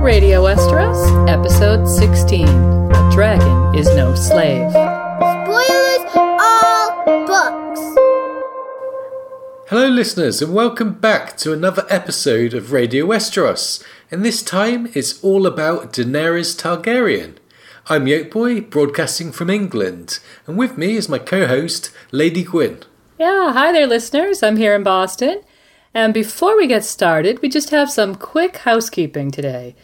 Radio Westeros, Episode 16 A Dragon is No Slave. Hello, listeners, and welcome back to another episode of Radio Westeros. And this time it's all about Daenerys Targaryen. I'm Yolkboy, broadcasting from England, and with me is my co host, Lady Gwyn. Yeah, hi there, listeners. I'm here in Boston. And before we get started, we just have some quick housekeeping today.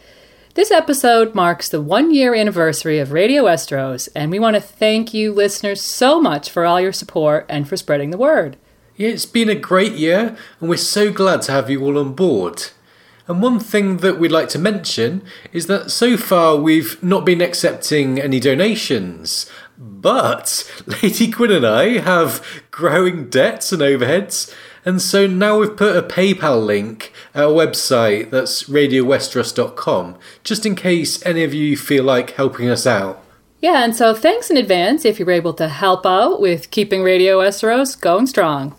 This episode marks the one year anniversary of Radio Westeros, and we want to thank you, listeners, so much for all your support and for spreading the word. It's been a great year, and we're so glad to have you all on board. And one thing that we'd like to mention is that so far we've not been accepting any donations. But Lady Gwyn and I have growing debts and overheads, and so now we've put a PayPal link at our website that's radiowesteros.com, just in case any of you feel like helping us out. Yeah, and so thanks in advance if you were able to help out with keeping Radio Westeros going strong.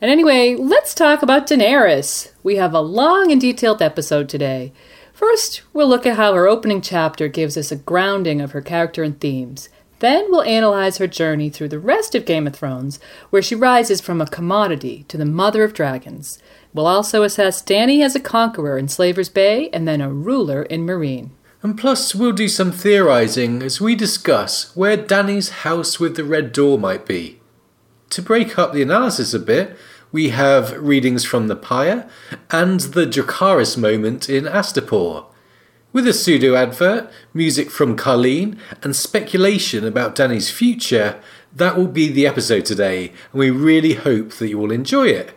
And anyway, let's talk about Daenerys. We have a long and detailed episode today. First, we'll look at how her opening chapter gives us a grounding of her character and themes. Then we'll analyze her journey through the rest of Game of Thrones, where she rises from a commodity to the mother of dragons. We'll also assess Dany as a conqueror in Slaver's Bay and then a ruler in Meereen. And plus, we'll do some theorising as we discuss where Danny's house with the red door might be. To break up the analysis a bit, we have readings from the Pyre and the Dracarys moment in Astapor. With a pseudo advert, music from Carlene, and speculation about Danny's future, that will be the episode today, and we really hope that you will enjoy it.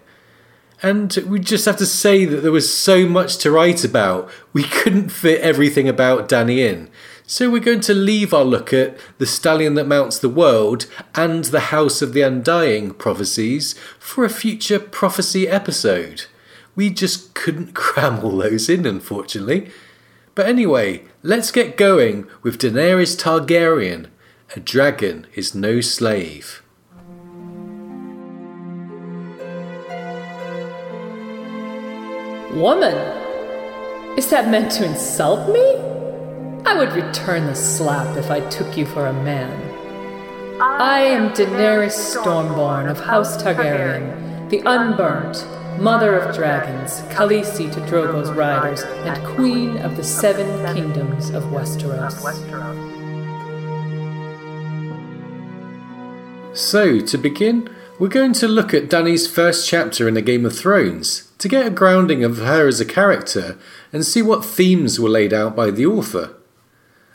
And we just have to say that there was so much to write about, we couldn't fit everything about Danny in. So we're going to leave our look at the stallion that mounts the world and the House of the Undying prophecies for a future prophecy episode. We just couldn't cram all those in, unfortunately. But anyway, let's get going with Daenerys Targaryen. A dragon is no slave. Woman! Is that meant to insult me? I would return the slap if I took you for a man. I am Daenerys Stormborn of House Targaryen, the unburnt, mother of dragons, Khaleesi to Drogo's riders, and queen of the seven kingdoms of Westeros. So, to begin, we're going to look at Dany's first chapter in the Game of Thrones to get a grounding of her as a character and see what themes were laid out by the author.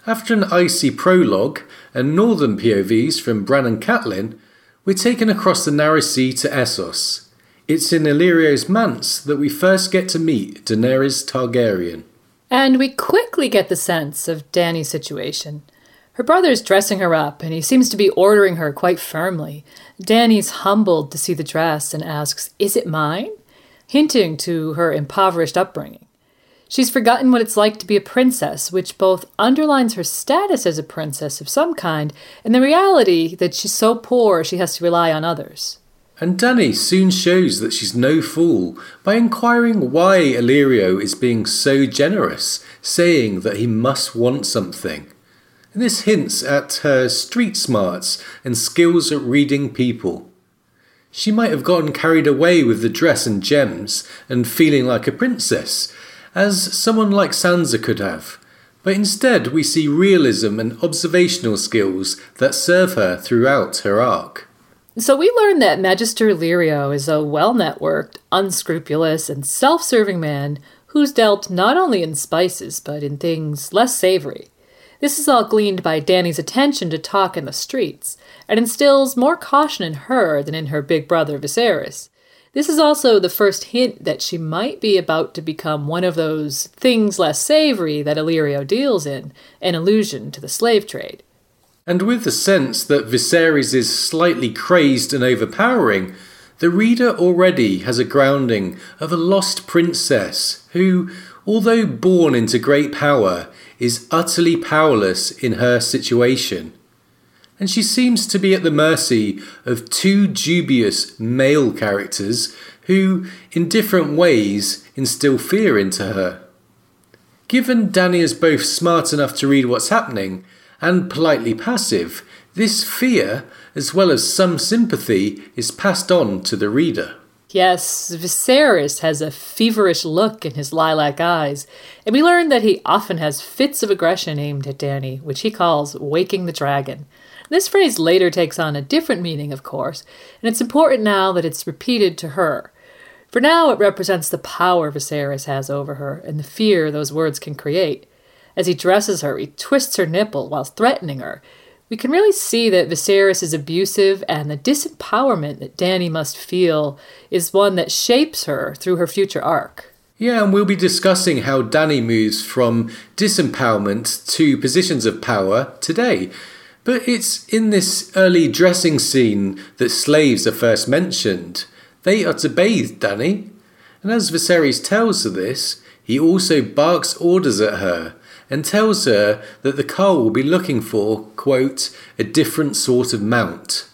After an icy prologue and northern POVs from Bran and Catelyn, we're taken across the narrow sea to Essos. It's in Illyrio's manse that we first get to meet Daenerys Targaryen. And we quickly get the sense of Dany's situation. Her brother's dressing her up, and he seems to be ordering her quite firmly. Dany's humbled to see the dress and asks, Is it mine? hinting to her impoverished upbringing. She's forgotten what it's like to be a princess, which both underlines her status as a princess of some kind and the reality that she's so poor she has to rely on others. And Danny soon shows that she's no fool by inquiring why Illyrio is being so generous, saying that he must want something. And this hints at her street smarts and skills at reading people. She might have gotten carried away with the dress and gems and feeling like a princess, as someone like Sansa could have. But instead, we see realism and observational skills that serve her throughout her arc. So we learn that Magister Illyrio is a well networked, unscrupulous, and self serving man who's dealt not only in spices, but in things less savory. This is all gleaned by Danny's attention to talk in the streets, and instills more caution in her than in her big brother Viserys. This is also the first hint that she might be about to become one of those things less savory that Illyrio deals in, an allusion to the slave trade. And with the sense that Viserys is slightly crazed and overpowering, the reader already has a grounding of a lost princess who, although born into great power, is utterly powerless in her situation. And she seems to be at the mercy of two dubious male characters who, in different ways, instill fear into her. Given Danny is both smart enough to read what's happening and politely passive, this fear, as well as some sympathy, is passed on to the reader. Yes, Viserys has a feverish look in his lilac eyes, and we learn that he often has fits of aggression aimed at Danny, which he calls waking the dragon. This phrase later takes on a different meaning, of course, and it's important now that it's repeated to her. For now, it represents the power Viserys has over her and the fear those words can create. As he dresses her, he twists her nipple while threatening her. We can really see that Viserys is abusive, and the disempowerment that Danny must feel is one that shapes her through her future arc. Yeah, and we'll be discussing how Danny moves from disempowerment to positions of power today. But it's in this early dressing scene that slaves are first mentioned. They are to bathe Danny. and as Viserys tells her this, he also barks orders at her and tells her that the Khal will be looking for, quote, a different sort of mount.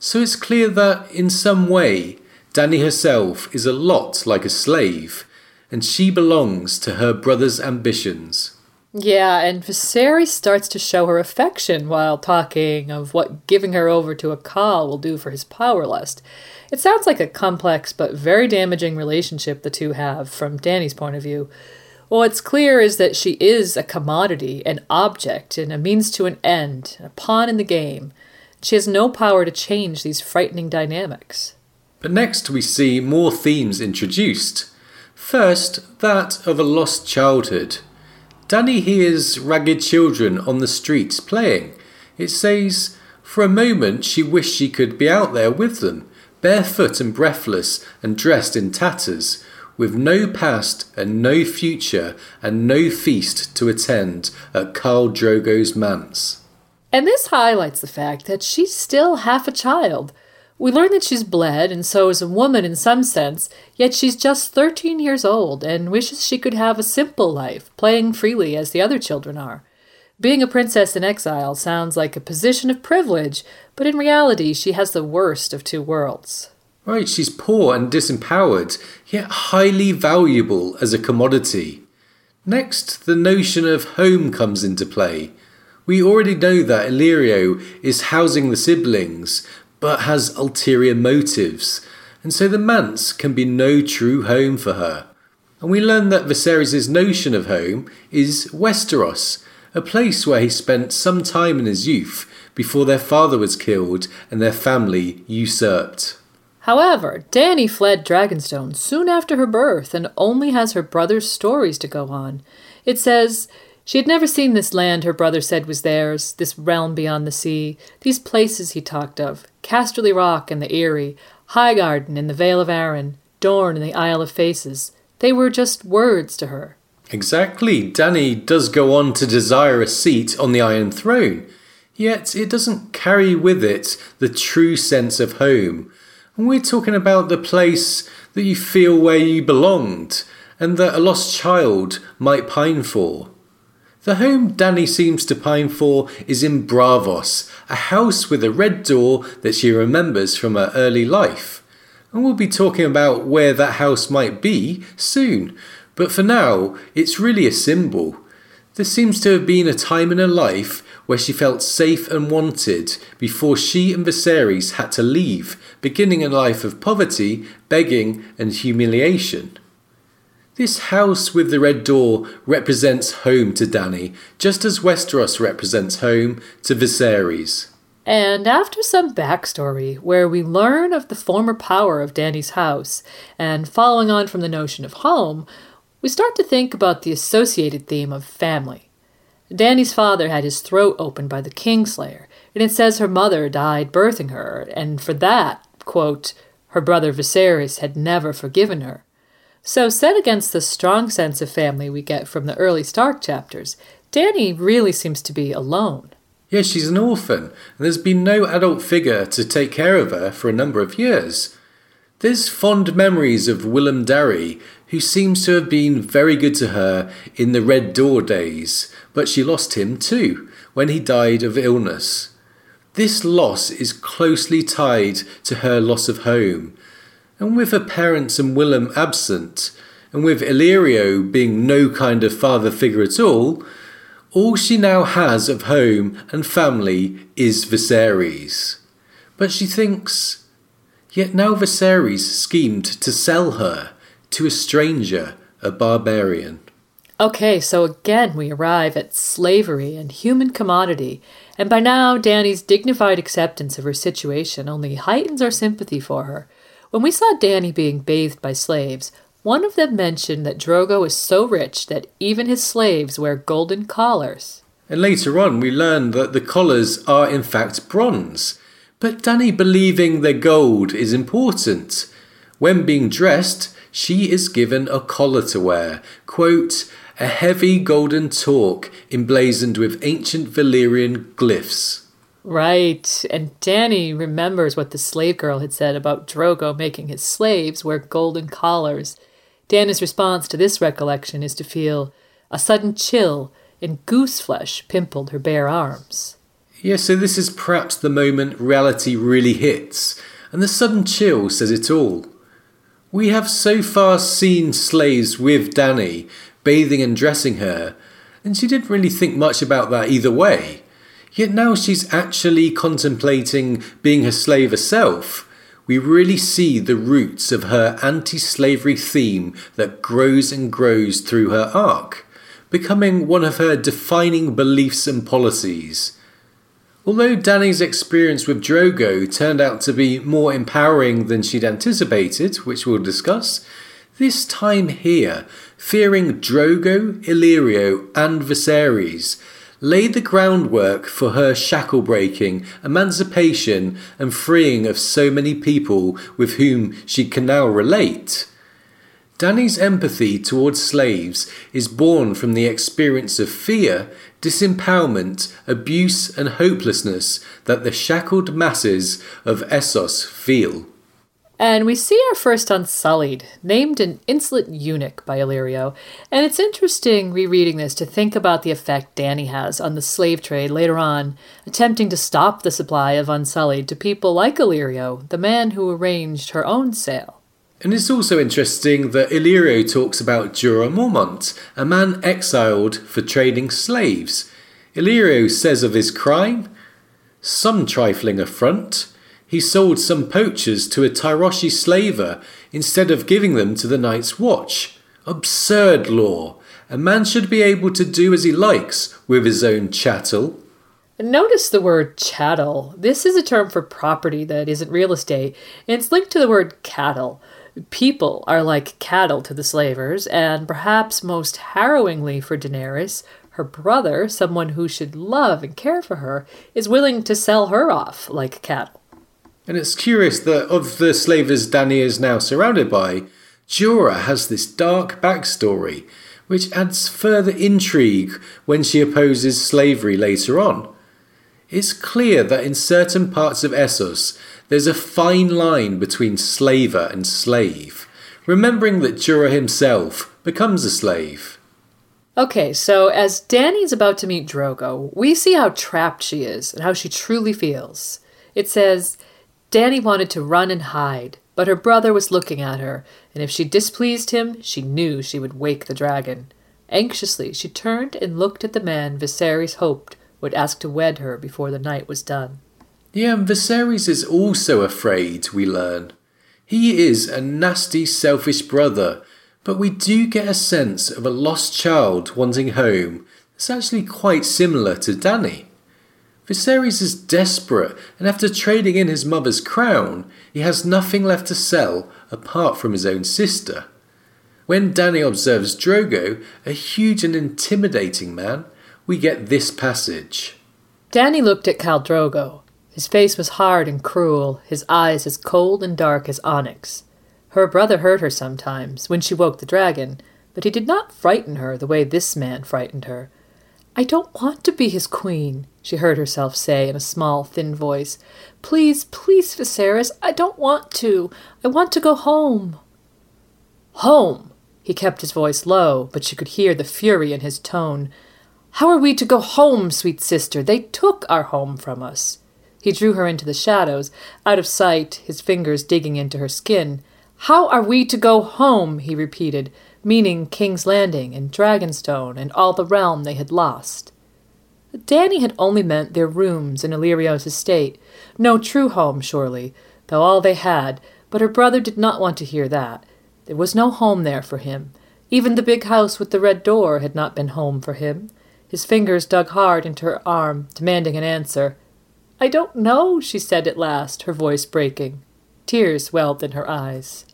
So it's clear that, in some way, Danny herself is a lot like a slave, and she belongs to her brother's ambitions. Yeah, and Viserys starts to show her affection while talking of what giving her over to a Khal will do for his power lust. It sounds like a complex but very damaging relationship the two have, from Danny's point of view. What's clear is that she is a commodity, an object, and a means to an end, a pawn in the game. She has no power to change these frightening dynamics. But next we see more themes introduced. First, that of a lost childhood. Dany hears ragged children on the streets playing. It says, for a moment she wished she could be out there with them, barefoot and breathless and dressed in tatters, with no past and no future and no feast to attend at Khal Drogo's manse. And this highlights the fact that she's still half a child. We learn that she's bled and so is a woman in some sense, yet she's just 13 years old and wishes she could have a simple life, playing freely as the other children are. Being a princess in exile sounds like a position of privilege, but in reality, she has the worst of two worlds. Right, she's poor and disempowered, yet highly valuable as a commodity. Next, the notion of home comes into play. We already know that Illyrio is housing the siblings, but has ulterior motives, and so the manse can be no true home for her. And we learn that Viserys' notion of home is Westeros, a place where he spent some time in his youth before their father was killed and their family usurped. However, Danny fled Dragonstone soon after her birth and only has her brother's stories to go on. It says, she had never seen this land her brother said was theirs, this realm beyond the sea, these places he talked of Casterly Rock and the Eyrie, Highgarden and the Vale of Arryn, Dorne and the Isle of Faces. They were just words to her. Exactly. Danny does go on to desire a seat on the Iron Throne, yet it doesn't carry with it the true sense of home we're talking about the place that you feel where you belonged and that a lost child might pine for. The home Danny seems to pine for is in Braavos, a house with a red door that she remembers from her early life. And we'll be talking about where that house might be soon, but for now, it's really a symbol. There seems to have been a time in her life where she felt safe and wanted before she and Viserys had to leave, beginning a life of poverty, begging, and humiliation. This house with the red door represents home to Danny, just as Westeros represents home to Viserys. And after some backstory, where we learn of the former power of Danny's house, and following on from the notion of home, we start to think about the associated theme of family. Danny's father had his throat opened by the Kingslayer, and it says her mother died birthing her, and for that, quote, her brother Viserys had never forgiven her. So, set against the strong sense of family we get from the early Stark chapters, Danny really seems to be alone. Yes, she's an orphan, and there's been no adult figure to take care of her for a number of years. There's fond memories of Willem Darry, who seems to have been very good to her in the Red Door days, but she lost him too when he died of illness. This loss is closely tied to her loss of home, and with her parents and Willem absent, and with Illyrio being no kind of father figure at all, all she now has of home and family is Viserys. But she thinks, yet now Viserys schemed to sell her to a stranger, a barbarian. Okay, so again we arrive at slavery and human commodity, and by now Danny's dignified acceptance of her situation only heightens our sympathy for her. When we saw Danny being bathed by slaves, one of them mentioned that Drogo is so rich that even his slaves wear golden collars. And later on, we learn that the collars are in fact bronze. But Danny believing they're gold is important. When being dressed, she is given a collar to wear. Quote, a heavy golden torque emblazoned with ancient Valyrian glyphs. Right, and Danny remembers what the slave girl had said about Drogo making his slaves wear golden collars. Danny's response to this recollection is to feel a sudden chill and goose flesh pimpled her bare arms. Yes, so this is perhaps the moment reality really hits, and the sudden chill says it all. We have so far seen slaves with Danny, bathing and dressing her, and she didn't really think much about that either way. Yet now she's actually contemplating being a slave herself. We really see the roots of her anti slavery theme that grows and grows through her arc, becoming one of her defining beliefs and policies. Although Danny's experience with Drogo turned out to be more empowering than she'd anticipated, which we'll discuss, this time here, fearing Drogo, Illyrio, and Viserys, laid the groundwork for her shackle breaking, emancipation, and freeing of so many people with whom she can now relate. Danny's empathy towards slaves is born from the experience of fear, disempowerment, abuse, and hopelessness that the shackled masses of Essos feel. And we see our first Unsullied, named an insolent eunuch by Illyrio. And it's interesting rereading this to think about the effect Danny has on the slave trade later on, attempting to stop the supply of Unsullied to people like Illyrio, the man who arranged her own sale. And it's also interesting that Illyrio talks about Jorah Mormont, a man exiled for trading slaves. Illyrio says of his crime, some trifling affront, he sold some poachers to a Tyroshi slaver instead of giving them to the Night's Watch. Absurd law. A man should be able to do as he likes with his own chattel. Notice the word chattel. This is a term for property that isn't real estate, and it's linked to the word cattle. People are like cattle to the slavers, and perhaps most harrowingly for Daenerys, her brother, someone who should love and care for her, is willing to sell her off like cattle. And it's curious that of the slavers Danny is now surrounded by, Jorah has this dark backstory, which adds further intrigue when she opposes slavery later on. It's clear that in certain parts of Essos, there's a fine line between slaver and slave. Remembering that Jorah himself becomes a slave. Okay, so as Danny's about to meet Drogo, we see how trapped she is and how she truly feels. It says, Danny wanted to run and hide, but her brother was looking at her, and if she displeased him, she knew she would wake the dragon. Anxiously, she turned and looked at the man Viserys hoped would ask to wed her before the night was done. Yeah, and Viserys is also afraid, we learn. He is a nasty, selfish brother, but we do get a sense of a lost child wanting home It's actually quite similar to Danny. Viserys is desperate, and after trading in his mother's crown, he has nothing left to sell apart from his own sister. When Danny observes Drogo, a huge and intimidating man, we get this passage. Danny looked at Khal Drogo. His face was hard and cruel, his eyes as cold and dark as onyx. Her brother hurt her sometimes, when she woke the dragon, but he did not frighten her the way this man frightened her. I don't want to be his queen, she heard herself say in a small, thin voice. Please, please, Viserys, I don't want to. I want to go home. Home! He kept his voice low, but she could hear the fury in his tone. How are we to go home, sweet sister? They took our home from us. He drew her into the shadows, out of sight, his fingers digging into her skin. How are we to go home? he repeated, meaning King's Landing and Dragonstone and all the realm they had lost. Danny had only meant their rooms in Illyrio's estate, no true home, surely, though all they had, but her brother did not want to hear that. There was no home there for him. Even the big house with the red door had not been home for him. His fingers dug hard into her arm, demanding an answer. I don't know, she said at last, her voice breaking. Tears welled in her eyes.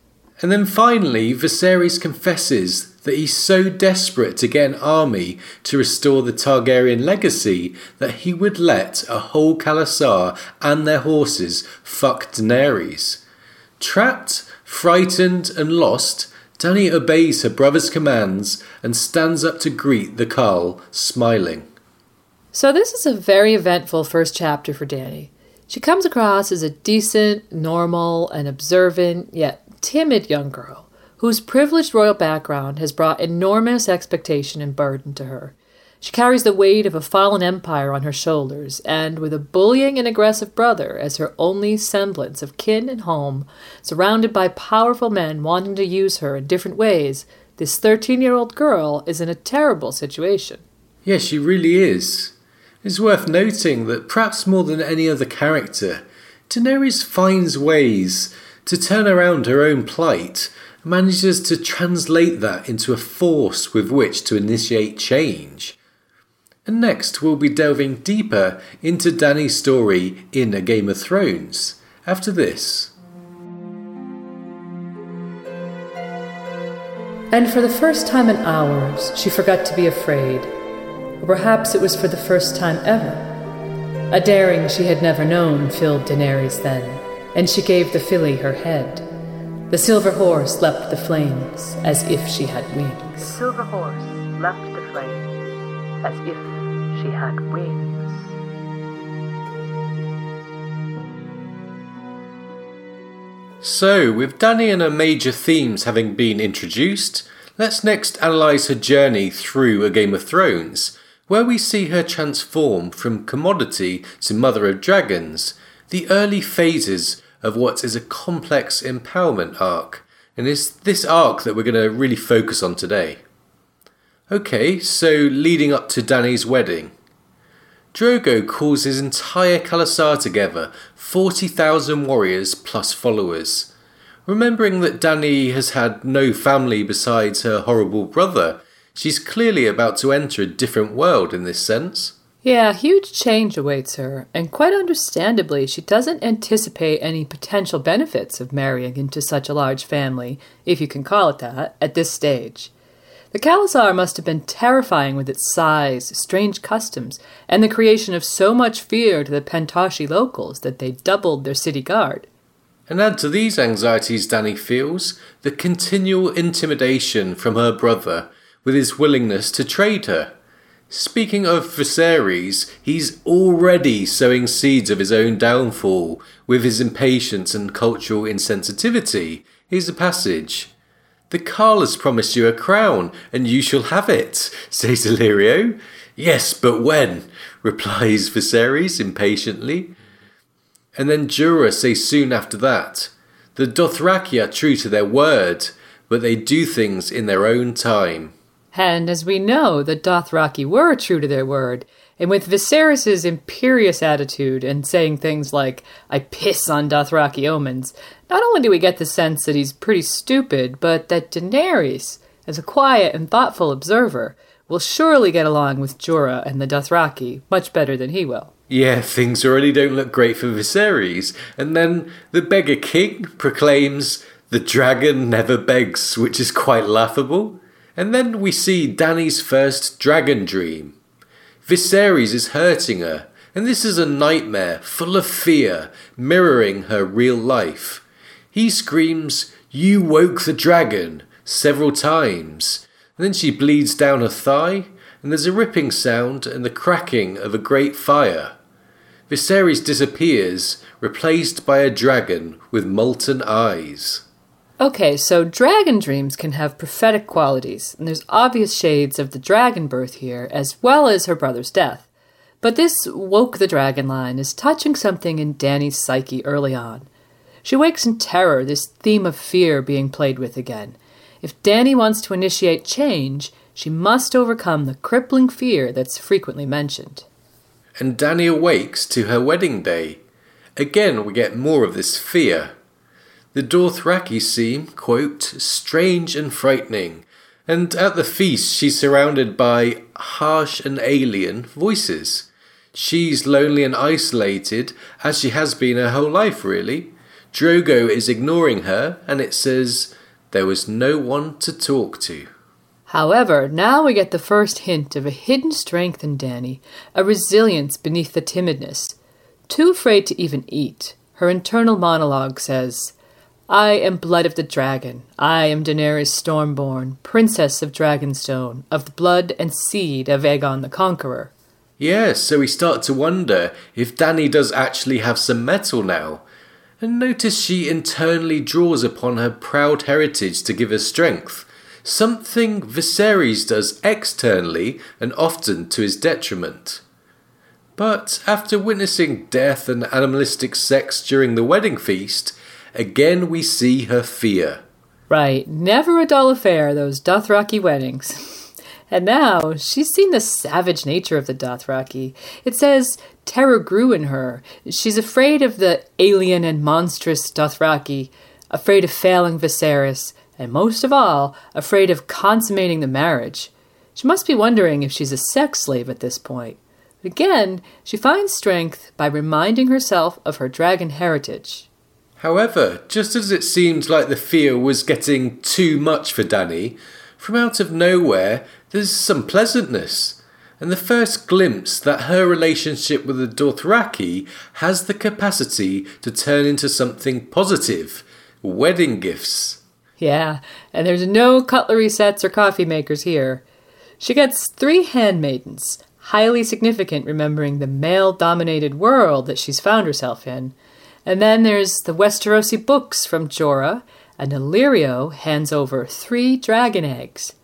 And then finally, Viserys confesses that he's so desperate to get an army to restore the Targaryen legacy that he would let a whole Khalasar and their horses fuck Daenerys. Trapped, frightened, and lost, Danny obeys her brother's commands and stands up to greet the Khal, smiling. So, this is a very eventful first chapter for Danny. She comes across as a decent, normal, and observant, yet timid young girl whose privileged royal background has brought enormous expectation and burden to her. She carries the weight of a fallen empire on her shoulders, and with a bullying and aggressive brother as her only semblance of kin and home, surrounded by powerful men wanting to use her in different ways, this 13 year old girl is in a terrible situation. Yes, she really is. It's worth noting that perhaps more than any other character, Daenerys finds ways to turn around her own plight manages to translate that into a force with which to initiate change. And next, we'll be delving deeper into Danny's story in A Game of Thrones. After this. And for the first time in hours, she forgot to be afraid. Or perhaps it was for the first time ever. A daring she had never known filled Daenerys then, and she gave the filly her head. The silver horse leapt the flames as if she had wings. The silver horse leapt the flames as if she had wings. So, with Danny and her major themes having been introduced, let's next analyse her journey through A Game of Thrones, where we see her transform from commodity to Mother of Dragons, the early phases of what is a complex empowerment arc, and it's this arc that we're going to really focus on today. Okay, so leading up to Danny's wedding. Drogo calls his entire Khalasar together, 40,000 warriors plus followers. Remembering that Danny has had no family besides her horrible brother, she's clearly about to enter a different world in this sense. Yeah, huge change awaits her, and quite understandably, she doesn't anticipate any potential benefits of marrying into such a large family, if you can call it that, at this stage. The Khalasar must have been terrifying with its size, strange customs, and the creation of so much fear to the Pentoshi locals that they doubled their city guard. And add to these anxieties Danny feels the continual intimidation from her brother with his willingness to trade her. Speaking of Viserys, he's already sowing seeds of his own downfall with his impatience and cultural insensitivity. Here's a passage. The Khal has promised you a crown, and you shall have it, says Illyrio. Yes, but when? replies Viserys impatiently. And then Jorah says soon after that, The Dothraki are true to their word, but they do things in their own time. And as we know, the Dothraki were true to their word. And with Viserys' imperious attitude and saying things like, I piss on Dothraki omens, not only do we get the sense that he's pretty stupid, but that Daenerys, as a quiet and thoughtful observer, will surely get along with Jorah and the Dothraki much better than he will. Yeah, things already don't look great for Viserys. And then the beggar king proclaims, The dragon never begs, which is quite laughable. And then we see Danny's first dragon dream. Viserys is hurting her, and this is a nightmare full of fear, mirroring her real life. He screams, You woke the dragon, several times. And then she bleeds down her thigh, and there's a ripping sound and the cracking of a great fire. Viserys disappears, replaced by a dragon with molten eyes. Okay, so dragon dreams can have prophetic qualities, and there's obvious shades of the dragon birth here, as well as her brother's death. But this woke the dragon line is touching something in Danny's psyche early on. She wakes in terror, this theme of fear being played with again. If Danny wants to initiate change, she must overcome the crippling fear that's frequently mentioned. And Danny awakes to her wedding day. Again, we get more of this fear. The Dothraki seem, quote, strange and frightening, and at the feast she's surrounded by harsh and alien voices. She's lonely and isolated, as she has been her whole life, really. Drogo is ignoring her, and it says, There was no one to talk to. However, now we get the first hint of a hidden strength in Danny, a resilience beneath the timidness. Too afraid to even eat, her internal monologue says, I am blood of the dragon. I am Daenerys Stormborn, princess of Dragonstone, of the blood and seed of Aegon the Conqueror. Yes, so we start to wonder if Dany does actually have some metal now. And notice she internally draws upon her proud heritage to give her strength. Something Viserys does externally and often to his detriment. But after witnessing death and animalistic sex during the wedding feast, again we see her fear. Right, never a dull affair, those Dothraki weddings. And now she's seen the savage nature of the Dothraki. It says terror grew in her. She's afraid of the alien and monstrous Dothraki, afraid of failing Viserys, and most of all, afraid of consummating the marriage. She must be wondering if she's a sex slave at this point. But again, she finds strength by reminding herself of her dragon heritage. However, just as it seemed like the fear was getting too much for Danny, from out of nowhere there's some pleasantness. And the first glimpse that her relationship with the Dothraki has the capacity to turn into something positive wedding gifts. Yeah, and there's no cutlery sets or coffee makers here. She gets three handmaidens, highly significant remembering the male dominated world that she's found herself in. And then there's the Westerosi books from Jorah, and Illyrio hands over three dragon eggs.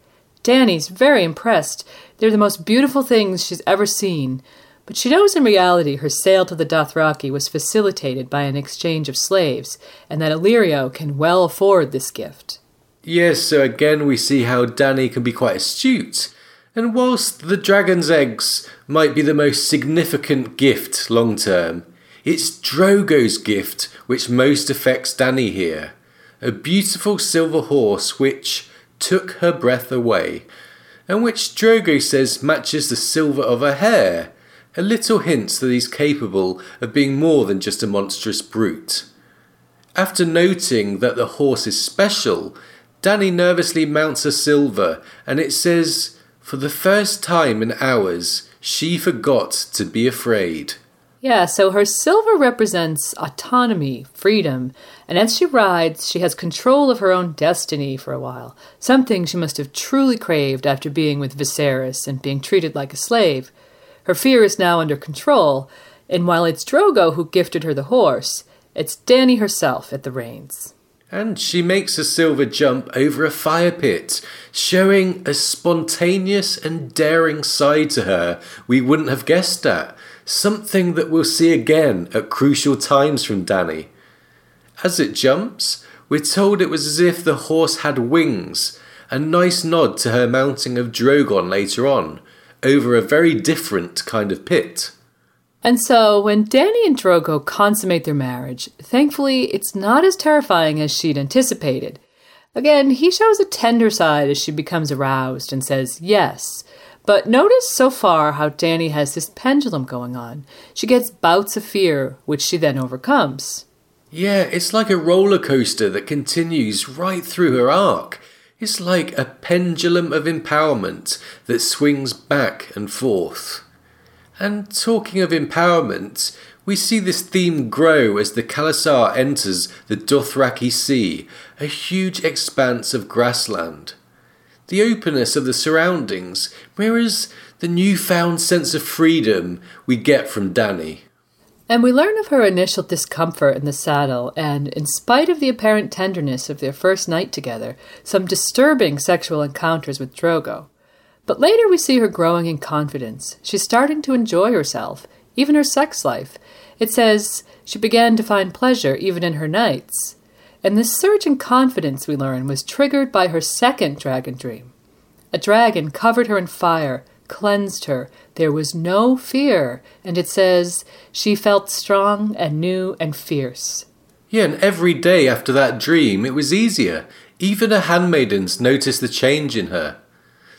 Danny's very impressed. They're the most beautiful things she's ever seen. But she knows in reality her sale to the Dothraki was facilitated by an exchange of slaves, and that Illyrio can well afford this gift. Yes, so again we see how Danny can be quite astute. And whilst the dragon's eggs might be the most significant gift long term, it's Drogo's gift which most affects Dany here. A beautiful silver horse which took her breath away, and which Drogo says matches the silver of her hair, a little hint that he's capable of being more than just a monstrous brute. After noting that the horse is special, Dany nervously mounts a silver, and it says, For the first time in hours, she forgot to be afraid. Yeah, so her silver represents autonomy, freedom, and as she rides, she has control of her own destiny for a while, something she must have truly craved after being with Viserys and being treated like a slave. Her fear is now under control, and while it's Drogo who gifted her the horse, it's Dany herself at the reins. And she makes a silver jump over a fire pit, showing a spontaneous and daring side to her we wouldn't have guessed at, something that we'll see again at crucial times from Danny. As it jumps, we're told it was as if the horse had wings, a nice nod to her mounting of Drogon later on, over a very different kind of pit. And so, when Danny and Drogo consummate their marriage, thankfully it's not as terrifying as she'd anticipated. Again, he shows a tender side as she becomes aroused and says yes. But notice so far how Danny has this pendulum going on. She gets bouts of fear, which she then overcomes. Yeah, it's like a roller coaster that continues right through her arc. It's like a pendulum of empowerment that swings back and forth. And talking of empowerment, we see this theme grow as the khalasar enters the Dothraki Sea, a huge expanse of grassland. The openness of the surroundings mirrors the newfound sense of freedom we get from Danny. And we learn of her initial discomfort in the saddle, and in spite of the apparent tenderness of their first night together, some disturbing sexual encounters with Drogo. But later we see her growing in confidence. She's starting to enjoy herself, even her sex life. It says she began to find pleasure even in her nights. And this surge in confidence, we learn, was triggered by her second dragon dream. A dragon covered her in fire, cleansed her. There was no fear. And it says she felt strong and new and fierce. Yeah, and every day after that dream, it was easier. Even her handmaidens noticed the change in her.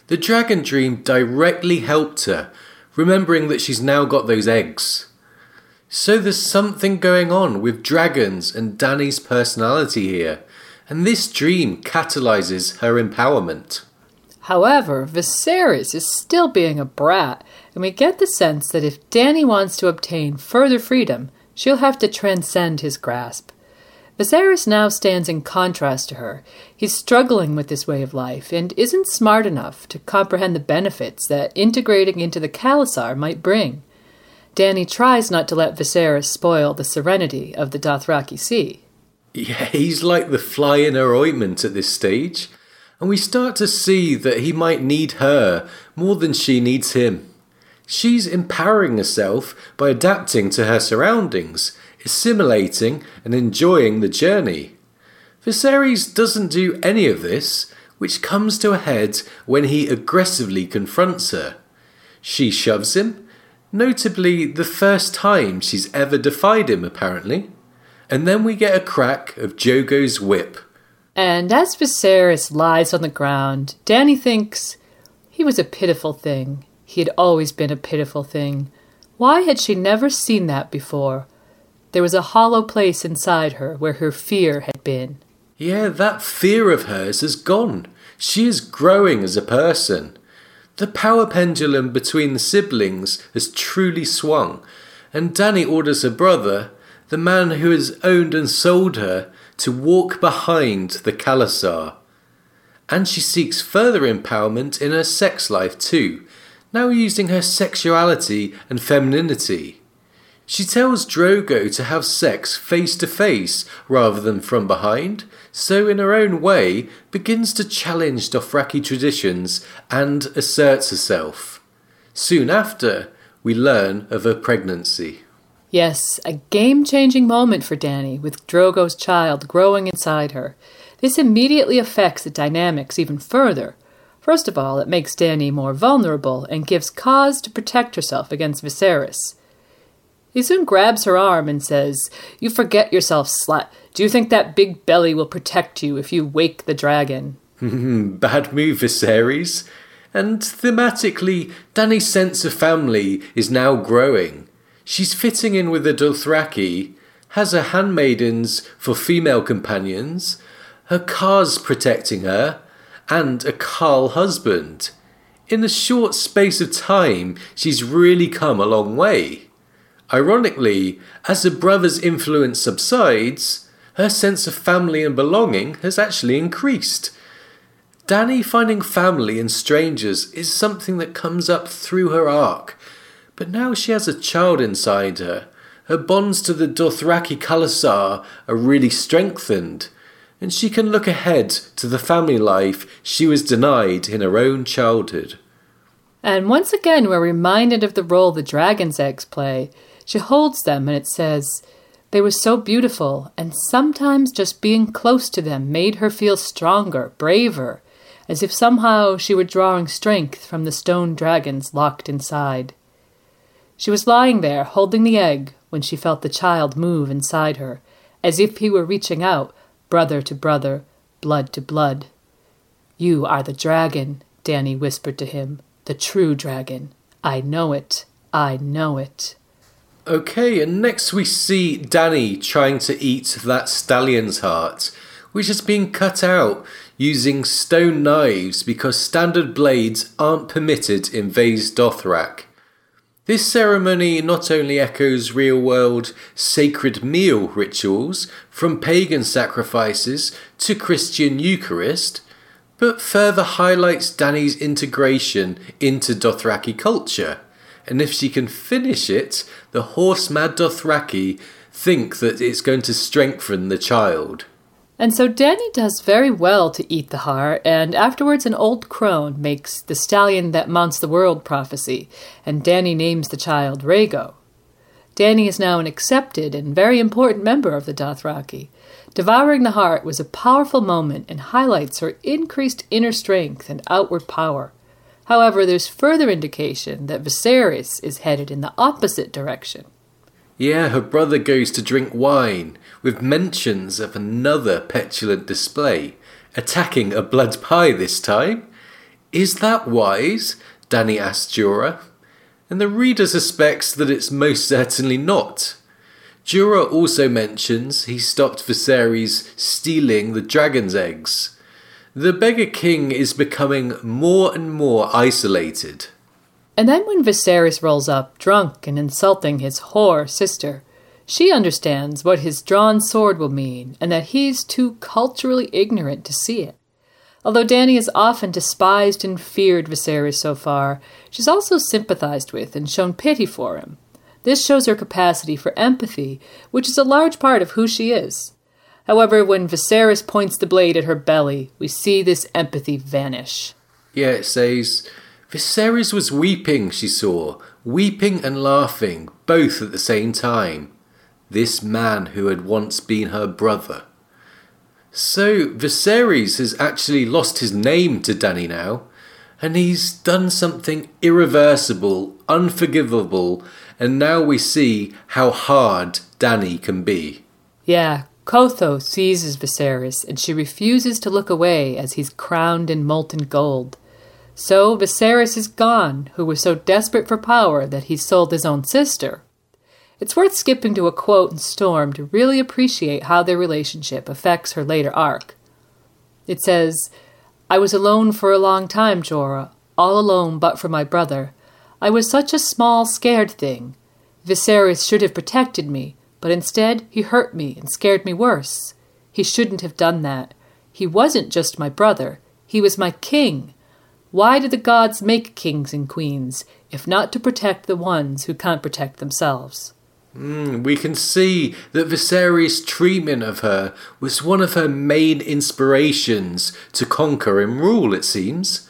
The dragon dream directly helped her, remembering that she's now got those eggs. So there's something going on with dragons and Danny's personality here, and this dream catalyzes her empowerment. However, Viserys is still being a brat, and we get the sense that if Danny wants to obtain further freedom, she'll have to transcend his grasp. Viserys now stands in contrast to her. He's struggling with this way of life and isn't smart enough to comprehend the benefits that integrating into the khalasar might bring. Dani tries not to let Viserys spoil the serenity of the Dothraki Sea. Yeah, he's like the fly in her ointment at this stage, and we start to see that he might need her more than she needs him. She's empowering herself by adapting to her surroundings, assimilating and enjoying the journey. Viserys doesn't do any of this, which comes to a head when he aggressively confronts her. She shoves him, notably the first time she's ever defied him, apparently. And then we get a crack of Drogo's whip. And as Viserys lies on the ground, Danny thinks he was a pitiful thing. He had always been a pitiful thing. Why had she never seen that before? There was a hollow place inside her where her fear had been. Yeah, that fear of hers has gone. She is growing as a person. The power pendulum between the siblings has truly swung, and Dani orders her brother, the man who has owned and sold her, to walk behind the khalasar. And she seeks further empowerment in her sex life too, now using her sexuality and femininity. She tells Drogo to have sex face to face rather than from behind, so in her own way begins to challenge Dothraki traditions and asserts herself. Soon after, we learn of her pregnancy. Yes, a game changing moment for Danny, with Drogo's child growing inside her. This immediately affects the dynamics even further. First of all, it makes Danny more vulnerable and gives cause to protect herself against Viserys. He soon grabs her arm and says, You forget yourself, slut. Do you think that big belly will protect you if you wake the dragon? Bad move, Viserys. And thematically, Dani's sense of family is now growing. She's fitting in with the Dothraki, has her handmaidens for female companions, her khas protecting her, and a khal husband. In a short space of time, she's really come a long way. Ironically, as the brother's influence subsides, her sense of family and belonging has actually increased. Danny finding family in strangers is something that comes up through her arc, but now she has a child inside her. Her bonds to the Dothraki khalasar are really strengthened, and she can look ahead to the family life she was denied in her own childhood. And once again, we're reminded of the role the dragon's eggs play. She holds them and it says, They were so beautiful, and sometimes just being close to them made her feel stronger, braver, as if somehow she were drawing strength from the stone dragons locked inside. She was lying there, holding the egg, when she felt the child move inside her, as if he were reaching out, brother to brother, blood to blood. You are the dragon, Danny whispered to him the true dragon. I know it. I know it. Okay, and next we see Danny trying to eat that stallion's heart, which has been cut out using stone knives because standard blades aren't permitted in Vaes Dothrak. This ceremony not only echoes real world sacred meal rituals, from pagan sacrifices to Christian Eucharist, but further highlights Danny's integration into Dothraki culture. And if she can finish it, the horse mad Dothraki think that it's going to strengthen the child. And so Danny does very well to eat the heart, and afterwards an old crone makes the stallion that mounts the world prophecy, and Danny names the child Rhaego. Danny is now an accepted and very important member of the Dothraki, Devouring the heart was a powerful moment and highlights her increased inner strength and outward power. However, there's further indication that Viserys is headed in the opposite direction. Yeah, her brother goes to drink wine, with mentions of another petulant display, attacking a blood pie this time. Is that wise? Danny asked Jorah. And the reader suspects that it's most certainly not. Jorah also mentions he stopped Viserys stealing the dragon's eggs. The Beggar King is becoming more and more isolated. And then when Viserys rolls up, drunk and insulting his whore sister, she understands what his drawn sword will mean and that he's too culturally ignorant to see it. Although Danny has often despised and feared Viserys so far, she's also sympathized with and shown pity for him. This shows her capacity for empathy, which is a large part of who she is. However, when Viserys points the blade at her belly, we see this empathy vanish. Yeah, it says Viserys was weeping, she saw, weeping and laughing, both at the same time. This man who had once been her brother. So Viserys has actually lost his name to Danny now, and he's done something irreversible, unforgivable, and now we see how hard Danny can be. Yeah, Qotho seizes Viserys, and she refuses to look away as he's crowned in molten gold. So Viserys is gone, who was so desperate for power that he sold his own sister. It's worth skipping to a quote in Storm to really appreciate how their relationship affects her later arc. It says, I was alone for a long time, Jorah, all alone but for my brother. I was such a small, scared thing. Viserys should have protected me, but instead he hurt me and scared me worse. He shouldn't have done that. He wasn't just my brother, he was my king. Why do the gods make kings and queens, if not to protect the ones who can't protect themselves? Mm, we can see that Viserys' treatment of her was one of her main inspirations to conquer and rule, it seems.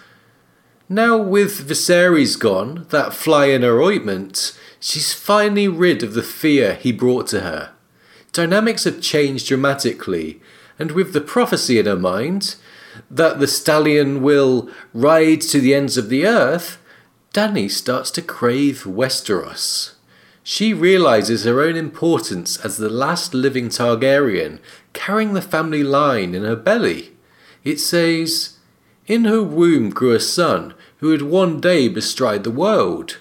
Now, with Viserys gone, that fly in her ointment, she's finally rid of the fear he brought to her. Dynamics have changed dramatically, and with the prophecy in her mind that the stallion will ride to the ends of the earth, Danny starts to crave Westeros. She realizes her own importance as the last living Targaryen, carrying the family line in her belly. It says, In her womb grew a son who would one day bestride the world.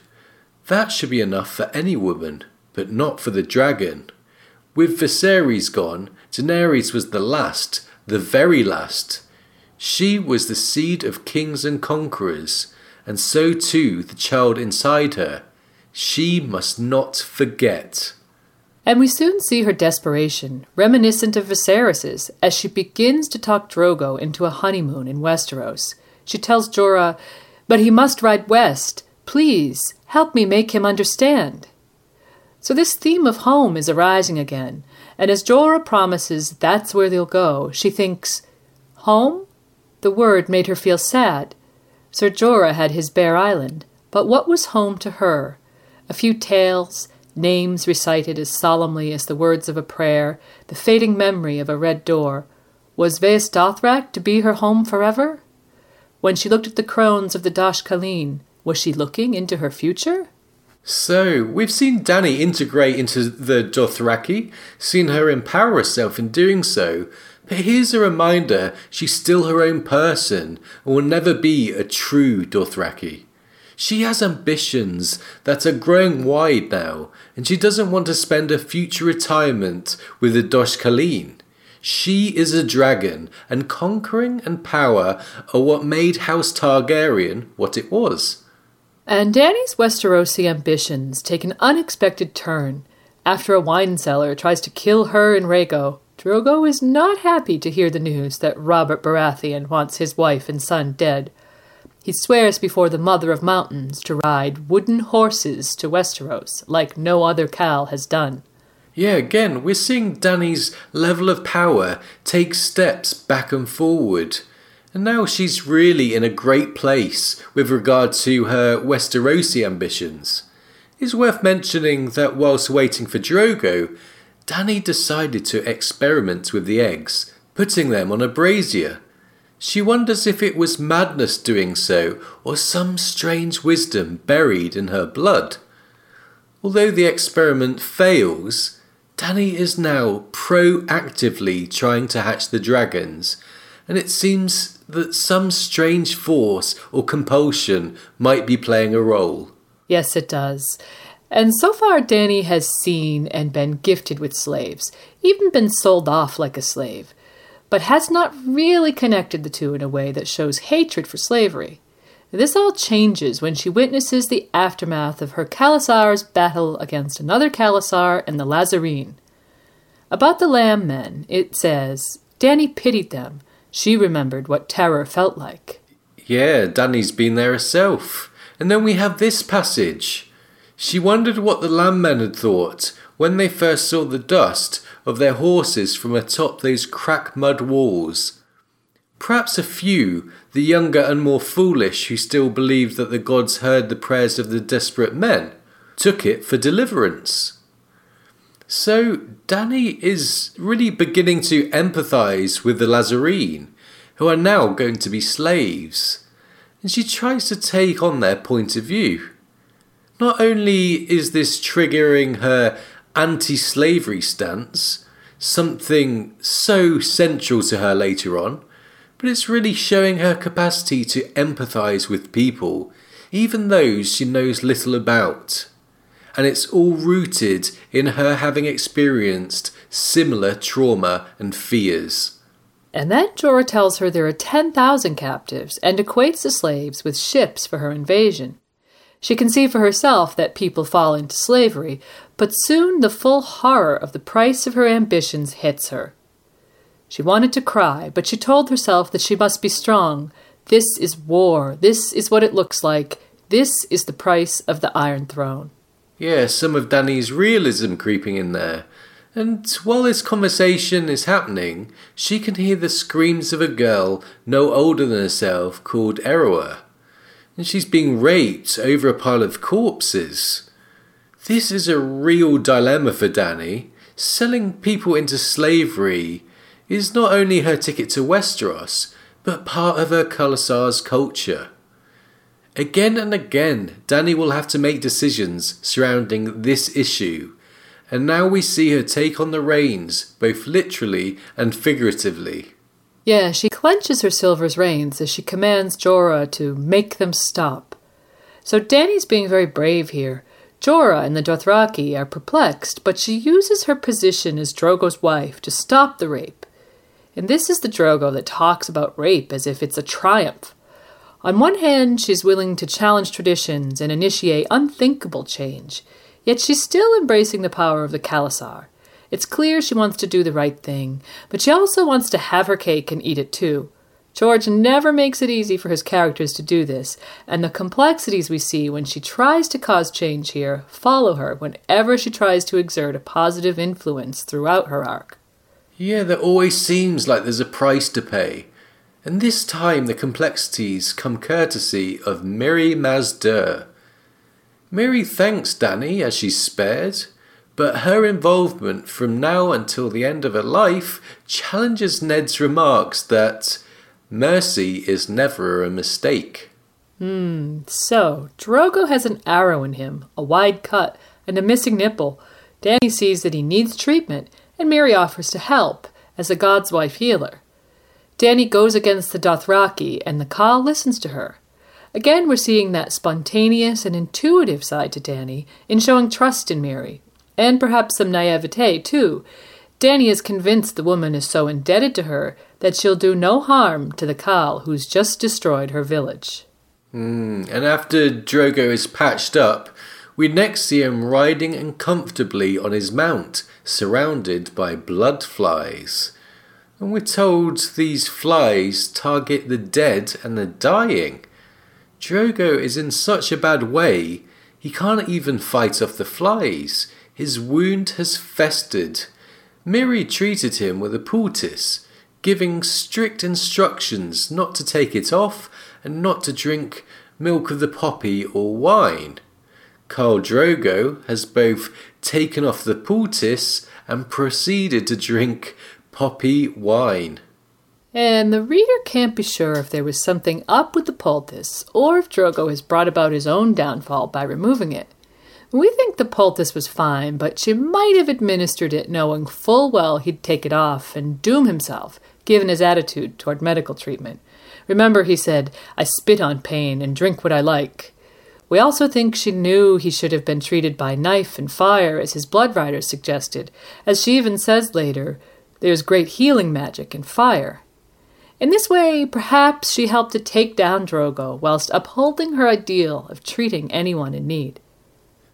That should be enough for any woman, but not for the dragon. With Viserys gone, Daenerys was the last, the very last. She was the seed of kings and conquerors, and so too the child inside her. She must not forget. And we soon see her desperation, reminiscent of Viserys's, as she begins to talk Drogo into a honeymoon in Westeros. She tells Jorah, but he must ride west. Please, help me make him understand. So this theme of home is arising again, And as Jorah promises that's where they'll go, she thinks, Home? The word made her feel sad. Sir Jorah had his bare island, but what was home to her? A few tales, names recited as solemnly as the words of a prayer, the fading memory of a red door. Was Vaes Dothrak to be her home forever? When she looked at the crones of the Dosh Khaleen, was she looking into her future? So, we've seen Danny integrate into the Dothraki, seen her empower herself in doing so, but here's a reminder she's still her own person and will never be a true Dothraki. She has ambitions that are growing wide now, and she doesn't want to spend her future retirement with the Dosh Khaleen. She is a dragon, and conquering and power are what made House Targaryen what it was. And Dany's Westerosi ambitions take an unexpected turn. After a wine seller tries to kill her and Rhaego, Drogo is not happy to hear the news that Robert Baratheon wants his wife and son dead. He swears before the Mother of Mountains to ride wooden horses to Westeros like no other Khal has done. Yeah, again, we're seeing Danny's level of power take steps back and forward. And now she's really in a great place with regard to her Westerosi ambitions. It's worth mentioning that whilst waiting for Drogo, Danny decided to experiment with the eggs, putting them on a brazier. She wonders if it was madness doing so or some strange wisdom buried in her blood. Although the experiment fails, Dany is now proactively trying to hatch the dragons, and it seems that some strange force or compulsion might be playing a role. Yes, it does. And so far, Danny has seen and been gifted with slaves, even been sold off like a slave, but has not really connected the two in a way that shows hatred for slavery. This all changes when she witnesses the aftermath of her khalasar's battle against another khalasar and the Lhazareen. About the lamb men, it says, Danny pitied them. She remembered what terror felt like. Yeah, Danny's been there herself. And then we have this passage. She wondered what the lamb men had thought when they first saw the dust of their horses from atop those crack mud walls. Perhaps a few, the younger and more foolish who still believed that the gods heard the prayers of the desperate men, took it for deliverance. So Danny is really beginning to empathize with the Lhazareen, who are now going to be slaves, and she tries to take on their point of view. Not only is this triggering her anti slavery stance, something so central to her later on, but it's really showing her capacity to empathise with people, even those she knows little about. And it's all rooted in her having experienced similar trauma and fears. And then Jorah tells her there are 10,000 captives and equates the slaves with ships for her invasion. She can see for herself that people fall into slavery, but soon the full horror of the price of her ambitions hits her. She wanted to cry, but she told herself that she must be strong. This is war. This is what it looks like. This is the price of the Iron Throne. Yeah, some of Danny's realism creeping in there. And while this conversation is happening, she can hear the screams of a girl no older than herself called Eroeh. And she's being raped over a pile of corpses. This is a real dilemma for Danny. Selling people into slavery is not only her ticket to Westeros, but part of her khalasar's culture. Again and again, Dany will have to make decisions surrounding this issue, and now we see her take on the reins, both literally and figuratively. Yeah, she clenches her silver's reins as she commands Jorah to make them stop. So Dany's being very brave here. Jorah and the Dothraki are perplexed, but she uses her position as Drogo's wife to stop the rape and this is the Drogo that talks about rape as if it's a triumph. On one hand, she's willing to challenge traditions and initiate unthinkable change, yet she's still embracing the power of the khalasar. It's clear she wants to do the right thing, but she also wants to have her cake and eat it too. George never makes it easy for his characters to do this, and the complexities we see when she tries to cause change here follow her whenever she tries to exert a positive influence throughout her arc. Yeah, there always seems like there's a price to pay. And this time the complexities come courtesy of Mirri Maz Duur. Mirri thanks Danny as she's spared, but her involvement from now until the end of her life challenges Ned's remarks that mercy is never a mistake. Hmm, so Drogo has an arrow in him, a wide cut, and a missing nipple. Danny sees that he needs treatment, and Mirri offers to help as a God's wife healer. Danny goes against the Dothraki, and the khal listens to her. Again, we're seeing that spontaneous and intuitive side to Danny in showing trust in Mirri, and perhaps some naivete, too. Danny is convinced the woman is so indebted to her that she'll do no harm to the khal who's just destroyed her village. Mm, and after Drogo is patched up, we next see him riding uncomfortably on his mount, surrounded by blood flies. And we're told these flies target the dead and the dying. Drogo is in such a bad way, he can't even fight off the flies. His wound has festered. Mirri treated him with a poultice, giving strict instructions not to take it off and not to drink milk of the poppy or wine. Khal Drogo has both taken off the poultice and proceeded to drink poppy wine. And the reader can't be sure if there was something up with the poultice or if Drogo has brought about his own downfall by removing it. We think the poultice was fine, but she might have administered it knowing full well he'd take it off and doom himself, given his attitude toward medical treatment. Remember, he said, I spit on pain and drink what I like. We also think she knew he should have been treated by knife and fire, as his blood riders suggested, as she even says later, there's great healing magic in fire. In this way, perhaps she helped to take down Drogo whilst upholding her ideal of treating anyone in need.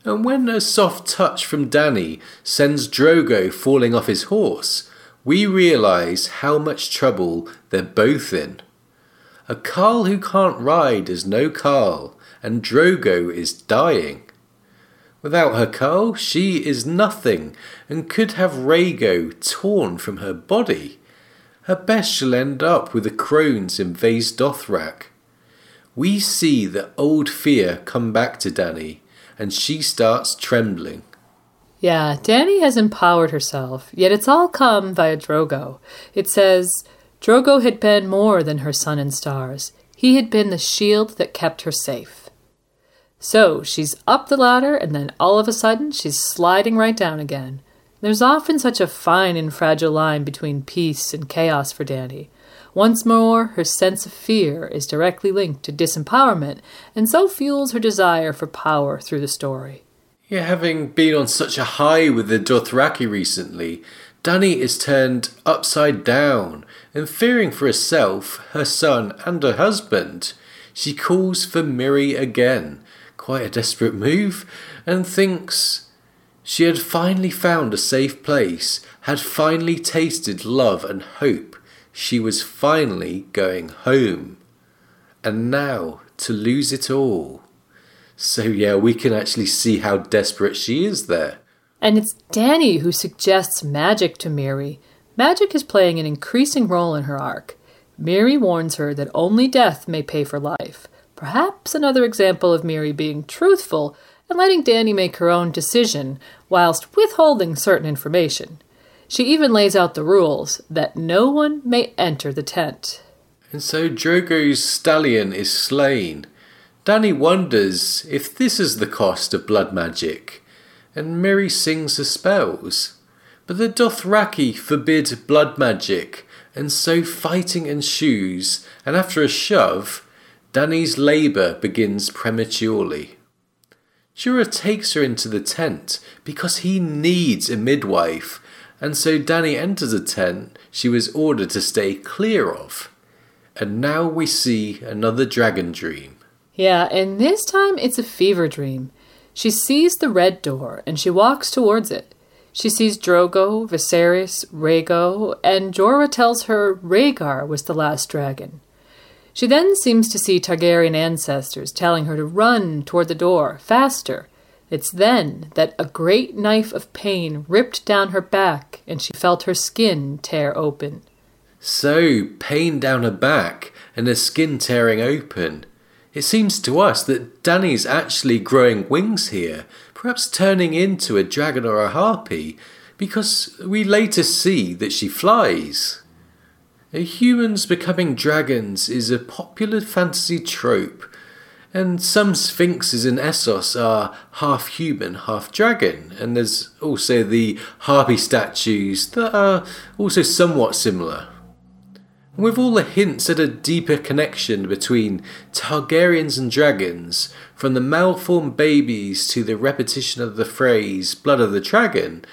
And when a soft touch from Dani sends Drogo falling off his horse, we realise how much trouble they're both in. A khal who can't ride is no khal, and Drogo is dying. Without her khal, she is nothing, and could have Rhaego torn from her body. At best, she'll end up with the crones in Vaes Dothrak. We see the old fear come back to Dani, and she starts trembling. Yeah, Dani has empowered herself, yet it's all come via Drogo. It says, Drogo had been more than her sun and stars. He had been the shield that kept her safe. So she's up the ladder, and then all of a sudden she's sliding right down again. There's often such a fine and fragile line between peace and chaos for Danny. Once more, her sense of fear is directly linked to disempowerment, and so fuels her desire for power through the story. Yeah, having been on such a high with the Dothraki recently, Danny is turned upside down, and fearing for herself, her son, and her husband, she calls for Mirri again. Quite a desperate move, and thinks she had finally found a safe place, had finally tasted love and hope she was finally going home. And now to lose it all. So, yeah, we can actually see how desperate she is there. And it's Danny who suggests magic to Mirri. Magic is playing an increasing role in her arc. Mirri warns her that only death may pay for life. Perhaps another example of Mirri being truthful and letting Danny make her own decision whilst withholding certain information. She even lays out the rules that no one may enter the tent. And so Drogo's stallion is slain. Danny wonders if this is the cost of blood magic, and Mirri sings the spells. But the Dothraki forbid blood magic, and so fighting ensues, and after a shove, Dani's labour begins prematurely. Jorah takes her into the tent because he needs a midwife and so Dani enters a tent she was ordered to stay clear of. And now we see another dragon dream. Yeah, and this time it's a fever dream. She sees the red door and she walks towards it. She sees Drogo, Viserys, Rhaego, and Jorah tells her Rhaegar was the last dragon. She then seems to see Targaryen ancestors telling her to run toward the door, faster. It's then that a great knife of pain ripped down her back and she felt her skin tear open. So, pain down her back and her skin tearing open. It seems to us that Danny's actually growing wings here, perhaps turning into a dragon or a harpy, because we later see that she flies. Humans becoming dragons is a popular fantasy trope, and some sphinxes in Essos are half human, half dragon, and there's also the harpy statues that are also somewhat similar. With all the hints at a deeper connection between Targaryens and dragons, from the malformed babies to the repetition of the phrase blood of the dragon,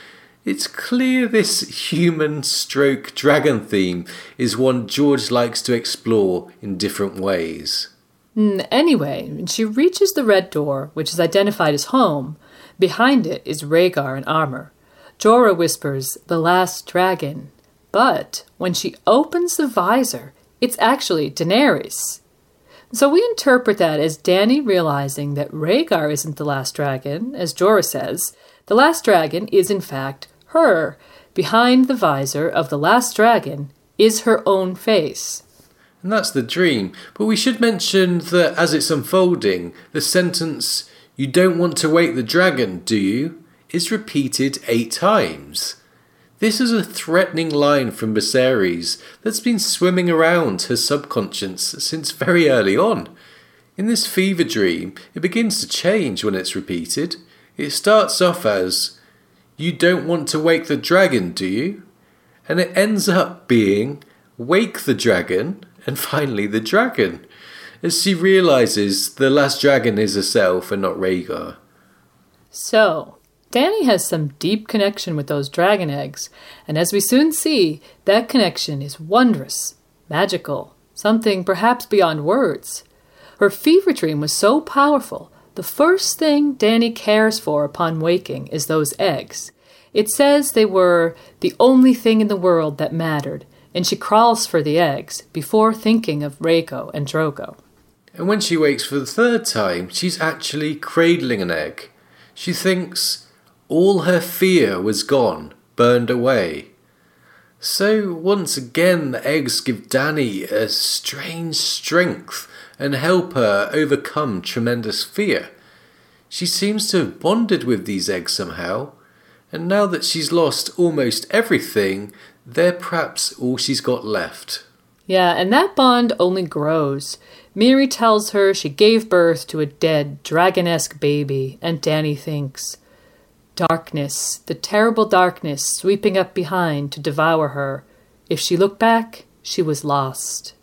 it's clear this human stroke dragon theme is one George likes to explore in different ways. Mm, Anyway, when she reaches the red door, which is identified as home, behind it is Rhaegar in armor. Jorah whispers, The last dragon. But when she opens the visor, it's actually Daenerys. So we interpret that as Danny realizing that Rhaegar isn't the last dragon, as Jorah says. The last dragon is, in fact, her. Behind the visor of the last dragon is her own face. And that's the dream. But we should mention that as it's unfolding, the sentence, You don't want to wake the dragon, do you? is repeated eight times. This is a threatening line from Viserys that's been swimming around her subconscious since very early on. In this fever dream, it begins to change when it's repeated. It starts off as, You don't want to wake the dragon, do you? And it ends up being, Wake the dragon, and finally the dragon, as she realizes the last dragon is herself and not Rhaegar. So, Danny has some deep connection with those dragon eggs, and as we soon see, that connection is wondrous, magical, something perhaps beyond words. Her fever dream was so powerful, the first thing Danny cares for upon waking is those eggs. It says they were the only thing in the world that mattered, and she crawls for the eggs before thinking of Rhaego and Drogo. And when she wakes for the third time, she's actually cradling an egg. She thinks all her fear was gone, burned away. So once again, the eggs give Danny a strange strength and help her overcome tremendous fear. She seems to have bonded with these eggs somehow, and now that she's lost almost everything, they're perhaps all she's got left. Yeah, and that bond only grows. Mirri tells her she gave birth to a dead, dragon-esque baby, and Danny thinks, Darkness, the terrible darkness sweeping up behind to devour her. If she looked back, she was lost.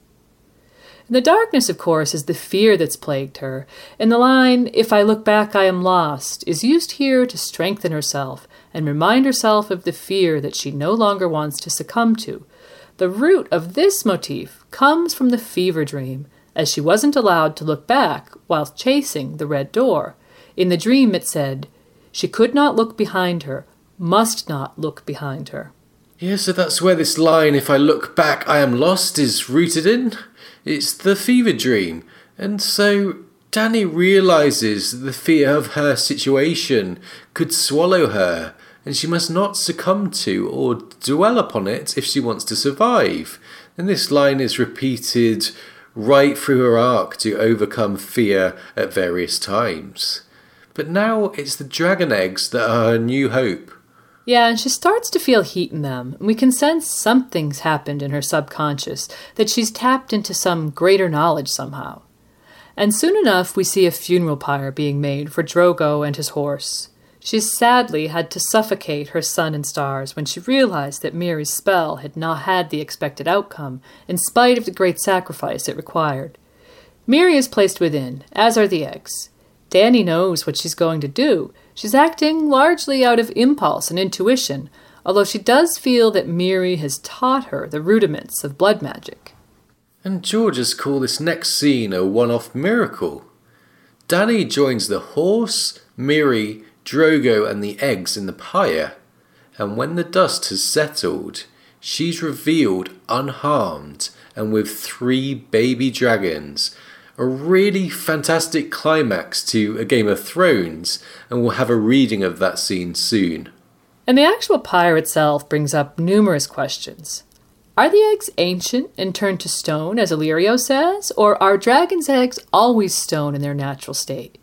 The darkness, of course, is the fear that's plagued her, and the line, If I look back, I am lost, is used here to strengthen herself and remind herself of the fear that she no longer wants to succumb to. The root of this motif comes from the fever dream, as she wasn't allowed to look back while chasing the red door. In the dream, it said, She could not look behind her, must not look behind her. Yeah, so that's where this line, if I look back, I am lost, is rooted in. It's the fever dream. And so Danny realizes the fear of her situation could swallow her, and she must not succumb to or dwell upon it if she wants to survive. And this line is repeated right through her arc to overcome fear at various times. But now it's the dragon eggs that are her new hope. Yeah, and she starts to feel heat in them. and We can sense something's happened in her subconscious, that she's tapped into some greater knowledge somehow. And soon enough, we see a funeral pyre being made for Drogo and his horse. She sadly had to suffocate her sun and stars when she realized that Mirri's spell had not had the expected outcome, in spite of the great sacrifice it required. Miri is placed within, as are the eggs. Danny knows what she's going to do. She's acting largely out of impulse and intuition, although she does feel that Mirri has taught her the rudiments of blood magic. And Georges call this next scene a one off miracle. Danny joins the horse, Mirri, Drogo, and the eggs in the pyre, and when the dust has settled, she's revealed unharmed and with three baby dragons. A really fantastic climax to a Game of Thrones, and we'll have a reading of that scene soon. And the actual pyre itself brings up numerous questions. Are the eggs ancient and turned to stone, as Illyrio says, or are dragons' eggs always stone in their natural state?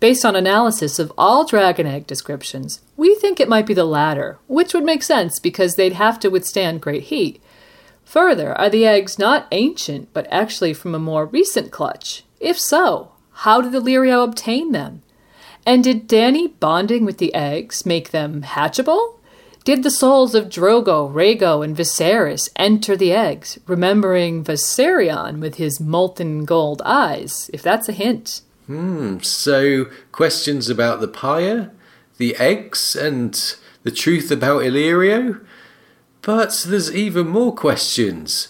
Based on analysis of all dragon egg descriptions, we think it might be the latter, which would make sense because they'd have to withstand great heat. Further, are the eggs not ancient but actually from a more recent clutch? If so, how did Illyrio obtain them? And did Danny bonding with the eggs make them hatchable? Did the souls of Drogo, Rhaego, and Viserys enter the eggs, remembering Viserion with his molten gold eyes? If that's a hint. Hmm, so questions about the pyre, the eggs, and the truth about Illyrio? But there's even more questions.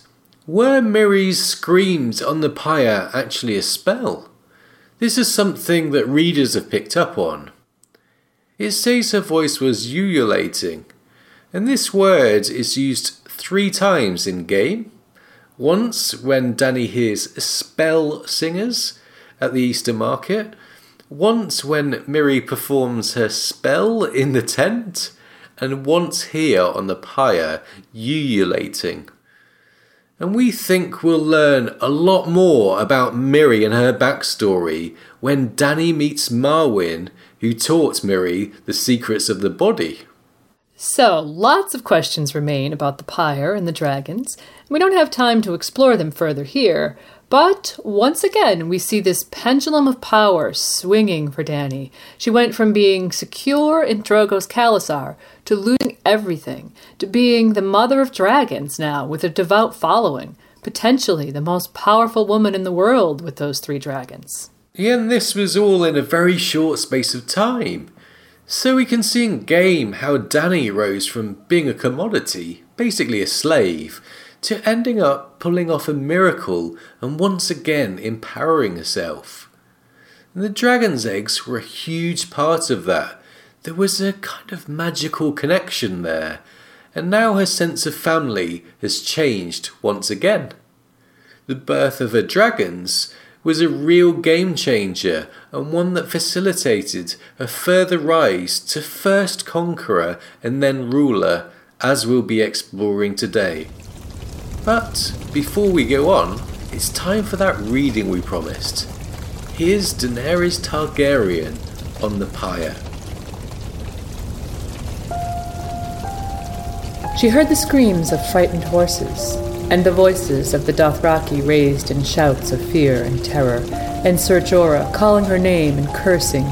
Were Mirri's screams on the pyre actually a spell? This is something that readers have picked up on. It says her voice was ululating, and this word is used three times in game. Once when Danny hears spell singers, at the Easter market. Once when Mirri performs her spell in the tent, and once here on the pyre, ululating. And we think we'll learn a lot more about Mirri and her backstory when Danny meets Marwyn, who taught Mirri the secrets of the body. So, lots of questions remain about the pyre and the dragons. We don't have time to explore them further here, but once again, we see this pendulum of power swinging for Danny. She went from being secure in Drogo's khalasar to losing everything, to being the mother of dragons now with a devout following, potentially the most powerful woman in the world with those three dragons. And this was all in a very short space of time. So we can see in game how Danny rose from being a commodity, basically a slave, to ending up pulling off a miracle and once again empowering herself. And the dragon's eggs were a huge part of that. There was a kind of magical connection there, and now her sense of family has changed once again. The birth of her dragons was a real game changer and one that facilitated a further rise to first conqueror and then ruler, as we'll be exploring today. But before we go on, it's time for that reading we promised. Here's Daenerys Targaryen on the pyre. She heard the screams of frightened horses, and the voices of the Dothraki raised in shouts of fear and terror, and Ser Jorah calling her name and cursing.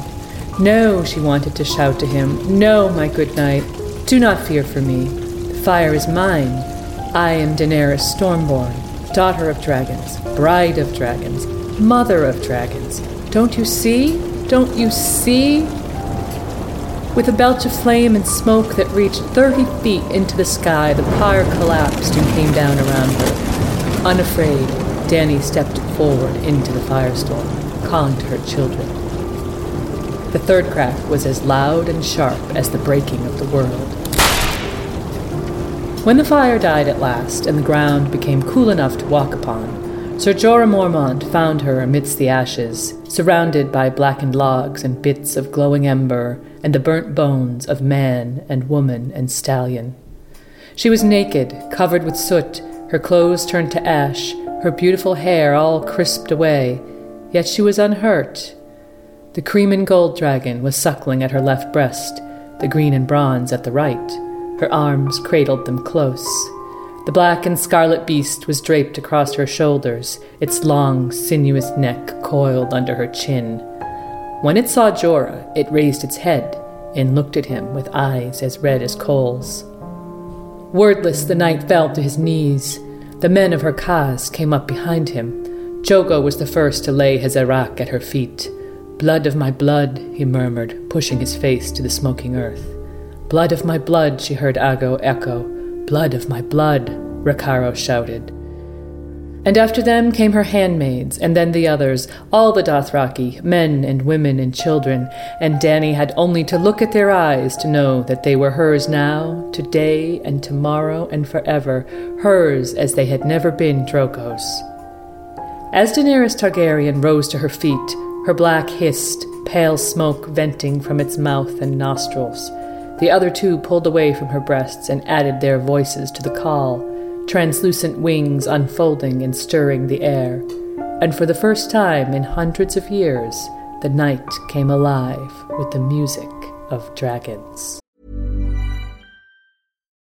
No, she wanted to shout to him, no, my good knight, do not fear for me. The fire is mine, I am Daenerys Stormborn, daughter of dragons, bride of dragons, mother of dragons. Don't you see? Don't you see? With a belch of flame and smoke that reached 30 feet into the sky, the pyre collapsed and came down around her. Unafraid, Dany stepped forward into the firestorm, calling to her children. The third crack was as loud and sharp as the breaking of the world. When the fire died at last, and the ground became cool enough to walk upon, Sir Jorah Mormont found her amidst the ashes, surrounded by blackened logs and bits of glowing ember, and the burnt bones of man and woman and stallion. She was naked, covered with soot, her clothes turned to ash, her beautiful hair all crisped away, yet she was unhurt. The cream and gold dragon was suckling at her left breast, the green and bronze at the right. Her arms cradled them close. The black and scarlet beast was draped across her shoulders, its long, sinuous neck coiled under her chin. When it saw Jorah, it raised its head and looked at him with eyes as red as coals. Wordless, the knight fell to his knees. The men of her khas came up behind him. Jhogo was the first to lay his arakh at her feet. Blood of my blood, he murmured, pushing his face to the smoking earth. Blood of my blood, she heard Aggo echo. Blood of my blood, Rakharo shouted. And after them came her handmaids, and then the others, all the Dothraki, men and women and children, and Danny had only to look at their eyes to know that they were hers now, today, and tomorrow, and forever, hers as they had never been Drogo's. As Daenerys Targaryen rose to her feet, her black hissed, pale smoke venting from its mouth and nostrils, the other two pulled away from her breasts and added their voices to the call translucent wings unfolding and stirring the air. And for the first time in hundreds of years, the night came alive with the music of dragons.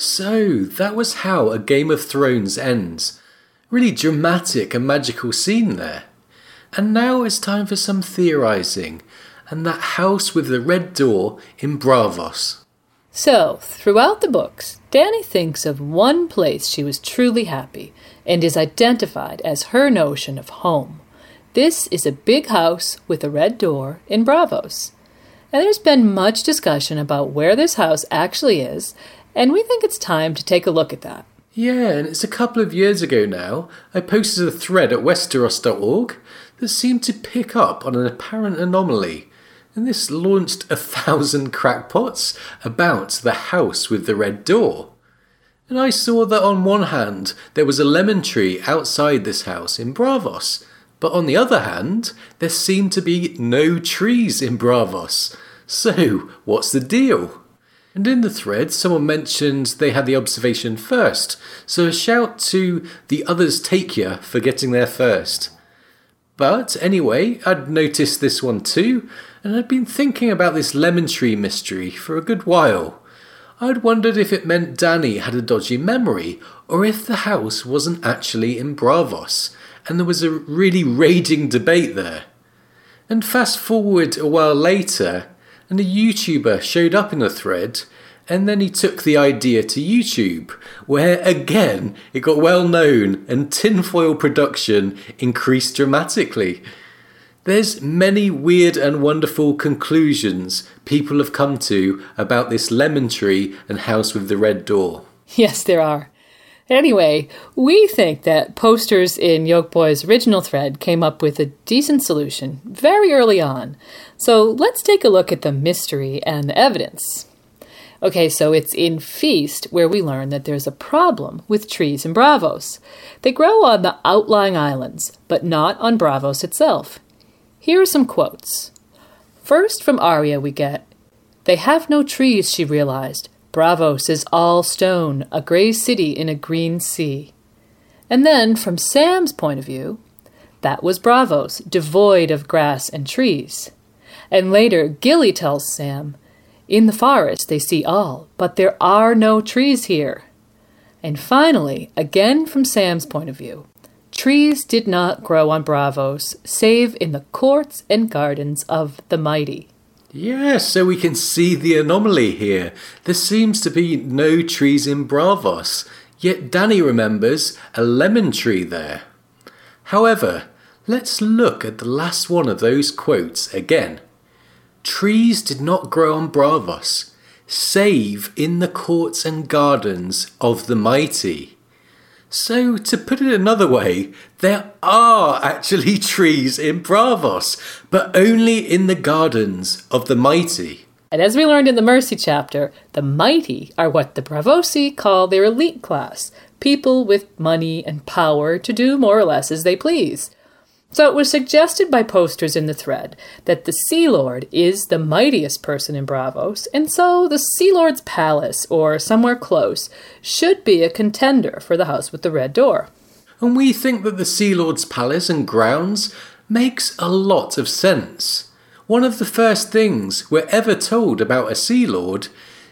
So, that was how A Game of Thrones ends. Really dramatic and magical scene there. And now it's time for some theorising, and that house with the red door in Braavos. So, throughout the books, Dany thinks of one place she was truly happy and is identified as her notion of home. This is a big house with a red door in Braavos. And there's been much discussion about where this house actually is, and we think it's time to take a look at that. Yeah, and it's a couple of years ago now. I posted a thread at westeros.org that seemed to pick up on an apparent anomaly, and this launched a thousand crackpots about the house with the red door. And I saw that on one hand there was a lemon tree outside this house in Braavos, but on the other hand there seemed to be no trees in Braavos. So, what's the deal? And in the thread, someone mentioned they had the observation first, so a shout to the others take ya for getting there first. But anyway, I'd noticed this one too, and I'd been thinking about this lemon tree mystery for a good while. I'd wondered if it meant Danny had a dodgy memory, or if the house wasn't actually in Braavos, and there was a really raging debate there. And fast forward a while later, and a YouTuber showed up in the thread, and then he took the idea to YouTube, where again it got well known and tinfoil production increased dramatically. There's many weird and wonderful conclusions people have come to about this lemon tree and house with the red door. Yes, there are. Anyway, we think that posters in Yolkboy's original thread came up with a decent solution very early on. So let's take a look at the mystery and the evidence. Okay, so it's in Feast where we learn that there's a problem with trees in Braavos. They grow on the outlying islands, but not on Braavos itself. Here are some quotes. First, from Arya, we get They have no trees, she realized. Braavos is all stone, a grey city in a green sea. And then, from Sam's point of view, that was Braavos, devoid of grass and trees. And later, Gilly tells Sam, In the forest they see all, but there are no trees here. And finally, again from Sam's point of view, trees did not grow on Braavos, save in the courts and gardens of the mighty. Yes, so we can see the anomaly here. There seems to be no trees in Braavos, yet Danny remembers a lemon tree there. However, let's look at the last one of those quotes again. Trees did not grow on Braavos, save in the courts and gardens of the mighty. So, to put it another way, there are actually trees in Braavos, but only in the gardens of the mighty. And as we learned in the Mercy chapter, the mighty are what the Braavosi call their elite class people with money and power to do more or less as they please. So it was suggested by posters in the thread that the Sea Lord is the mightiest person in Braavos, and so the Sea Lord's palace, or somewhere close, should be a contender for the house with the red door. And we think that the Sea Lord's palace and grounds makes a lot of sense. One of the first things we're ever told about a Sea Lord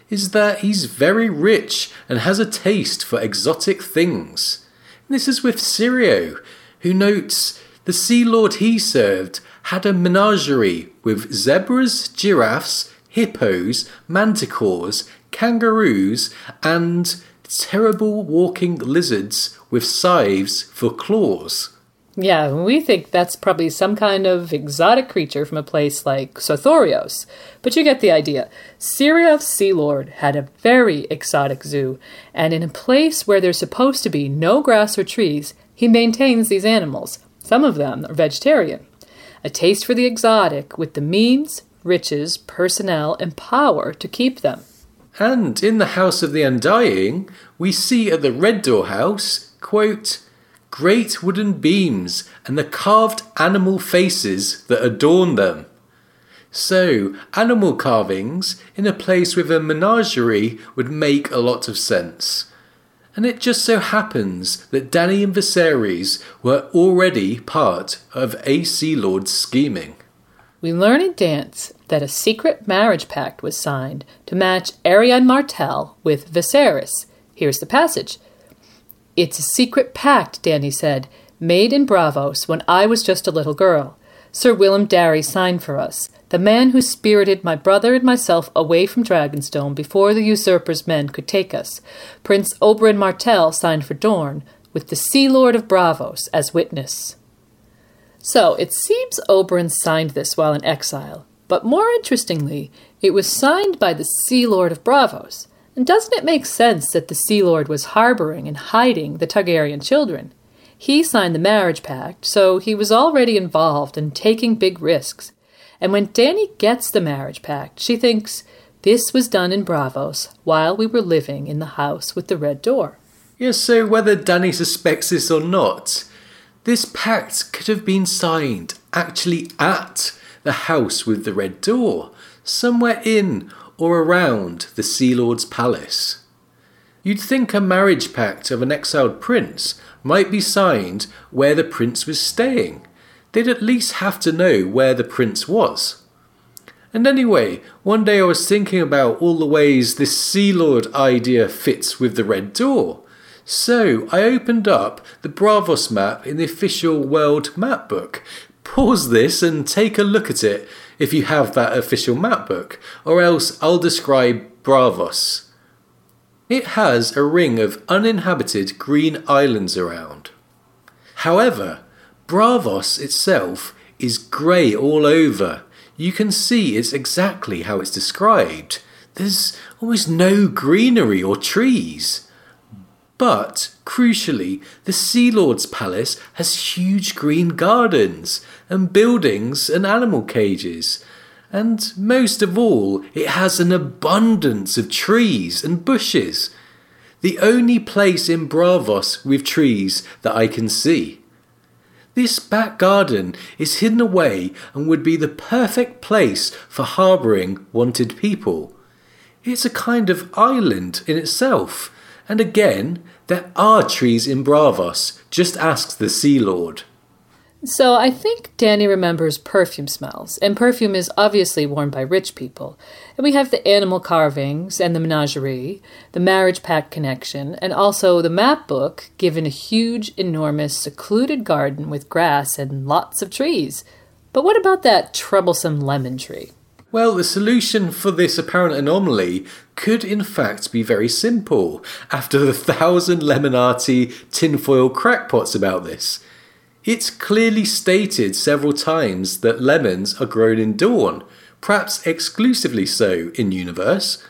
is that he's very rich and has a taste for exotic things. This is with Syrio, who notes the Sea Lord he served had a menagerie with zebras, giraffes, hippos, manticores, kangaroos, and terrible walking lizards with scythes for claws. Yeah, we think that's probably some kind of exotic creature from a place like Sothoryos. But you get the idea. Syrio's Sea Lord had a very exotic zoo, and in a place where there's supposed to be no grass or trees, he maintains these animals. Some of them are vegetarian. A taste for the exotic with the means, riches, personnel, and power to keep them. And in the House of the Undying, we see at the Red Door House, quote, great wooden beams and the carved animal faces that adorn them. So, animal carvings in a place with a menagerie would make a lot of sense. And it just so happens that Dany and Viserys were already part of AC Lord's scheming. We learn in Dance that a secret marriage pact was signed to match Arianne Martell with Viserys. Here's the passage. It's a secret pact, Dany said, made in Braavos when I was just a little girl. Sir Willem Darry signed for us, the man who spirited my brother and myself away from Dragonstone before the usurper's men could take us. Prince Oberyn Martell signed for Dorne, with the Sea Lord of Braavos as witness. So it seems Oberyn signed this while in exile, but more interestingly, it was signed by the Sea Lord of Braavos. And doesn't it make sense that the Sea Lord was harboring and hiding the Targaryen children? He signed the marriage pact, so he was already involved and taking big risks. And when Dany gets the marriage pact, she thinks, this was done in Braavos while we were living in the house with the red door. Yes, so whether Dany suspects this or not, this pact could have been signed actually at the house with the red door, somewhere in or around the Sea Lord's palace. You'd think a marriage pact of an exiled prince might be signed where the prince was staying. They'd at least have to know where the prince was. And anyway, one day I was thinking about all the ways this Sea Lord idea fits with the Red Door. So I opened up the Braavos map in the official World Map Book. Pause this and take a look at it if you have that official map book, or else I'll describe Braavos. It has a ring of uninhabited green islands around. However, Braavos itself is grey all over. You can see it's exactly how it's described. There's almost no greenery or trees. But, crucially, the Sea Lord's palace has huge green gardens and buildings and animal cages. And most of all, it has an abundance of trees and bushes. The only place in Braavos with trees that I can see. This back garden is hidden away and would be the perfect place for harbouring wanted people. It's a kind of island in itself, and again, there are trees in Braavos, just ask the Sea Lord. So I think Dany remembers perfume smells, and perfume is obviously worn by rich people. And we have the animal carvings and the menagerie, the marriage pact connection, and also the map book given a huge, enormous, secluded garden with grass and lots of trees. But what about that troublesome lemon tree? Well, the solution for this apparent anomaly could in fact be very simple after the thousand Lemonati tinfoil crackpots about this. It's clearly stated several times that lemons are grown in Dorne, perhaps exclusively so in Universe.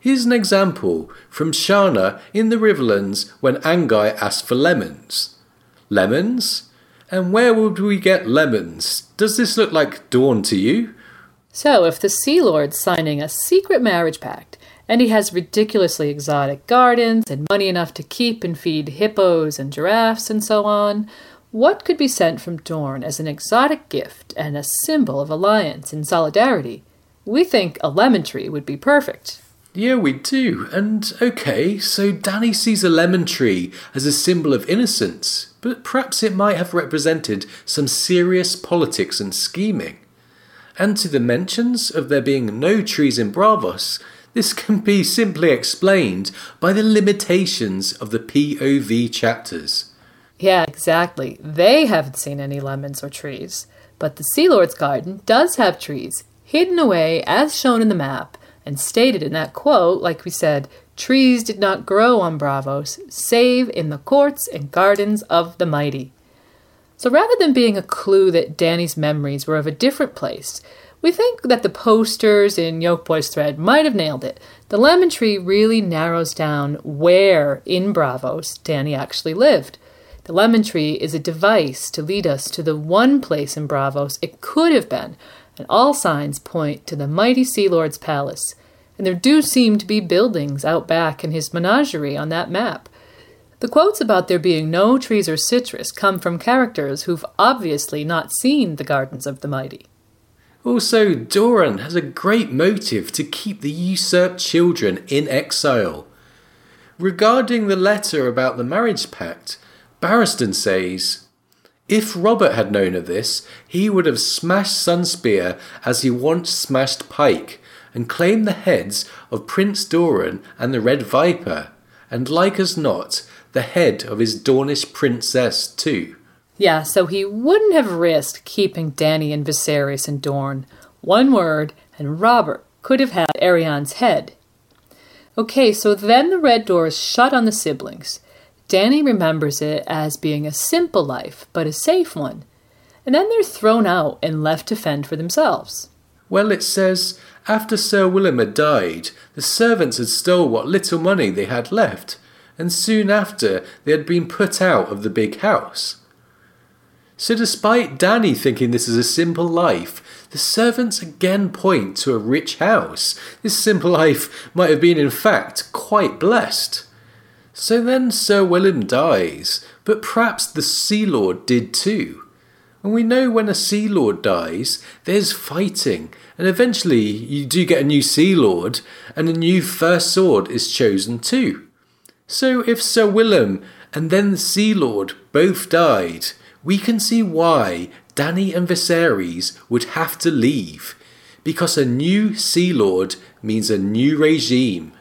Here's an example from Sharna in the Riverlands when Anguy asked for lemons. Lemons? And where would we get lemons? Does this look like Dorne to you? So, if the Sea Lord's signing a secret marriage pact, and he has ridiculously exotic gardens and money enough to keep and feed hippos and giraffes and so on, what could be sent from Dorne as an exotic gift and a symbol of alliance and solidarity? We think a lemon tree would be perfect. Yeah, we do. And okay, so Dany sees a lemon tree as a symbol of innocence, but perhaps it might have represented some serious politics and scheming. And to the mentions of there being no trees in Braavos, this can be simply explained by the limitations of the POV chapters. Yeah, exactly. They haven't seen any lemons or trees. But the Sea Lord's garden does have trees, hidden away as shown in the map, and stated in that quote, like we said, trees did not grow on Braavos, save in the courts and gardens of the mighty. So rather than being a clue that Dany's memories were of a different place, we think that the posters in Yolkboy's thread might have nailed it. The lemon tree really narrows down where in Braavos Dany actually lived. The lemon tree is a device to lead us to the one place in Braavos it could have been, and all signs point to the mighty Sea Lord's palace. And there do seem to be buildings out back in his menagerie on that map. The quotes about there being no trees or citrus come from characters who've obviously not seen the Gardens of the Mighty. Also, Doran has a great motive to keep the usurped children in exile. Regarding the letter about the marriage pact, Barristan says, If Robert had known of this, he would have smashed Sunspear as he once smashed Pike, and claimed the heads of Prince Doran and the Red Viper, and like as not, the head of his Dornish princess too. Yeah, so he wouldn't have risked keeping Dany and Viserys and Dorne. One word, and Robert could have had Arianne's head. Okay, so then the red door is shut on the siblings. Dany remembers it as being a simple life, but a safe one. And then they're thrown out and left to fend for themselves. Well, it says, after Sir Willem had died, the servants had stole what little money they had left, and soon after they had been put out of the big house. So, despite Dany thinking this is a simple life, the servants again point to a rich house. This simple life might have been, in fact, quite blessed. So then Sir Willem dies, but perhaps the Sea Lord did too. And we know when a Sea Lord dies, there's fighting, and eventually you do get a new Sea Lord, and a new First Sword is chosen too. So if Sir Willem and then the Sea Lord both died, we can see why Dany and Viserys would have to leave, because a new Sea Lord means a new regime.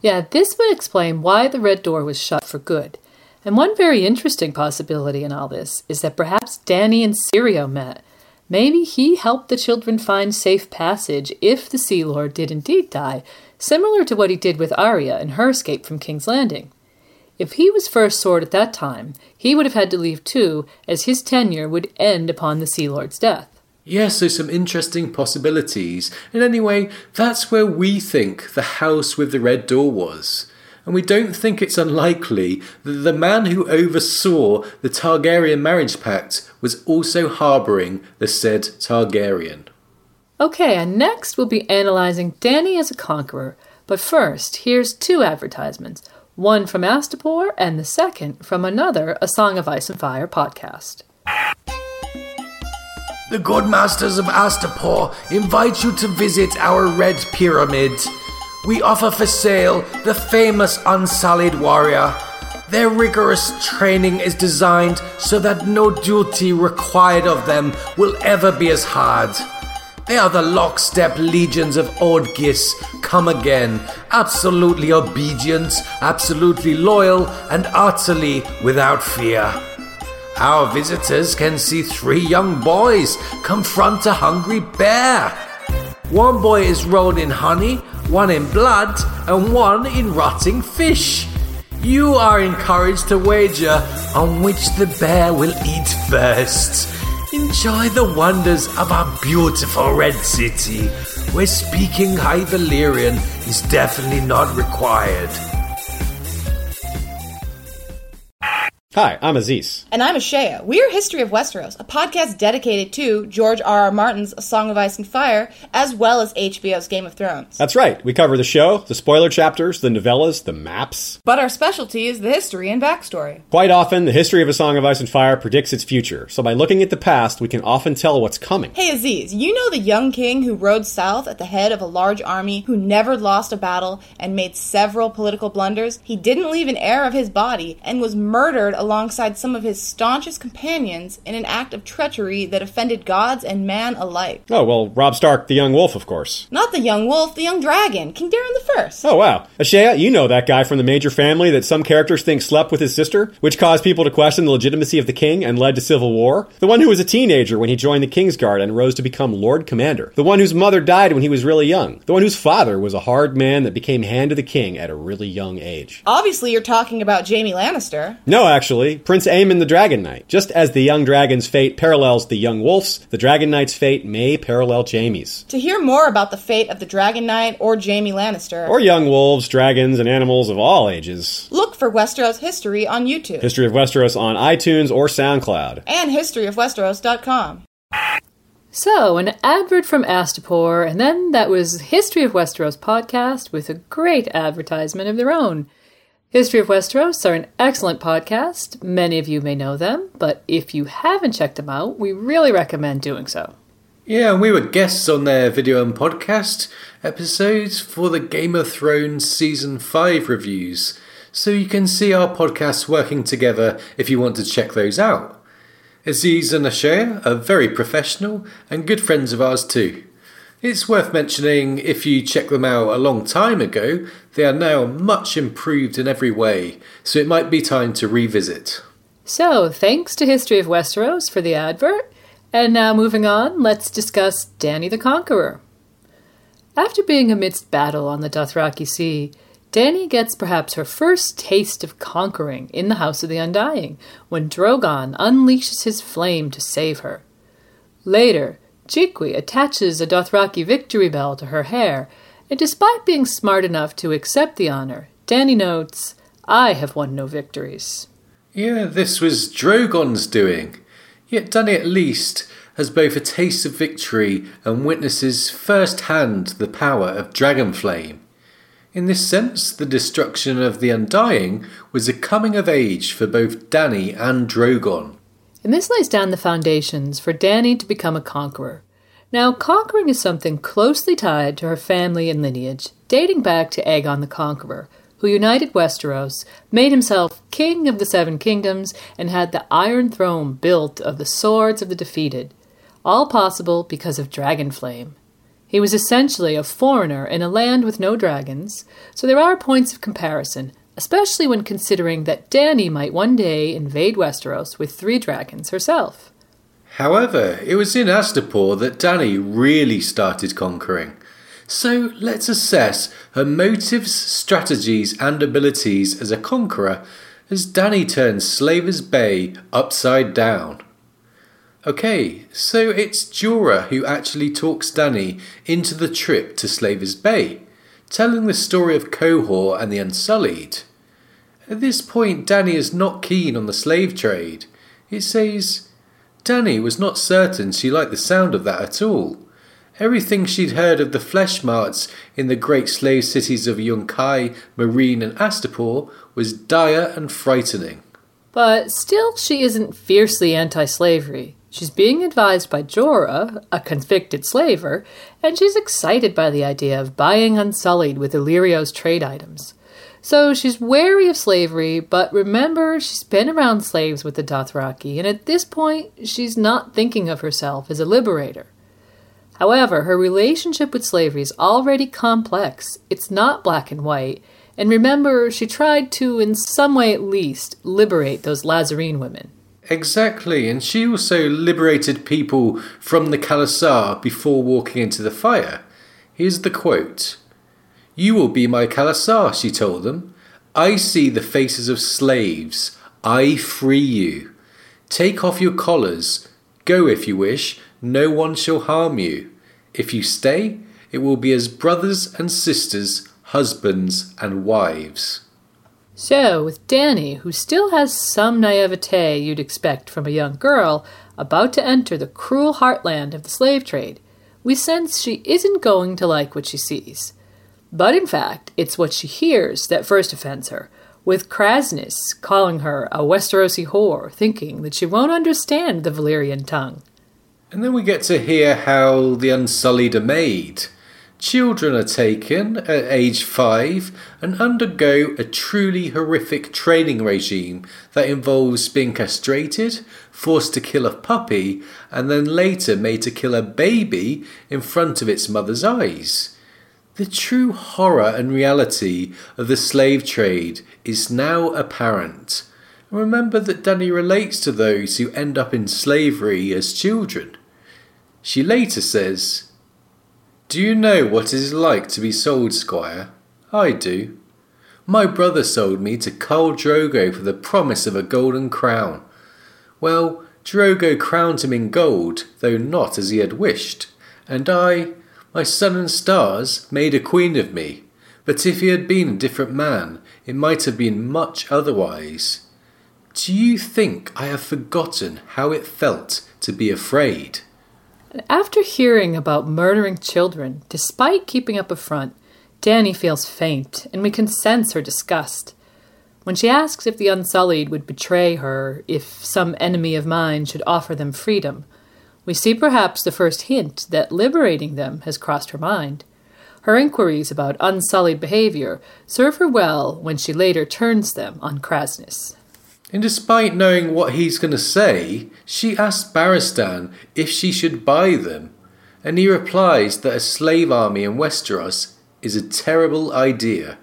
Yeah, this would explain why the Red Door was shut for good. And one very interesting possibility in all this is that perhaps Dany and Syrio met. Maybe he helped the children find safe passage if the Sea Lord did indeed die, similar to what he did with Arya in her escape from King's Landing. If he was First Sword at that time, he would have had to leave too, as his tenure would end upon the Sea Lord's death. Yes, so some interesting possibilities. And anyway, that's where we think the house with the red door was. And we don't think it's unlikely that the man who oversaw the Targaryen marriage pact was also harbouring the said Targaryen. Okay, and next we'll be analysing Dany as a conqueror. But first, here's two advertisements one from Astapor and the second from another A Song of Ice and Fire podcast. The good masters of Astapor invite you to visit our Red Pyramid. We offer for sale the famous Unsullied Warrior. Their rigorous training is designed so that no duty required of them will ever be as hard. They are the lockstep legions of Old Ghis come again, absolutely obedient, absolutely loyal, and utterly without fear. Our visitors can see three young boys confront a hungry bear. One boy is rolled in honey, one in blood, and one in rotting fish. You are encouraged to wager on which the bear will eat first. Enjoy the wonders of our beautiful Red City. where speaking High Valyrian is definitely not required. Hi, I'm Aziz. And I'm Ashaya. We're History of Westeros, a podcast dedicated to George R. R. Martin's A Song of Ice and Fire, as well as HBO's Game of Thrones. That's right. We cover the show, the spoiler chapters, the novellas, the maps. But our specialty is the history and backstory. Quite often, the history of A Song of Ice and Fire predicts its future, so by looking at the past, we can often tell what's coming. Hey Aziz, you know the young king who rode south at the head of a large army, who never lost a battle and made several political blunders? He didn't leave an heir of his body and was murdered alongside some of his staunchest companions in an act of treachery that offended gods and man alike. Oh, well, Robb Stark, the young wolf, of course. Not the young wolf, the young dragon, King Daeron the First. Oh, wow. Ashaya, you know that guy from the major family that some characters think slept with his sister, which caused people to question the legitimacy of the king and led to civil war? The one who was a teenager when he joined the Kingsguard and rose to become Lord Commander. The one whose mother died when he was really young. The one whose father was a hard man that became hand to the king at a really young age. Obviously, you're talking about Jaime Lannister. No, actually, Prince Aemon the Dragon Knight. Just as the young dragon's fate parallels the young wolf's, the Dragon Knight's fate may parallel Jaime's. To hear more about the fate of the Dragon Knight or Jaime Lannister, Or young wolves, dragons, and animals of all ages. look for Westeros History on YouTube History of Westeros on iTunes or SoundCloud. and historyofwesteros.com. So, an advert from Astapor, and then that was History of Westeros podcast with a great advertisement of their own. History of Westeros are an excellent podcast. Many of you may know them, but if you haven't checked them out, we really recommend doing so. Yeah, and we were guests on their video and podcast episodes for the Game of Thrones Season 5 reviews, so you can see our podcasts working together if you want to check those out. Aziz and Ashaya are very professional and good friends of ours too. It's worth mentioning if you check them out a long time ago, they are now much improved in every way, so it might be time to revisit. So, thanks to History of Westeros for the advert. And now, moving on, let's discuss Dany the Conqueror. After being amidst battle on the Dothraki Sea, Dany gets perhaps her first taste of conquering in the House of the Undying when Drogon unleashes his flame to save her. Later, Jhiqui attaches a Dothraki victory bell to her hair, and despite being smart enough to accept the honor, Dany notes, I have won no victories. Yeah, this was Drogon's doing. Yet Dany at least has both a taste of victory and witnesses firsthand the power of Dragonflame. In this sense, the destruction of the Undying was a coming of age for both Dany and Drogon. And this lays down the foundations for Dany to become a conqueror. Now, conquering is something closely tied to her family and lineage, dating back to Aegon the Conqueror, who united Westeros, made himself king of the Seven Kingdoms, and had the Iron Throne built of the swords of the defeated. All possible because of Dragonflame. He was essentially a foreigner in a land with no dragons, so there are points of comparison, especially when considering that Dany might one day invade Westeros with three dragons herself. However, it was in Astapor that Dany really started conquering. So let's assess her motives, strategies, and abilities as a conqueror as Dany turns Slaver's Bay upside down. Okay, so it's Jorah who actually talks Dany into the trip to Slaver's Bay, telling the story of Qohor and the Unsullied. At this point, Dany is not keen on the slave trade. It says Dany was not certain she liked the sound of that at all. Everything she'd heard of the flesh marts in the great slave cities of Yunkai, Meereen, and Astapor was dire and frightening. But still, she isn't fiercely anti slavery. She's being advised by Jorah, a convicted slaver, and she's excited by the idea of buying Unsullied with Illyrio's trade items. So she's wary of slavery, but remember, she's been around slaves with the Dothraki, and at this point, she's not thinking of herself as a liberator. However, her relationship with slavery is already complex. It's not black and white. And remember, she tried to, in some way at least, liberate those Lhazareen women. Exactly, and she also liberated people from the Khalasar before walking into the fire. Here's the quote You will be my Khalasar, she told them. I see the faces of slaves. I free you. Take off your collars. Go if you wish. No one shall harm you. If you stay, it will be as brothers and sisters, husbands and wives. So, with Dany, who still has some naivete you'd expect from a young girl, about to enter the cruel heartland of the slave trade, we sense she isn't going to like what she sees. But in fact, it's what she hears that first offends her, with Kraznys calling her a Westerosi whore, thinking that she won't understand the Valyrian tongue. And then we get to hear how the Unsullied are made. Children are taken at age five and undergo a truly horrific training regime that involves being castrated, forced to kill a puppy, and then later made to kill a baby in front of its mother's eyes. The true horror and reality of the slave trade is now apparent. Remember that Dany relates to those who end up in slavery as children. She later says, do you know what it is like to be sold, Squire? I do. My brother sold me to Khal Drogo for the promise of a golden crown. Well, Drogo crowned him in gold, though not as he had wished, and I, my sun and stars, made a queen of me. But if he had been a different man, it might have been much otherwise. Do you think I have forgotten how it felt to be afraid? After hearing about murdering children, despite keeping up a front, Dany feels faint, and we can sense her disgust. When she asks if the Unsullied would betray her if some enemy of mine should offer them freedom, we see perhaps the first hint that liberating them has crossed her mind. Her inquiries about unsullied behavior serve her well when she later turns them on Kraznys. And despite knowing what he's going to say, she asks Barristan if she should buy them, and he replies that a slave army in Westeros is a terrible idea.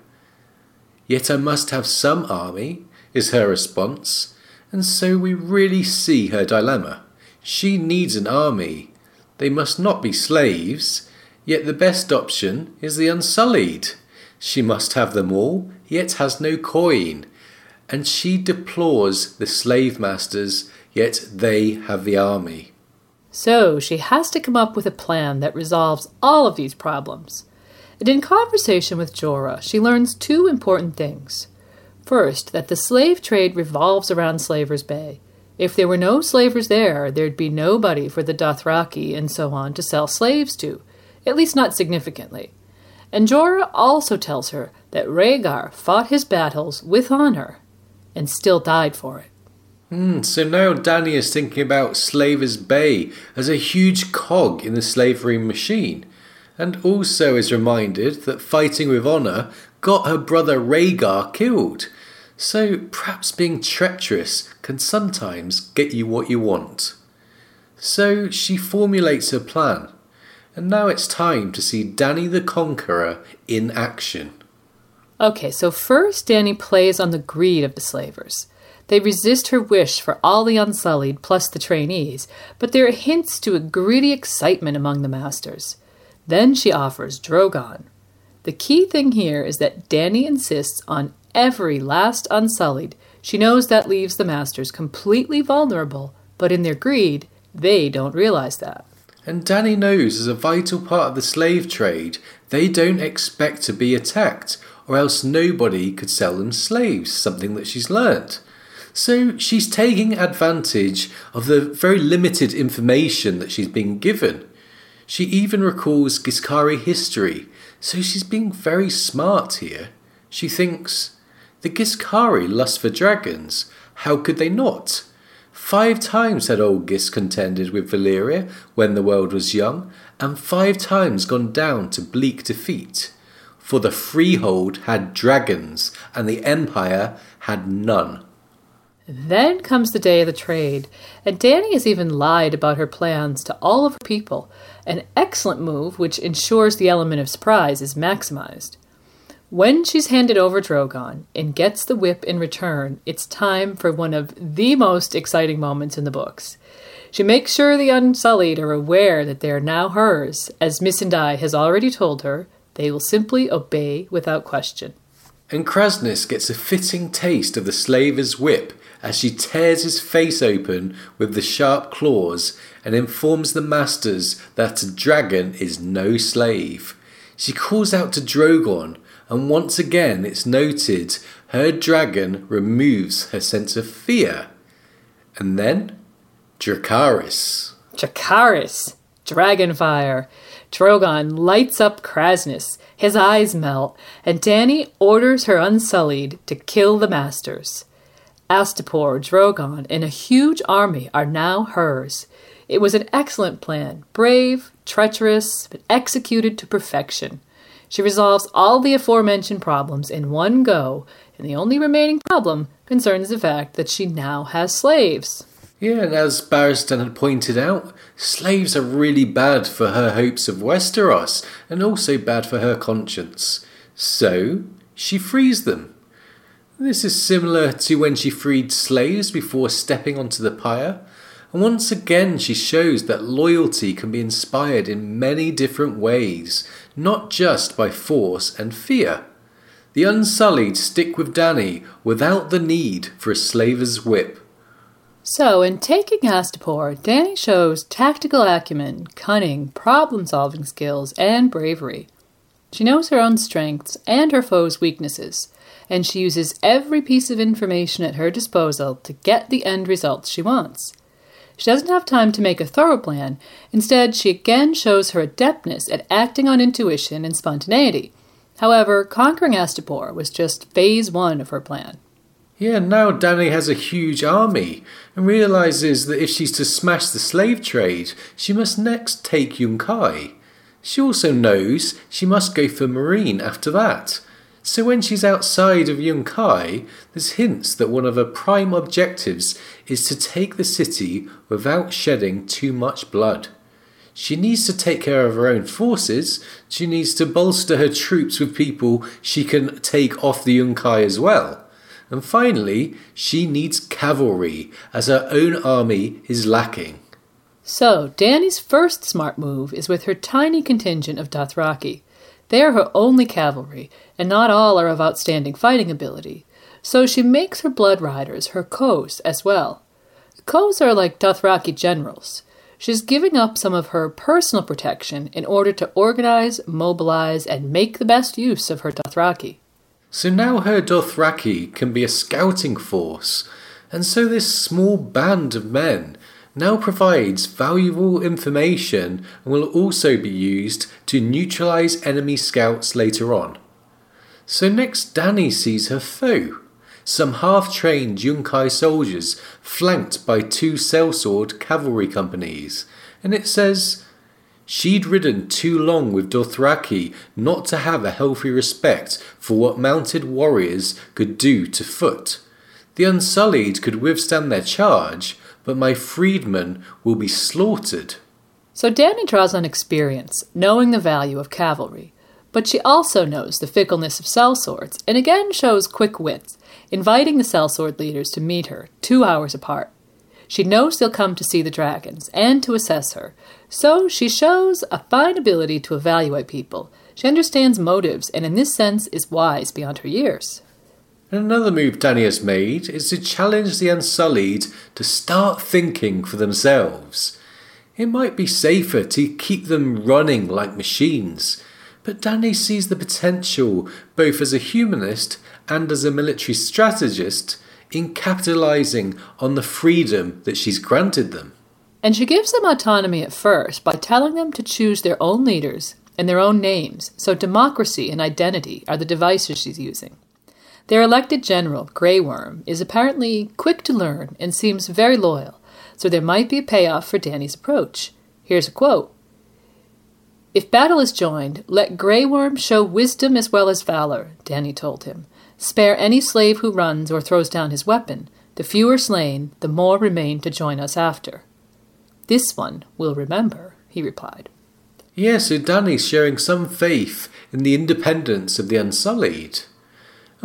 Yet I must have some army, is her response, and so we really see her dilemma. She needs an army. They must not be slaves, yet the best option is the Unsullied. She must have them all, yet has no coin and she deplores the slave masters, yet they have the army. So she has to come up with a plan that resolves all of these problems. And in conversation with Jorah, she learns two important things. First, that the slave trade revolves around Slaver's Bay. If there were no slavers there, there'd be nobody for the Dothraki and so on to sell slaves to, at least not significantly. And Jorah also tells her that Rhaegar fought his battles with honor and still died for it. Mm, so now Dany is thinking about Slaver's Bay as a huge cog in the slavery machine, and also is reminded that fighting with honour got her brother Rhaegar killed. So perhaps being treacherous can sometimes get you what you want. So she formulates her plan, and now it's time to see Dany the Conqueror in action. Okay, so first Dany plays on the greed of the slavers. They resist her wish for all the unsullied plus the trainees, but there are hints to a greedy excitement among the masters. Then she offers Drogon. The key thing here is that Dany insists on every last unsullied. She knows that leaves the masters completely vulnerable, but in their greed, they don't realize that. And Dany knows as a vital part of the slave trade, they don't expect to be attacked or else nobody could sell them slaves, something that she's learnt. So she's taking advantage of the very limited information that she's been given. She even recalls Ghiscari history, so she's being very smart here. She thinks, the Ghiscari lust for dragons, how could they not? Five times had old Ghis contended with Valyria when the world was young, and five times gone down to bleak defeat for the freehold had dragons, and the empire had none. Then comes the day of the trade, and Dany has even lied about her plans to all of her people, an excellent move which ensures the element of surprise is maximized. When she's handed over Drogon and gets the whip in return, it's time for one of the most exciting moments in the books. She makes sure the Unsullied are aware that they are now hers, as Missandei has already told her, they will simply obey without question. And Kraznys gets a fitting taste of the slaver's whip as she tears his face open with the sharp claws and informs the masters that a dragon is no slave. She calls out to Drogon, and once again it's noted her dragon removes her sense of fear. And then, Dracarys. Dracarys, Dragonfire. Drogon lights up Kraznys, his eyes melt, and Dany orders her Unsullied to kill the Masters. Astapor, Drogon, and a huge army are now hers. It was an excellent plan, brave, treacherous, but executed to perfection. She resolves all the aforementioned problems in one go, and the only remaining problem concerns the fact that she now has slaves. Yeah, and as Barristan had pointed out, slaves are really bad for her hopes of Westeros, and also bad for her conscience. So, she frees them. This is similar to when she freed slaves before stepping onto the pyre. And once again, she shows that loyalty can be inspired in many different ways, not just by force and fear. The Unsullied stick with Dany without the need for a slaver's whip. So, in taking Astapor, Dany shows tactical acumen, cunning, problem solving skills, and bravery. She knows her own strengths and her foe's weaknesses and she uses every piece of information at her disposal to get the end results she wants. She doesn't have time to make a thorough plan. Instead, she again shows her adeptness at acting on intuition and spontaneity. However, conquering Astapor was just phase one of her plan. Yeah, now Dany has a huge army and realizes that if she's to smash the slave trade, she must next take Yunkai. She also knows she must go for Meereen after that, so when she's outside of Yunkai, there's hints that one of her prime objectives is to take the city without shedding too much blood. She needs to take care of her own forces. She needs to bolster her troops with people she can take off the Yunkai as well. And finally, she needs cavalry, as her own army is lacking. So, Dany's first smart move is with her tiny contingent of Dothraki. They are her only cavalry, and not all are of outstanding fighting ability, so she makes her blood riders her kos as well. Kos are like Dothraki generals. She's giving up some of her personal protection in order to organize, mobilize, and make the best use of her Dothraki. So now her Dothraki can be a scouting force, and so this small band of men now provides valuable information and will also be used to neutralize enemy scouts later on. So next Dany sees her foe, some half-trained Yunkai soldiers flanked by two sellsword cavalry companies, and it says, She'd ridden too long with Dothraki not to have a healthy respect for what mounted warriors could do to foot. The Unsullied could withstand their charge, but my freedmen will be slaughtered. So Dany draws on experience, knowing the value of cavalry. But she also knows the fickleness of sellswords, and again shows quick wits, inviting the sellsword leaders to meet her, two hours apart. She knows they'll come to see the dragons and to assess her, so she shows a fine ability to evaluate people. She understands motives, and in this sense is wise beyond her years. Another move Dany has made is to challenge the Unsullied to start thinking for themselves. It might be safer to keep them running like machines, but Dany sees the potential, both as a humanist and as a military strategist, in capitalizing on the freedom that she's granted them. And she gives them autonomy at first by telling them to choose their own leaders and their own names, so democracy and identity are the devices she's using. Their elected general, Grey Worm, is apparently quick to learn and seems very loyal, so there might be a payoff for Dany's approach. Here's a quote If battle is joined, let Grey Worm show wisdom as well as valor, Dany told him. Spare any slave who runs or throws down his weapon. The fewer slain, the more remain to join us after. This one will remember, he replied. Yes, so Dany's showing some faith in the independence of the Unsullied.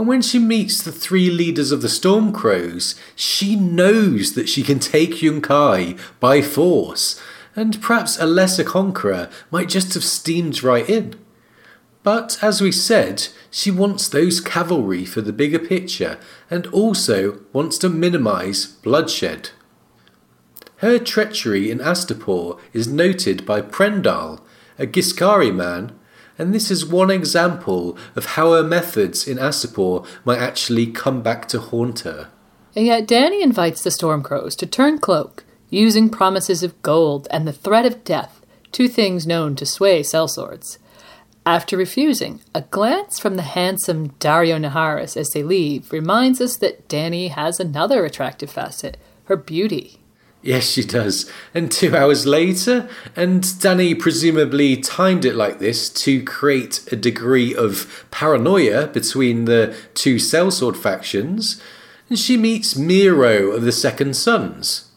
And when she meets the three leaders of the Stormcrows, she knows that she can take Yunkai by force, and perhaps a lesser conqueror might just have steamed right in. But as we said, she wants those cavalry for the bigger picture and also wants to minimize bloodshed. Her treachery in Astapor is noted by Prendahl, a Ghiscari man, and this is one example of how her methods in Astapor might actually come back to haunt her. And yet Dany invites the Stormcrows to turn cloak, using promises of gold and the threat of death, two things known to sway sellswords. After refusing, a glance from the handsome Daario Naharis as they leave reminds us that Dany has another attractive facet her beauty. Yes, she does. And two hours later, and Dany presumably timed it like this to create a degree of paranoia between the two sellsword factions, and she meets Mero of the Second Sons.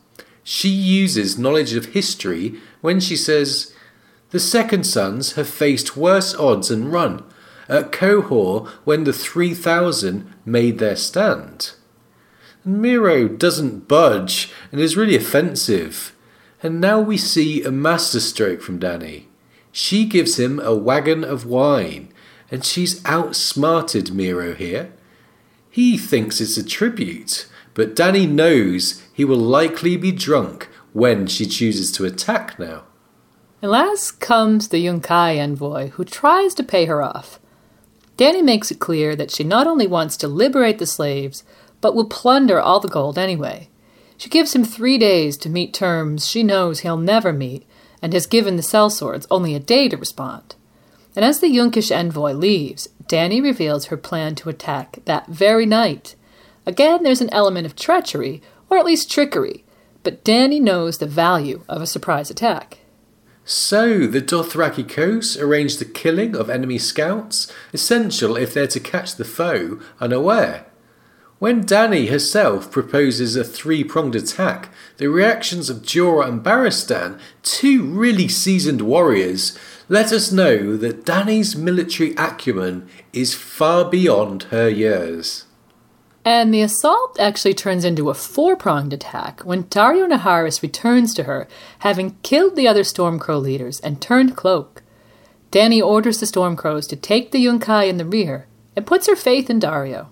She uses knowledge of history when she says, The Second Sons have faced worse odds and run at Qohor when the 3,000 made their stand. And Mero doesn't budge and is really offensive. And now we see a masterstroke from Dany. She gives him a wagon of wine, and she's outsmarted Mero here. He thinks it's a tribute, but Dany knows he will likely be drunk when she chooses to attack now. And last comes the Yunkai envoy, who tries to pay her off. Dany makes it clear that she not only wants to liberate the slaves, but will plunder all the gold anyway. She gives him three days to meet terms she knows he'll never meet, and has given the sellswords only a day to respond. And as the Yunkish envoy leaves, Dany reveals her plan to attack that very night. Again, there's an element of treachery, or at least trickery, but Dany knows the value of a surprise attack. So, the Dothraki coast arrange the killing of enemy scouts, essential if they're to catch the foe unaware. When Dany herself proposes a three pronged attack, the reactions of Jorah and Barristan, two really seasoned warriors, let us know that Dany's military acumen is far beyond her years. And the assault actually turns into a four pronged attack when Daario Naharis returns to her, having killed the other Stormcrow leaders and turned cloak. Dany orders the Stormcrows to take the Yunkai in the rear and puts her faith in Daario.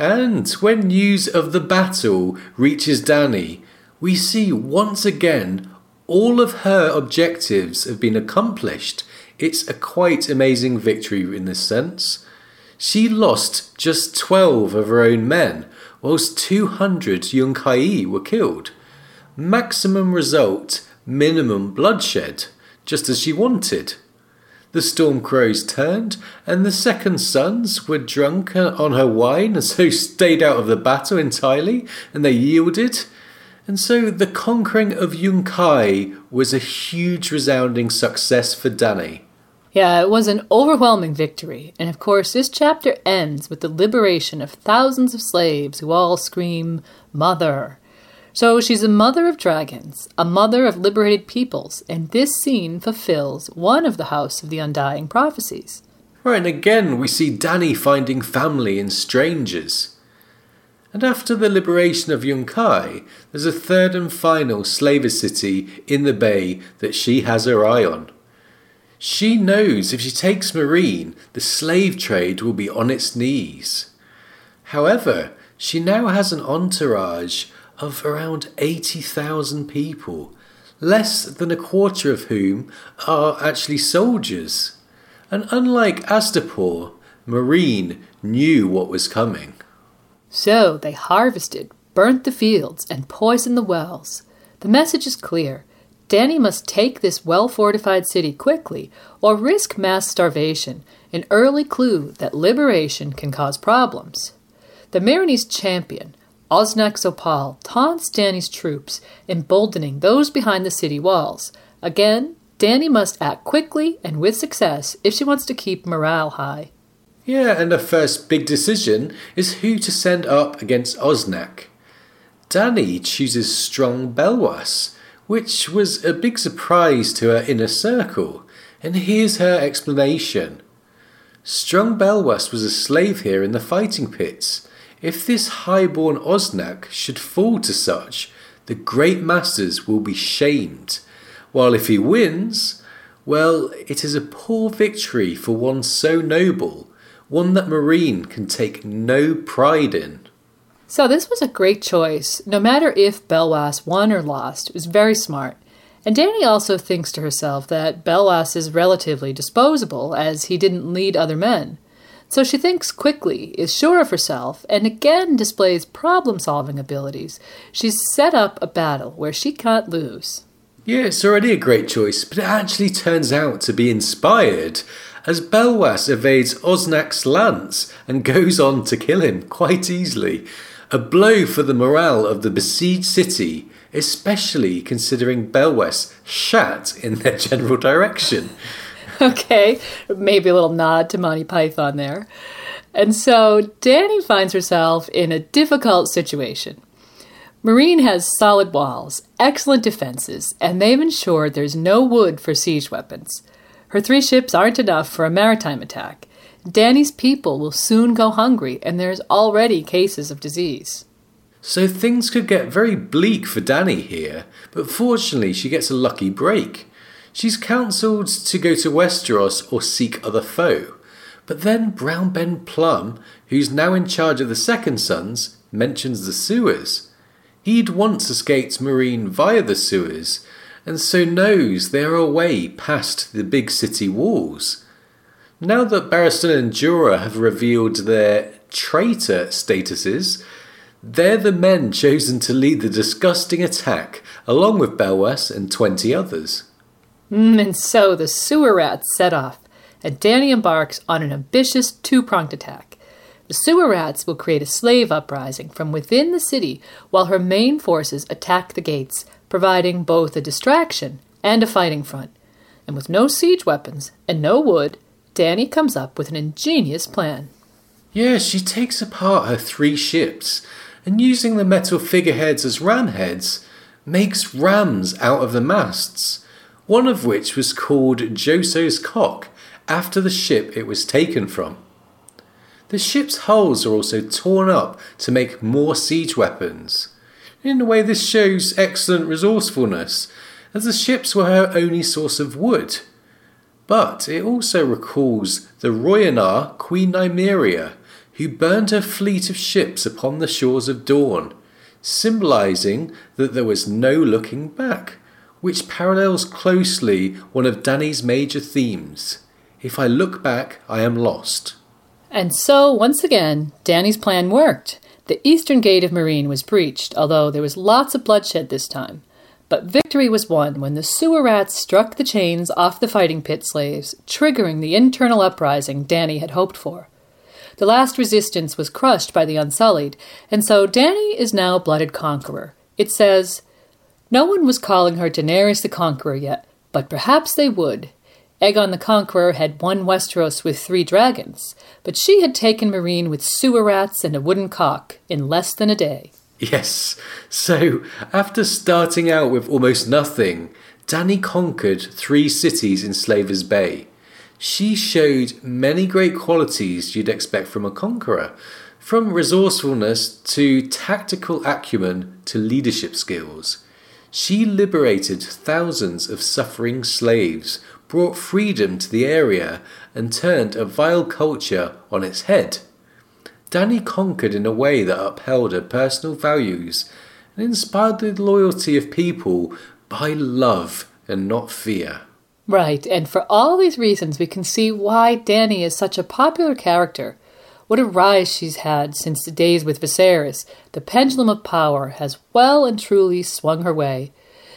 And when news of the battle reaches Dany, we see once again all of her objectives have been accomplished. It's a quite amazing victory in this sense. She lost just 12 of her own men, whilst 200 Yunkai were killed. Maximum result, minimum bloodshed, just as she wanted. The storm crows turned, and the Second Sons were drunk on her wine and so stayed out of the battle entirely, and they yielded. And so the conquering of Yunkai was a huge resounding success for Dany. Yeah, it was an overwhelming victory, and of course, this chapter ends with the liberation of thousands of slaves who all scream, Mother. So she's a mother of dragons, a mother of liberated peoples, and this scene fulfills one of the House of the Undying prophecies. Right, and again we see Dany finding family in strangers. And after the liberation of Yunkai, there's a third and final slaver city in the bay that she has her eye on. She knows if she takes Meereen, the slave trade will be on its knees. However, she now has an entourage of around 80,000 people, less than a quarter of whom are actually soldiers. And unlike Astapor, Meereen knew what was coming. So they harvested, burnt the fields, and poisoned the wells. The message is clear. Dany must take this well fortified city quickly or risk mass starvation, an early clue that liberation can cause problems. The Meereenese champion, Oznak zo Pahl taunts Dany's troops, emboldening those behind the city walls. Again, Dany must act quickly and with success if she wants to keep morale high. Yeah, and the first big decision is who to send up against Oznak. Dany chooses Strong Belwas, which was a big surprise to her inner circle, and here's her explanation. Strong Belwas was a slave here in the fighting pits. If this high-born Oznak should fall to such, the great masters will be shamed, while if he wins, Well, it is a poor victory for one so noble, one that Meereen can take no pride in. So this was a great choice. No matter if Belwas won or lost, it was very smart. And Dany also thinks to herself that Belwas is relatively disposable, as he didn't lead other men. So she thinks quickly, is sure of herself, and again displays problem solving abilities. She's set up a battle where she can't lose. Yeah, it's already a great choice, but it actually turns out to be inspired, as Belwas evades Oznak's lance and goes on to kill him quite easily. A blow for the morale of the besieged city, especially considering Belwas shat in their general direction. Okay, maybe a little nod to Monty Python there. And so Dany finds herself in a difficult situation. Meereen has solid walls, excellent defenses, and they've ensured there's no wood for siege weapons. Her three ships aren't enough for a maritime attack. Dany's people will soon go hungry, and there's already cases of disease. So things could get very bleak for Dany here, but fortunately she gets a lucky break. She's counselled to go to Westeros or seek other foe. But then Brown Ben Plumm, who's now in charge of the Second Sons, mentions the sewers. He'd once escaped Meereen via the sewers, and so knows they're a way past the big city walls. Now that Barristan and Jorah have revealed their traitor statuses, they're the men chosen to lead the disgusting attack, along with Belwas and 20 others. Mm, and so the sewer rats set off, and Dany embarks on an ambitious two pronged attack. The sewer rats will create a slave uprising from within the city while her main forces attack the gates, providing both a distraction and a fighting front. And with no siege weapons and no wood, Dany comes up with an ingenious plan. Yeah, she takes apart her three ships and using the metal figureheads as ram heads, makes rams out of the masts, one of which was called Joso's Cock after the ship it was taken from. The ship's hulls are also torn up to make more siege weapons. In a way, this shows excellent resourcefulness, as the ships were her only source of wood. But it also recalls the Rhoynar Queen Nymeria, who burned her fleet of ships upon the shores of Dorne, symbolizing that there was no looking back, which parallels closely one of Dany's major themes If I look back, I am lost. And so, once again, Dany's plan worked. The eastern gate of Meereen was breached, although there was lots of bloodshed this time. But victory was won when the sewer rats struck the chains off the fighting pit slaves, triggering the internal uprising Dany had hoped for. The last resistance was crushed by the Unsullied, and so Dany is now a blooded conqueror. It says, No one was calling her Daenerys the Conqueror yet, but perhaps they would. Aegon the Conqueror had won Westeros with three dragons, but she had taken Meereen with sewer rats and a wooden cock in less than a day. Yes, so after starting out with almost nothing, Dany conquered three cities in Slaver's Bay. She showed many great qualities you'd expect from a conqueror, from resourcefulness to tactical acumen to leadership skills. She liberated thousands of suffering slaves, brought freedom to the area, and turned a vile culture on its head. Dany conquered in a way that upheld her personal values and inspired the loyalty of people by love and not fear. Right, and for all these reasons, we can see why Dany is such a popular character. What a rise she's had since the days with Viserys. The pendulum of power has well and truly swung her way.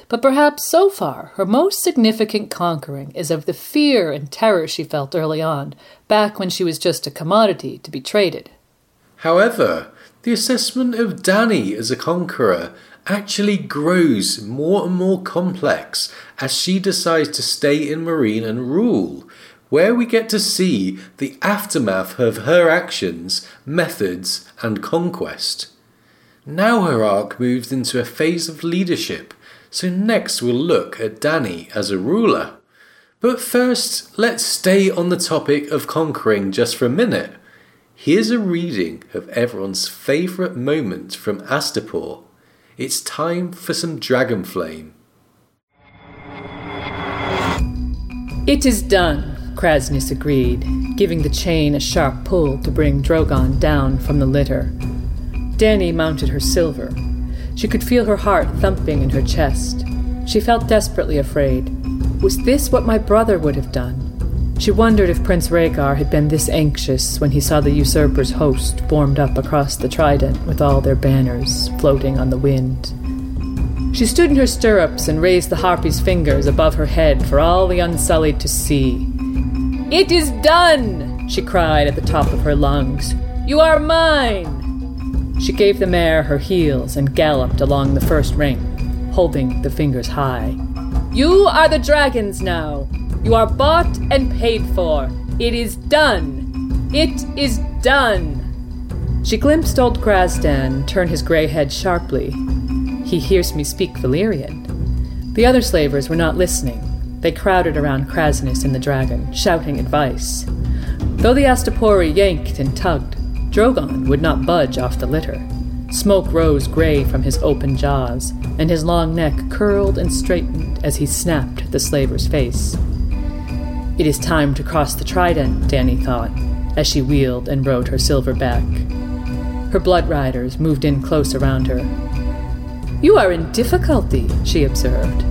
But perhaps so far, her most significant conquering is of the fear and terror she felt early on, back when she was just a commodity to be traded. However, the assessment of Dany as a conqueror actually grows more and more complex as she decides to stay in Meereen and rule, where we get to see the aftermath of her actions, methods, and conquest. Now her arc moves into a phase of leadership, so next we'll look at Dany as a ruler. But first, let's stay on the topic of conquering just for a minute. Here's a reading of everyone's favourite moment from Astapor. It's time for some Dragon Flame. It is done, Kraznys agreed, giving the chain a sharp pull to bring Drogon down from the litter. Dany mounted her silver. She could feel her heart thumping in her chest. She felt desperately afraid. Was this what my brother would have done? She wondered if Prince Rhaegar had been this anxious when he saw the usurper's host formed up across the Trident with all their banners floating on the wind. She stood in her stirrups and raised the harpy's fingers above her head for all the Unsullied to see. It is done! she cried at the top of her lungs. You are mine! She gave the mare her heels and galloped along the first ring, holding the fingers high. You are the dragons now! You are bought and paid for. It is done. It is done. She glimpsed old Grazdan turn his gray head sharply. He hears me speak Valyrian. The other slavers were not listening. They crowded around Kraznys and the dragon, shouting advice. Though the Astapori yanked and tugged, Drogon would not budge off the litter. Smoke rose gray from his open jaws, and his long neck curled and straightened as he snapped the slaver's face. It is time to cross the trident, Dany thought, as she wheeled and rode her silver back. Her blood riders moved in close around her. You are in difficulty, she observed.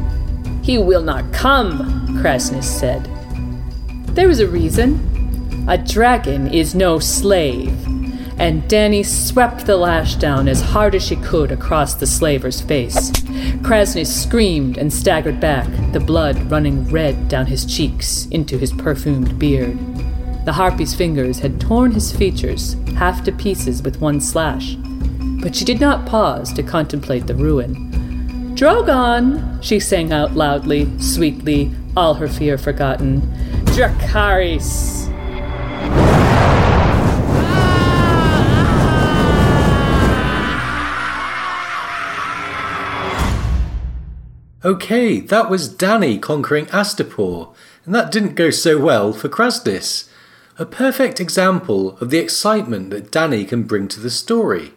He will not come, Kraznys said. There is a reason. A dragon is no slave and Dany swept the lash down as hard as she could across the slaver's face. Kraznys screamed and staggered back, the blood running red down his cheeks into his perfumed beard. The harpy's fingers had torn his features half to pieces with one slash, but she did not pause to contemplate the ruin. Drogon, she sang out loudly, sweetly, all her fear forgotten. Dracarys! Okay, that was Dany conquering Astapor, and that didn't go so well for Kraznys. A perfect example of the excitement that Dany can bring to the story.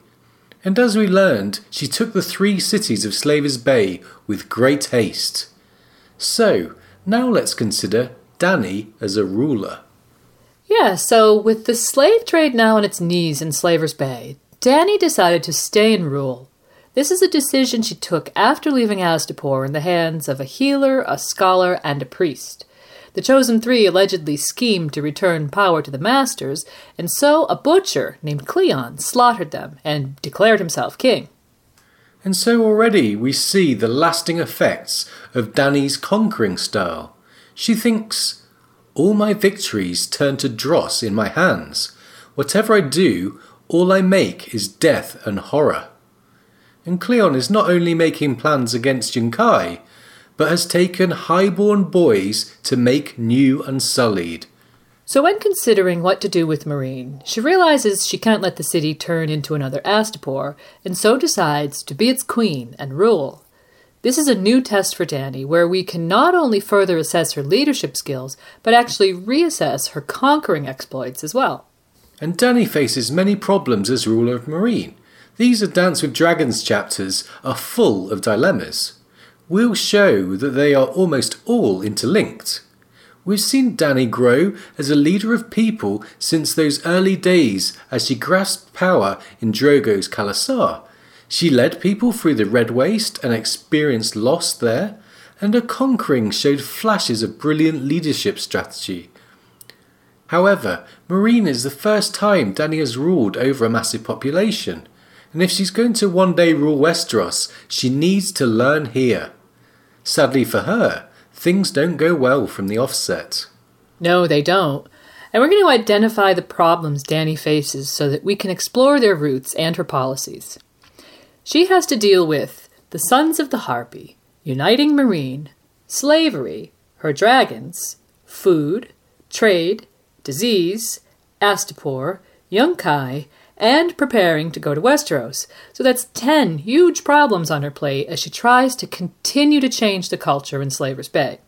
And as we learned, she took the three cities of Slaver's Bay with great haste. So, now let's consider Dany as a ruler. Yeah, so with the slave trade now on its knees in Slaver's Bay, Dany decided to stay and rule. This is a decision she took after leaving Astapor in the hands of a healer, a scholar, and a priest. The chosen three allegedly schemed to return power to the masters, and so a butcher named Cleon slaughtered them and declared himself king. And so already we see the lasting effects of Dany's conquering style. She thinks, All my victories turn to dross in my hands. Whatever I do, all I make is death and horror and Cleon is not only making plans against Yunkai, but has taken highborn boys to make new Unsullied. So, when considering what to do with Meereen, she realizes she can't let the city turn into another Astapor, and so decides to be its queen and rule. This is a new test for Dany, where we can not only further assess her leadership skills, but actually reassess her conquering exploits as well. And Dany faces many problems as ruler of Meereen. These are Dance with Dragons chapters are full of dilemmas. We'll show that they are almost all interlinked. We've seen Dany grow as a leader of people since those early days as she grasped power in Drogo's khalasar. She led people through the Red Waste and experienced loss there, and her conquering showed flashes of brilliant leadership strategy. However, Meereen is the first time Dany has ruled over a massive population and if she's going to one day rule Westeros, she needs to learn here. Sadly for her, things don't go well from the offset. No, they don't. And we're going to identify the problems Dany faces so that we can explore their roots and her policies. She has to deal with the Sons of the Harpy, uniting Meereen, slavery, her dragons, food, trade, disease, Astapor, Yunkai, and preparing to go to Westeros. So that's 10 huge problems on her plate as she tries to continue to change the culture in Slaver's Bay.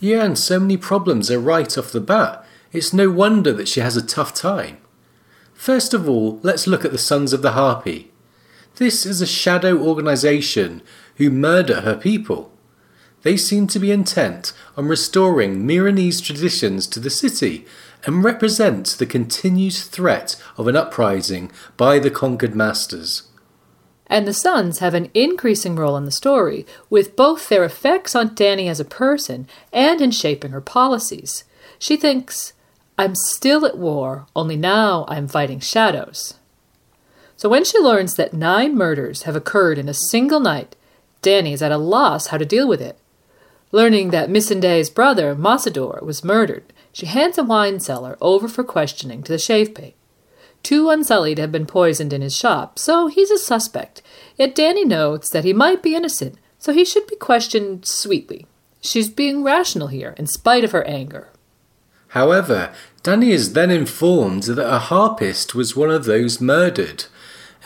Yeah, and so many problems are right off the bat. It's no wonder that she has a tough time. First of all, let's look at the Sons of the Harpy. This is a shadow organisation who murder her people. They seem to be intent on restoring Meereenese traditions to the city and represent the continued threat of an uprising by the conquered masters. And the sons have an increasing role in the story, with both their effects on Dany as a person and in shaping her policies. She thinks, I'm still at war, only now I'm fighting shadows. So when she learns that nine murders have occurred in a single night, Dany is at a loss how to deal with it. Learning that Missandei's brother, Mossador, was murdered, she hands a wine seller over for questioning to the shave pate. Two Unsullied have been poisoned in his shop, so he's a suspect. Yet Dany notes that he might be innocent, so he should be questioned sweetly. She's being rational here, in spite of her anger. However, Dany is then informed that a harpist was one of those murdered.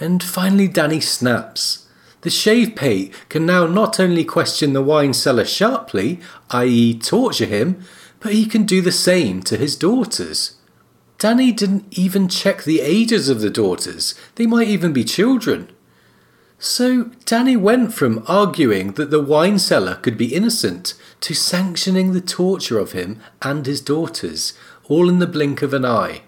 And finally, Dany snaps. The shave pate can now not only question the wine seller sharply, i.e., torture him, but he can do the same to his daughters. Dany didn't even check the ages of the daughters, they might even be children. So Dany went from arguing that the wine seller could be innocent to sanctioning the torture of him and his daughters, all in the blink of an eye.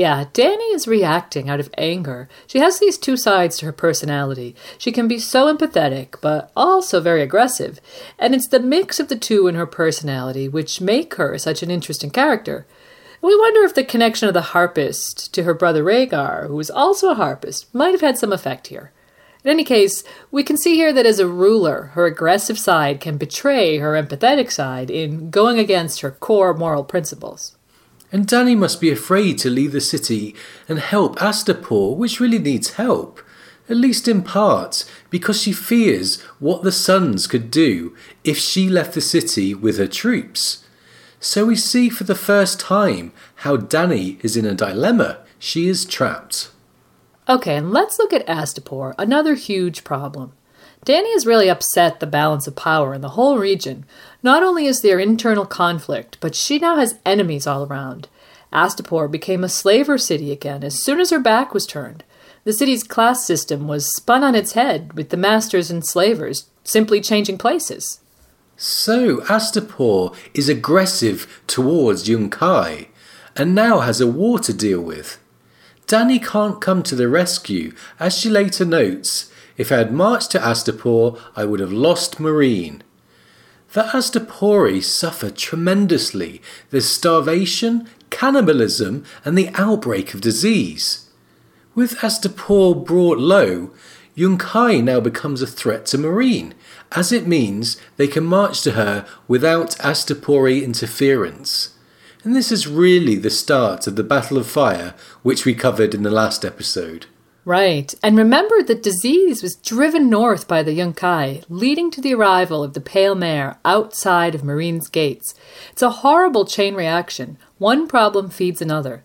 Yeah, Dany is reacting out of anger. She has these two sides to her personality. She can be so empathetic, but also very aggressive. And it's the mix of the two in her personality which make her such an interesting character. We wonder if the connection of the harpist to her brother Rhaegar, who was also a harpist, might have had some effect here. In any case, we can see here that as a ruler, her aggressive side can betray her empathetic side in going against her core moral principles. And Dany must be afraid to leave the city and help Astapor, which really needs help, at least in part, because she fears what the sons could do if she left the city with her troops. So we see for the first time how Dany is in a dilemma. She is trapped. Okay, let's look at Astapor, another huge problem. Dany has really upset the balance of power in the whole region. Not only is there internal conflict, but she now has enemies all around. Astapor became a slaver city again as soon as her back was turned. The city's class system was spun on its head, with the masters and slavers simply changing places. So Astapor is aggressive towards Yunkai and now has a war to deal with. Dany can't come to the rescue, as she later notes, if I had marched to Astapor, I would have lost Meereen. The Astapori suffer tremendously. There's starvation, cannibalism, and the outbreak of disease. With Astapor brought low, Yunkai now becomes a threat to Meereen, as it means they can march to her without Astapori interference. And this is really the start of the Battle of Fire, which we covered in the last episode. Right, and remember that disease was driven north by the Yunkai, leading to the arrival of the Pale Mare outside of Meereen's gates. It's a horrible chain reaction. One problem feeds another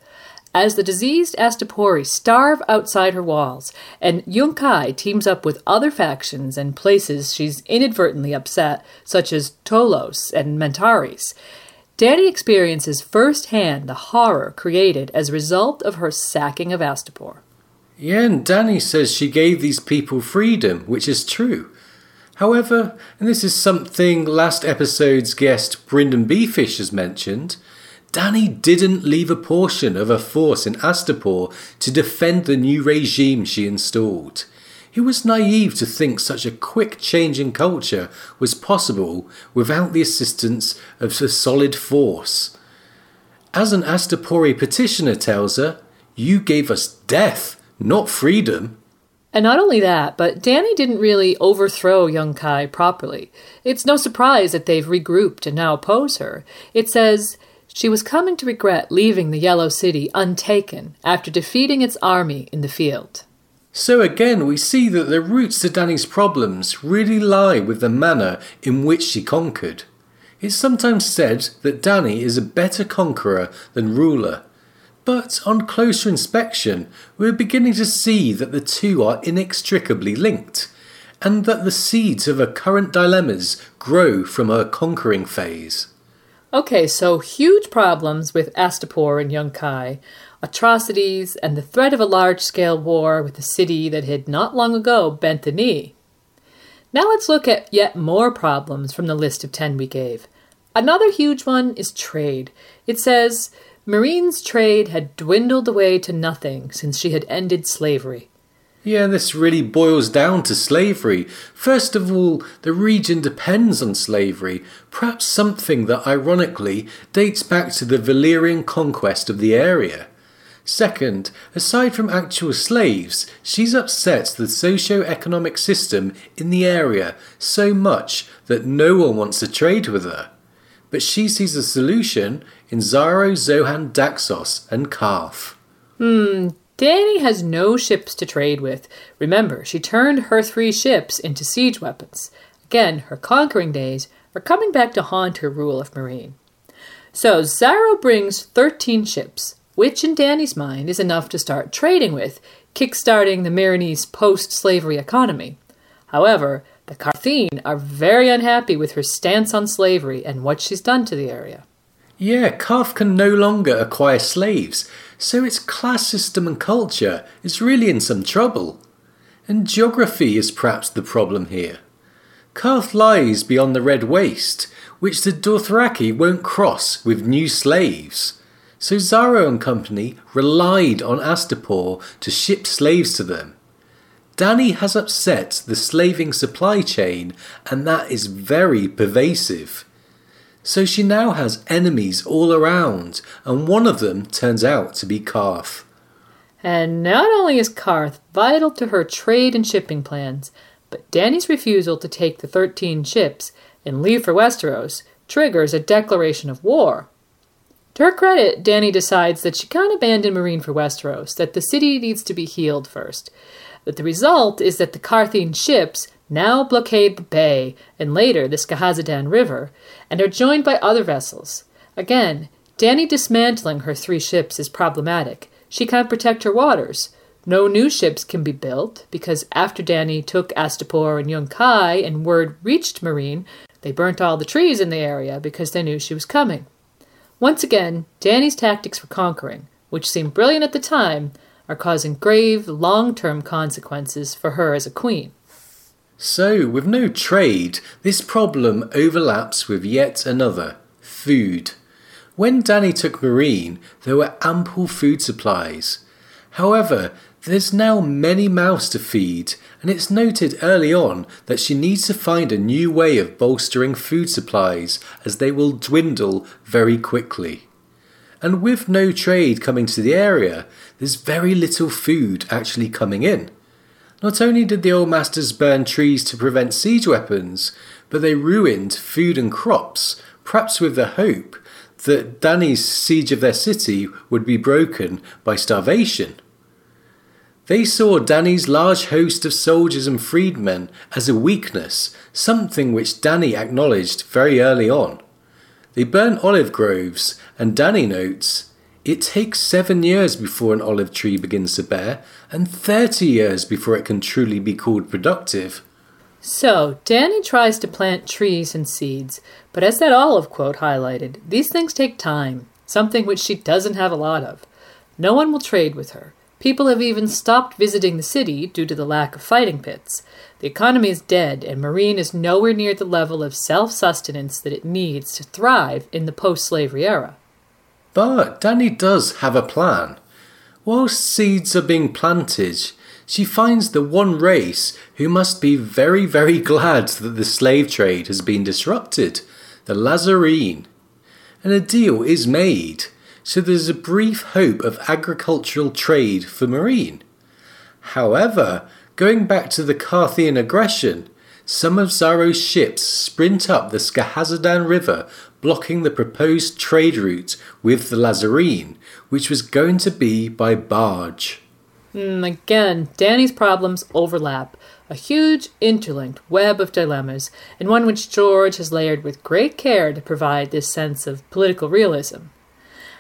as the diseased Astapori starve outside her walls, and Yunkai teams up with other factions and places she's inadvertently upset, such as Tolos and Mantarys. Dany experiences firsthand the horror created as a result of her sacking of Astapor. Yeah, and Dany says she gave these people freedom, which is true. However, and this is something last episode's guest Brynden BFish has mentioned, Dany didn't leave a portion of her force in Astapor to defend the new regime she installed. It was naive to think such a quick change in culture was possible without the assistance of a solid force. As an Astapori petitioner tells her, you gave us death, not freedom. And not only that, but Dany didn't really overthrow Yunkai properly. It's no surprise that they've regrouped and now oppose her. It says, she was coming to regret leaving the Yellow City untaken after defeating its army in the field. So again, we see that the roots to Dany's problems really lie with the manner in which she conquered. It's sometimes said that Dany is a better conqueror than ruler, but on closer inspection, we're beginning to see that the two are inextricably linked, and that the seeds of her current dilemmas grow from her conquering phase. Okay, so huge problems with Astapor and Yunkai, atrocities, and the threat of a large scale war with a city that had not long ago bent the knee. Now let's look at yet more problems from the list of 10 we gave. Another huge one is trade. It says Meereen's trade had dwindled away to nothing since she had ended slavery. Yeah, this really boils down to slavery. First of all, the region depends on slavery, perhaps something that ironically dates back to the Valyrian conquest of the area. Second, aside from actual slaves, she's upset the socio-economic system in the area so much that no one wants to trade with her. But she sees a solution in Xaro, Xhoan, Daxos, and Qarth. Hmm, Dany has no ships to trade with. Remember, she turned her three ships into siege weapons. Again, her conquering days are coming back to haunt her rule of Meereen. So, Xaro brings 13 ships, which in Dany's mind is enough to start trading with, kickstarting the Meereenese post slavery economy. However, the Qartheen are very unhappy with her stance on slavery and what she's done to the area. Yeah, Qarth can no longer acquire slaves, so its class system and culture is really in some trouble. And geography is perhaps the problem here. Qarth lies beyond the Red Waste, which the Dothraki won't cross with new slaves. So Xaro and company relied on Astapor to ship slaves to them. Dany has upset the slaving supply chain, and that is very pervasive. So she now has enemies all around, and one of them turns out to be Qarth. And not only is Qarth vital to her trade and shipping plans, but Dany's refusal to take the 13 ships and leave for Westeros triggers a declaration of war. To her credit, Dany decides that she can't abandon Meereen for Westeros, that the city needs to be healed first. But the result is that the Qartheen ships now blockade the bay and later the Skahazadhan River, and are joined by other vessels. Again, Dany dismantling her three ships is problematic. She can't protect her waters. No new ships can be built because after Dany took Astapor and Yunkai and word reached Meereen, they burnt all the trees in the area because they knew she was coming. Once again, Dany's tactics for conquering, which seemed brilliant at the time, are causing grave, long term consequences for her as a queen. So, with no trade, this problem overlaps with yet another food. When Dany took Meereen, there were ample food supplies. However, there's now many mouths to feed, and it's noted early on that she needs to find a new way of bolstering food supplies as they will dwindle very quickly. And with no trade coming to the area, there's very little food actually coming in. Not only did the Old Masters burn trees to prevent siege weapons, but they ruined food and crops, perhaps with the hope that Dany's siege of their city would be broken by starvation. They saw Dany's large host of soldiers and freedmen as a weakness, something which Dany acknowledged very early on. They burnt olive groves, and Dany notes it takes seven years before an olive tree begins to bear, and 30 years before it can truly be called productive. So, Dany tries to plant trees and seeds, but as that olive quote highlighted, these things take time, something which she doesn't have a lot of. No one will trade with her. People have even stopped visiting the city due to the lack of fighting pits. The economy is dead, and Meereen is nowhere near the level of self sustenance that it needs to thrive in the post slavery era. But Dany does have a plan. Whilst seeds are being planted, she finds the one race who must be very, very glad that the slave trade has been disrupted the Lhazareen. And a deal is made, so there's a brief hope of agricultural trade for Meereen. However, going back to the Qartheen aggression, some of Xaro's ships sprint up the Skahazadhan River blocking the proposed trade route with the Lhazareen, which was going to be by barge. Mm, again, Dany's problems overlap, a huge interlinked web of dilemmas, and one which George has layered with great care to provide this sense of political realism.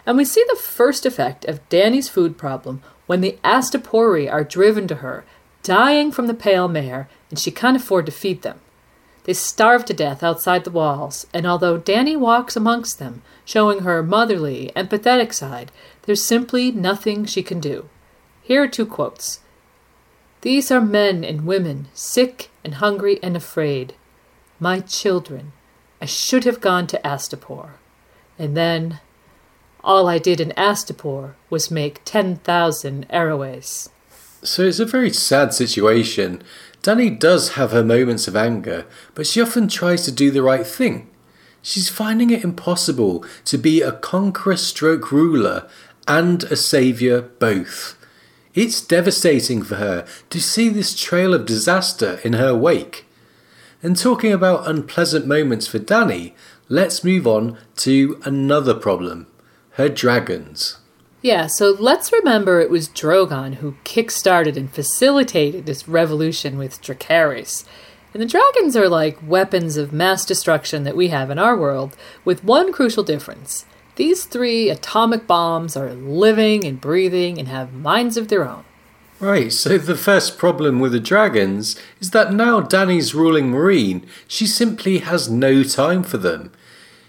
And we see the first effect of Dany's food problem when the Astapori are driven to her, dying from the pale mare, and she can't afford to feed them. They starve to death outside the walls, and although Dany walks amongst them, showing her motherly, empathetic side, there's simply nothing she can do. Here are two quotes. These are men and women, sick and hungry and afraid. My children. I should have gone to Astapor. And then all I did in Astapor was make 10,000 arroways. So it's a very sad situation. Dany does have her moments of anger, but she often tries to do the right thing. She's finding it impossible to be a conqueror stroke ruler and a saviour both. It's devastating for her to see this trail of disaster in her wake. And talking about unpleasant moments for Dany, let's move on to another problem her dragons. Yeah, so let's remember it was Drogon who kick-started and facilitated this revolution with Dracarys. And the dragons are like weapons of mass destruction that we have in our world, with one crucial difference. These three atomic bombs are living and breathing and have minds of their own. Right, so the first problem with the dragons is that now Dany's ruling Meereen, she simply has no time for them.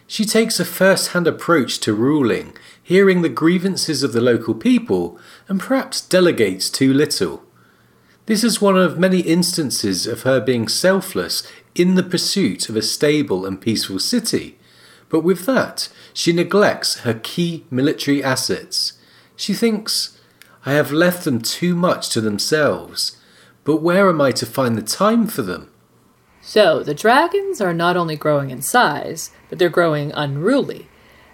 She takes a first hand approach to ruling, hearing the grievances of the local people, and perhaps delegates too little. This is one of many instances of her being selfless in the pursuit of a stable and peaceful city, but with that, she neglects her key military assets. She thinks, I have left them too much to themselves, but where am I to find the time for them? So, the dragons are not only growing in size, but they're growing unruly,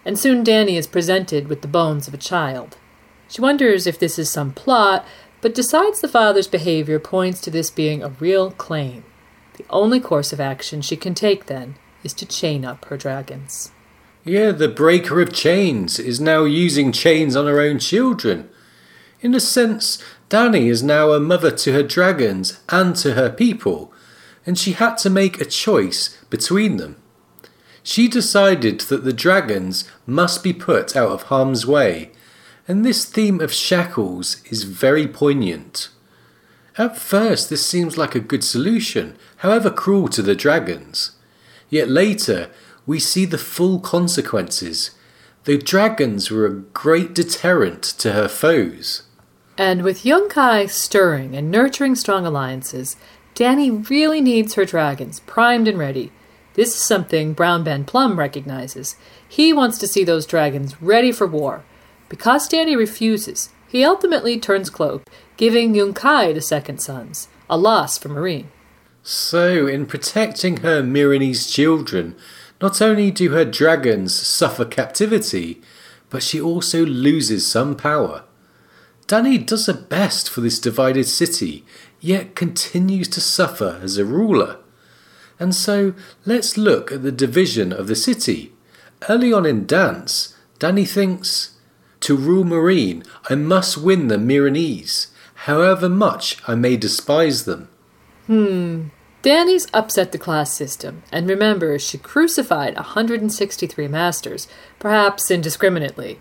and soon Dany is presented with the bones of a child. She wonders if this is some plot, but decides the father's behavior points to this being a real claim. The only course of action she can take, then, is to chain up her dragons. Yeah, the breaker of chains is now using chains on her own children. In a sense, Dany is now a mother to her dragons and to her people, and she had to make a choice between them. She decided that the dragons must be put out of harm's way, and this theme of shackles is very poignant. At first, this seems like a good solution, however cruel to the dragons. Yet later, we see the full consequences. The dragons were a great deterrent to her foes. And with Yunkai stirring and nurturing strong alliances, Dany really needs her dragons primed and ready. This is something Brown Ben Plumm recognizes. He wants to see those dragons ready for war. Because Dany refuses, he ultimately turns cloak, giving Yunkai the second sons, a loss for Meereen. So, in protecting her Meereenese children, not only do her dragons suffer captivity, but she also loses some power. Dany does her best for this divided city, yet continues to suffer as a ruler. And so let's look at the division of the city. Early on in Dance, Dany thinks, To rule Meereen, I must win the Meereenese, however much I may despise them. Hmm, Dany's upset the class system, and remember, she crucified 163 masters, perhaps indiscriminately.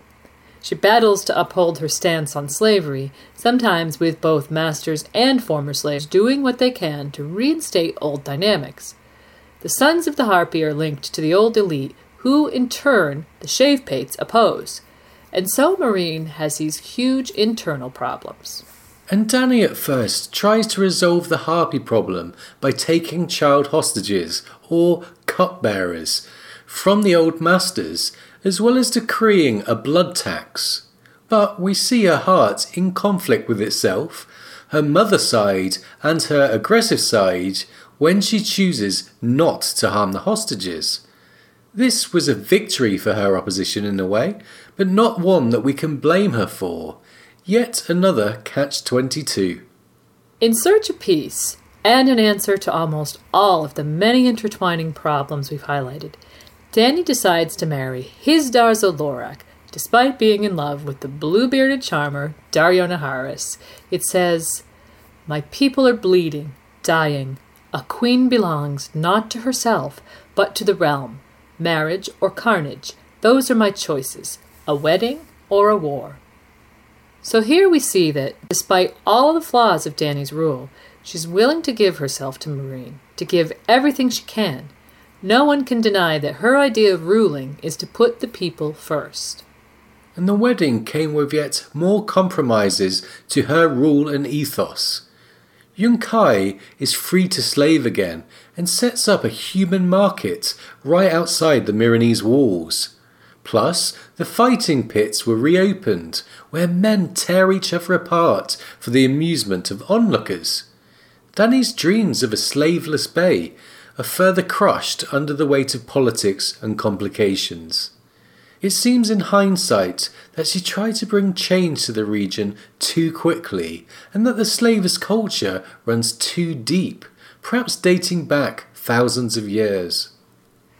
She battles to uphold her stance on slavery, sometimes with both masters and former slaves doing what they can to reinstate old dynamics. The Sons of the Harpy are linked to the old elite, who, in turn, the Shavepates oppose. And so Meereen has these huge internal problems. And Dany at first tries to resolve the harpy problem by taking child hostages, or cupbearers, from the old masters, as well as decreeing a blood tax. But we see her heart in conflict with itself, her mother side and her aggressive side, when she chooses not to harm the hostages. This was a victory for her opposition in a way, but not one that we can blame her for. Yet another catch 22. In search of peace, and an answer to almost all of the many intertwining problems we've highlighted, Dany decides to marry Hizdahr zo Loraq, despite being in love with the blue bearded charmer Daario Naharis. It says, My people are bleeding, dying. A queen belongs not to herself, but to the realm. Marriage or carnage, those are my choices a wedding or a war. So here we see that, despite all the flaws of Dany's rule, she's willing to give herself to Meereen, to give everything she can. No one can deny that her idea of ruling is to put the people first. And the wedding came with yet more compromises to her rule and ethos. Yunkai is free to slave again and sets up a human market right outside the Meereenese walls. Plus, the fighting pits were reopened, where men tear each other apart for the amusement of onlookers. Dany's dreams of a slaveless bay are further crushed under the weight of politics and complications. It seems in hindsight that she tried to bring change to the region too quickly, and that the slavers' culture runs too deep, perhaps dating back thousands of years.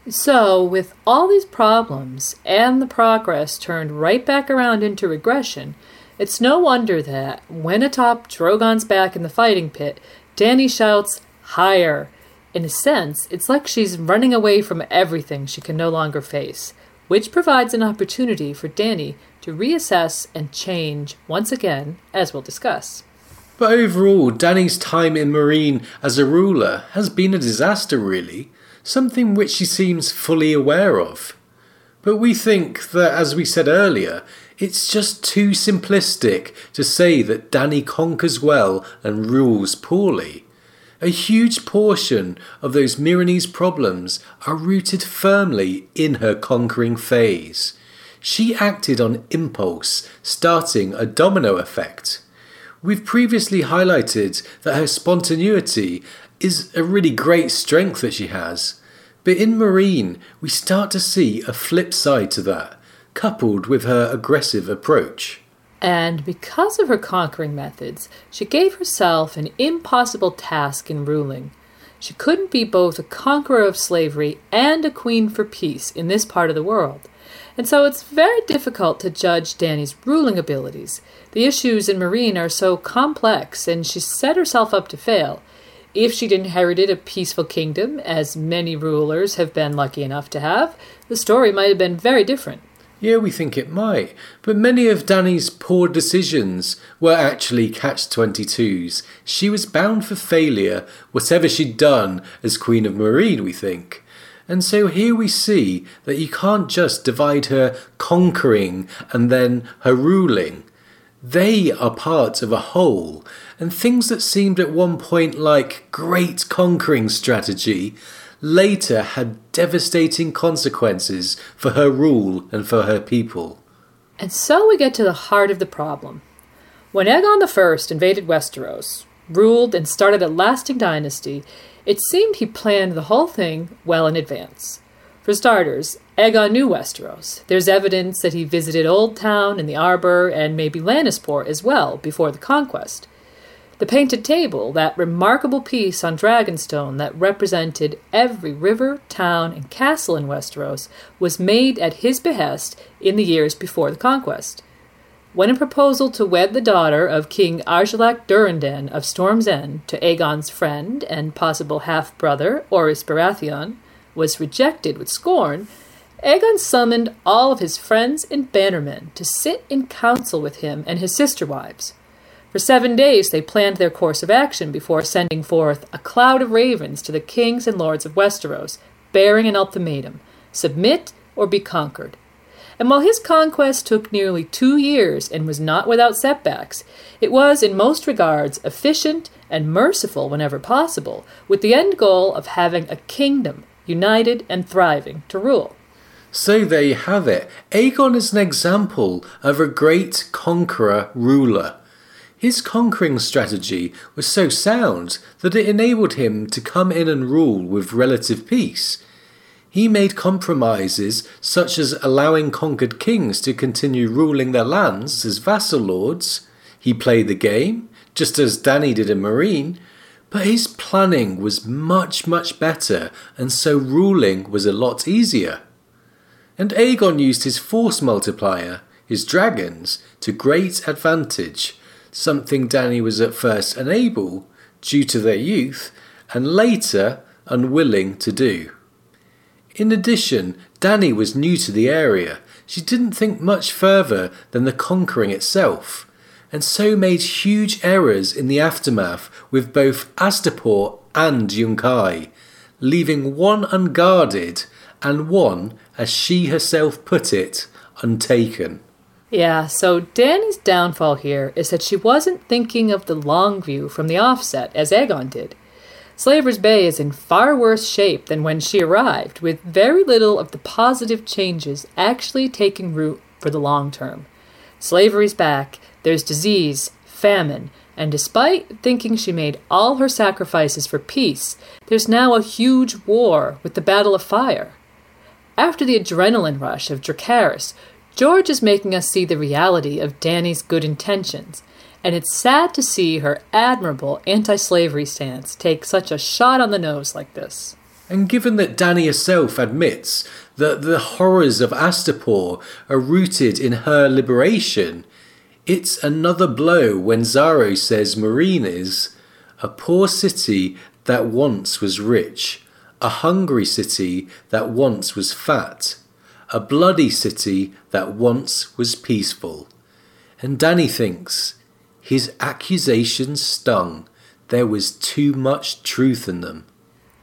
So, with all these problems and the progress turned right back around into regression, it's no wonder that, when atop Drogon's back in the fighting pit, Dany shouts, Higher! In a sense, it's like she's running away from everything she can no longer face which provides an opportunity for Dany to reassess and change once again, as we'll discuss. But overall, Dany's time in Meereen as a ruler has been a disaster, really, something which she seems fully aware of. But we think that, as we said earlier, it's just too simplistic to say that Dany conquers well and rules poorly. A huge portion of those Meereenese problems are rooted firmly in her conquering phase. She acted on impulse, starting a domino effect. We've previously highlighted that her spontaneity is a really great strength that she has. But in Meereen, we start to see a flip side to that, coupled with her aggressive approach and because of her conquering methods, she gave herself an impossible task in ruling. She couldn't be both a conqueror of slavery and a queen for peace in this part of the world. And so it's very difficult to judge Dany's ruling abilities. The issues in Meereen are so complex, and she set herself up to fail. If she'd inherited a peaceful kingdom, as many rulers have been lucky enough to have, the story might have been very different. Yeah, we think it might, but many of Dany's poor decisions were actually catch 22s. She was bound for failure, whatever she'd done as Queen of Meereen, we think. And so here we see that you can't just divide her conquering and then her ruling. They are part of a whole, and things that seemed at one point like great conquering strategy later had devastating consequences for her rule and for her people. And so we get to the heart of the problem. When Aegon I invaded Westeros, ruled and started a lasting dynasty, it seemed he planned the whole thing well in advance. For starters, Aegon knew Westeros. There's evidence that he visited Old Town and the Arbor and maybe Lannisport as well before the conquest. The painted table, that remarkable piece on Dragonstone that represented every river, town, and castle in Westeros, was made at his behest in the years before the conquest. When a proposal to wed the daughter of King Argilac Durrandon of Storm's End to Aegon's friend and possible half brother, Orys Baratheon, was rejected with scorn, Aegon summoned all of his friends and bannermen to sit in council with him and his sister wives. For seven days they planned their course of action before sending forth a cloud of ravens to the kings and lords of Westeros, bearing an ultimatum submit or be conquered. And while his conquest took nearly two years and was not without setbacks, it was in most regards efficient and merciful whenever possible, with the end goal of having a kingdom united and thriving to rule. So there you have it. Aegon is an example of a great conqueror ruler. His conquering strategy was so sound that it enabled him to come in and rule with relative peace. He made compromises such as allowing conquered kings to continue ruling their lands as vassal lords. He played the game, just as Dany did in Meereen, but his planning was much, much better, and so ruling was a lot easier. And Aegon used his force multiplier, his dragons, to great advantage something Dany was at first unable, due to their youth, and later unwilling to do. In addition, Dany was new to the area. She didn't think much further than the conquering itself, and so made huge errors in the aftermath with both Astapor and Yunkai, leaving one unguarded and one, as she herself put it, untaken. Yeah, so Dany's downfall here is that she wasn't thinking of the long view from the offset as Aegon did. Slaver's Bay is in far worse shape than when she arrived, with very little of the positive changes actually taking root for the long term. Slavery's back, there's disease, famine, and despite thinking she made all her sacrifices for peace, there's now a huge war with the Battle of Fire. After the adrenaline rush of Dracarys, George is making us see the reality of Dany's good intentions, and it's sad to see her admirable anti slavery stance take such a shot on the nose like this. And given that Dany herself admits that the horrors of Astapor are rooted in her liberation, it's another blow when Xaro says Meereen is a poor city that once was rich, a hungry city that once was fat, a bloody city that once was peaceful. And Dany thinks his accusations stung. There was too much truth in them.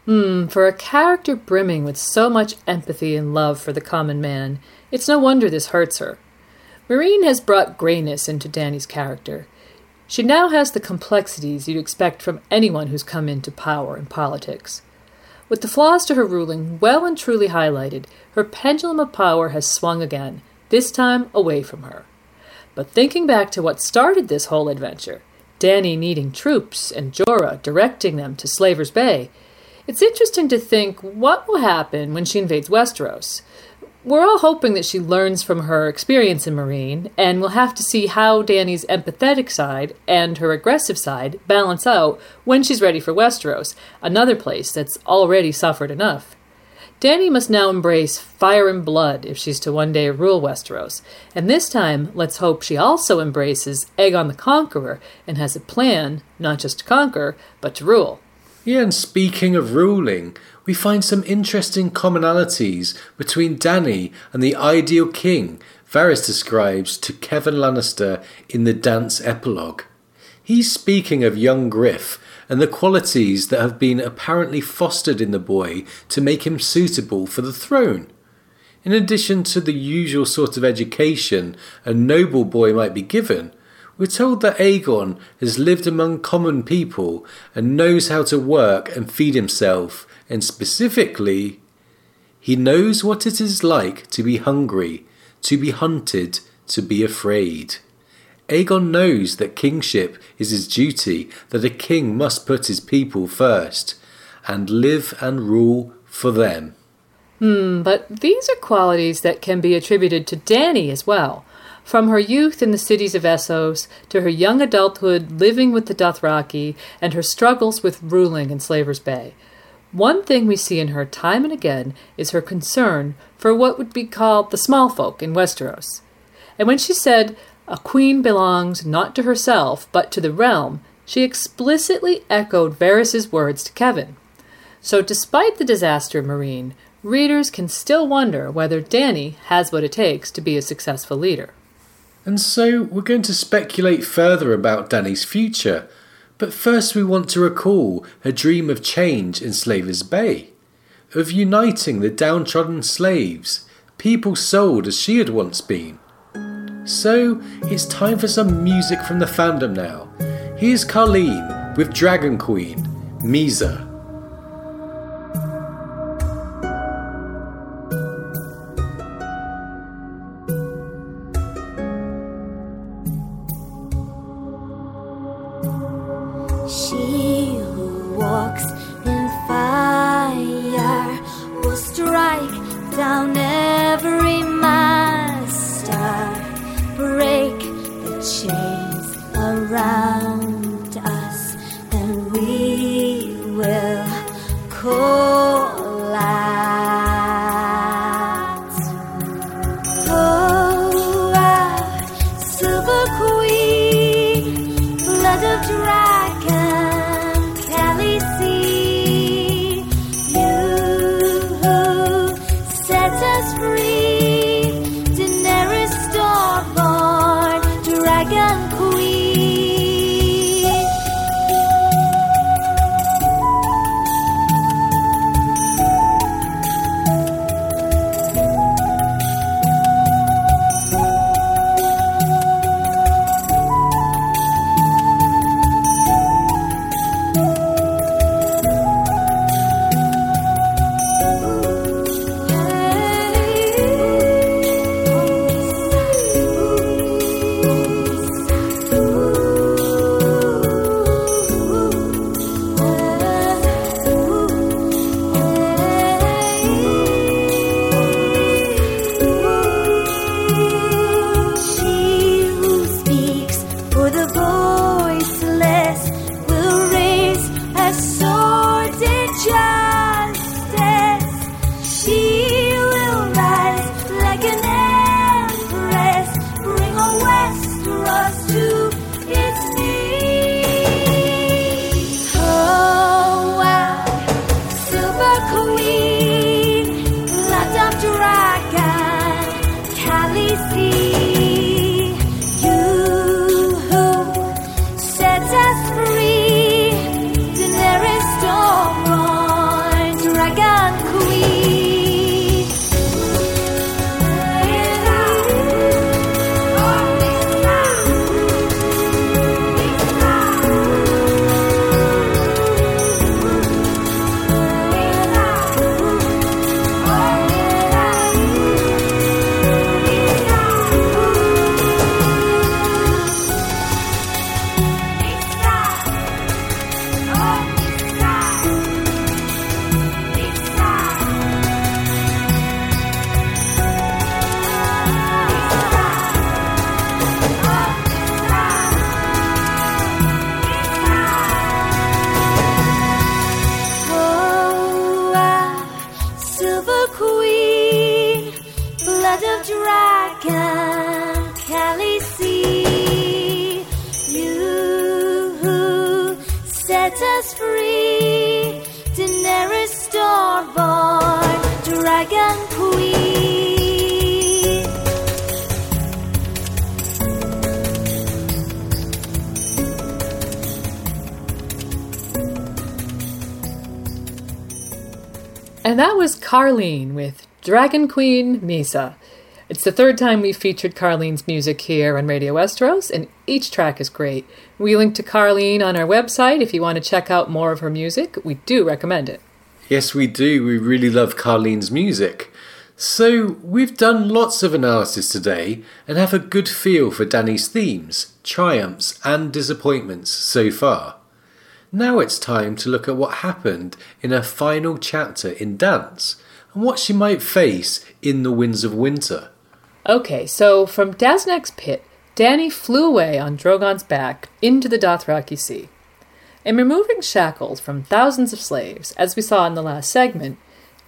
Hmm, for a character brimming with so much empathy and love for the common man, it's no wonder this hurts her. Meereen has brought grayness into Dany's character. She now has the complexities you'd expect from anyone who's come into power in politics. With the flaws to her ruling well and truly highlighted, her pendulum of power has swung again, this time away from her. But thinking back to what started this whole adventure, Dany needing troops and Jorah directing them to Slaver's Bay, it's interesting to think what will happen when she invades Westeros. We're all hoping that she learns from her experience in Meereen, and we'll have to see how Dany's empathetic side and her aggressive side balance out when she's ready for Westeros, another place that's already suffered enough. Dany must now embrace fire and blood if she's to one day rule Westeros, and this time let's hope she also embraces Aegon the Conqueror and has a plan, not just to conquer, but to rule. Yeah, and speaking of ruling, we find some interesting commonalities between Dany and the ideal king Varys describes to Kevan Lannister in the dance epilogue. He's speaking of young Griff and the qualities that have been apparently fostered in the boy to make him suitable for the throne. In addition to the usual sort of education a noble boy might be given, we're told that Aegon has lived among common people and knows how to work and feed himself, and specifically, he knows what it is like to be hungry, to be hunted, to be afraid. Aegon knows that kingship is his duty, that a king must put his people first, and live and rule for them. Hmm, but these are qualities that can be attributed to Dany as well. From her youth in the cities of Essos to her young adulthood living with the Dothraki and her struggles with ruling in Slaver's Bay. One thing we see in her time and again is her concern for what would be called the small folk in Westeros. And when she said, a queen belongs not to herself, but to the realm, she explicitly echoed Varys's words to Kevan. So, despite the disaster Meereen, readers can still wonder whether Dany has what it takes to be a successful leader. And so we're going to speculate further about Dany's future. But first, we want to recall her dream of change in Slaver's Bay, of uniting the downtrodden slaves, people sold as she had once been. So it's time for some music from the fandom now. Here's Carlene with Dragon Queen, Misa. Carlene with Dragon Queen Misa. It's the third time we've featured Carlene's music here on Radio Westeros, and each track is great. We link to Carlene on our website if you want to check out more of her music. We do recommend it. Yes, we do. We really love Carlene's music. So, we've done lots of analysis today and have a good feel for Dany's themes, triumphs, and disappointments so far. Now it's time to look at what happened in her final chapter in Dance and what she might face in the Winds of Winter. Okay, so from Daznak's pit, Dany flew away on Drogon's back into the Dothraki Sea. In removing shackles from thousands of slaves, as we saw in the last segment,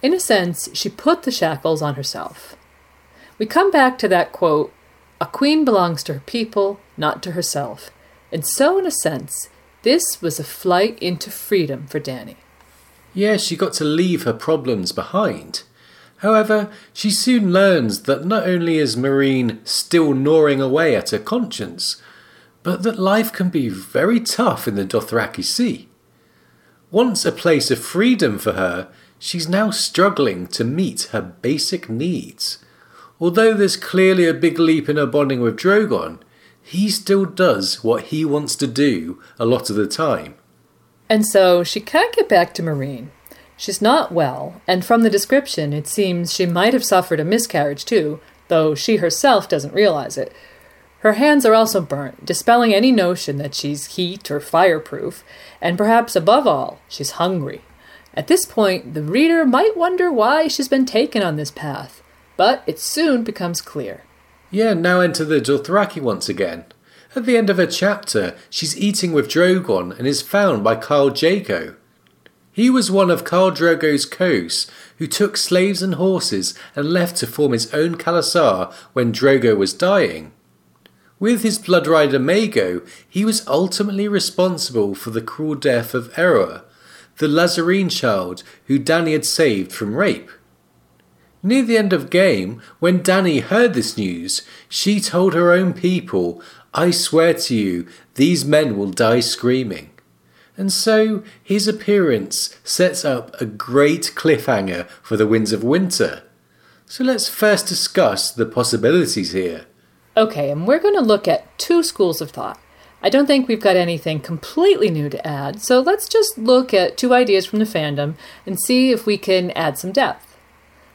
in a sense, she put the shackles on herself. We come back to that quote A queen belongs to her people, not to herself. And so, in a sense, this was a flight into freedom for Dany. Yeah, she got to leave her problems behind. However, she soon learns that not only is Meereen still gnawing away at her conscience, but that life can be very tough in the Dothraki Sea. Once a place of freedom for her, she's now struggling to meet her basic needs. Although there's clearly a big leap in her bonding with Drogon, he still does what he wants to do a lot of the time. And so she can't get back to Meereen. She's not well, and from the description, it seems she might have suffered a miscarriage too, though she herself doesn't realize it. Her hands are also burnt, dispelling any notion that she's heat or fireproof, and perhaps above all, she's hungry. At this point, the reader might wonder why she's been taken on this path, but it soon becomes clear. Yeah, now enter the Dothraki once again. At the end of her chapter, she's eating with Drogon and is found by Khal Drago. He was one of Khal Drogo's kos, who took slaves and horses and left to form his own Khalasar when Drogo was dying. With his blood rider Mago, he was ultimately responsible for the cruel death of Eroeh, the Lhazareen child who Dany had saved from rape. Near the end of game, when Dany heard this news, she told her own people, I swear to you, these men will die screaming. And so his appearance sets up a great cliffhanger for the Winds of Winter. So let's first discuss the possibilities here. Okay, and we're going to look at two schools of thought. I don't think we've got anything completely new to add, so let's just look at two ideas from the fandom and see if we can add some depth.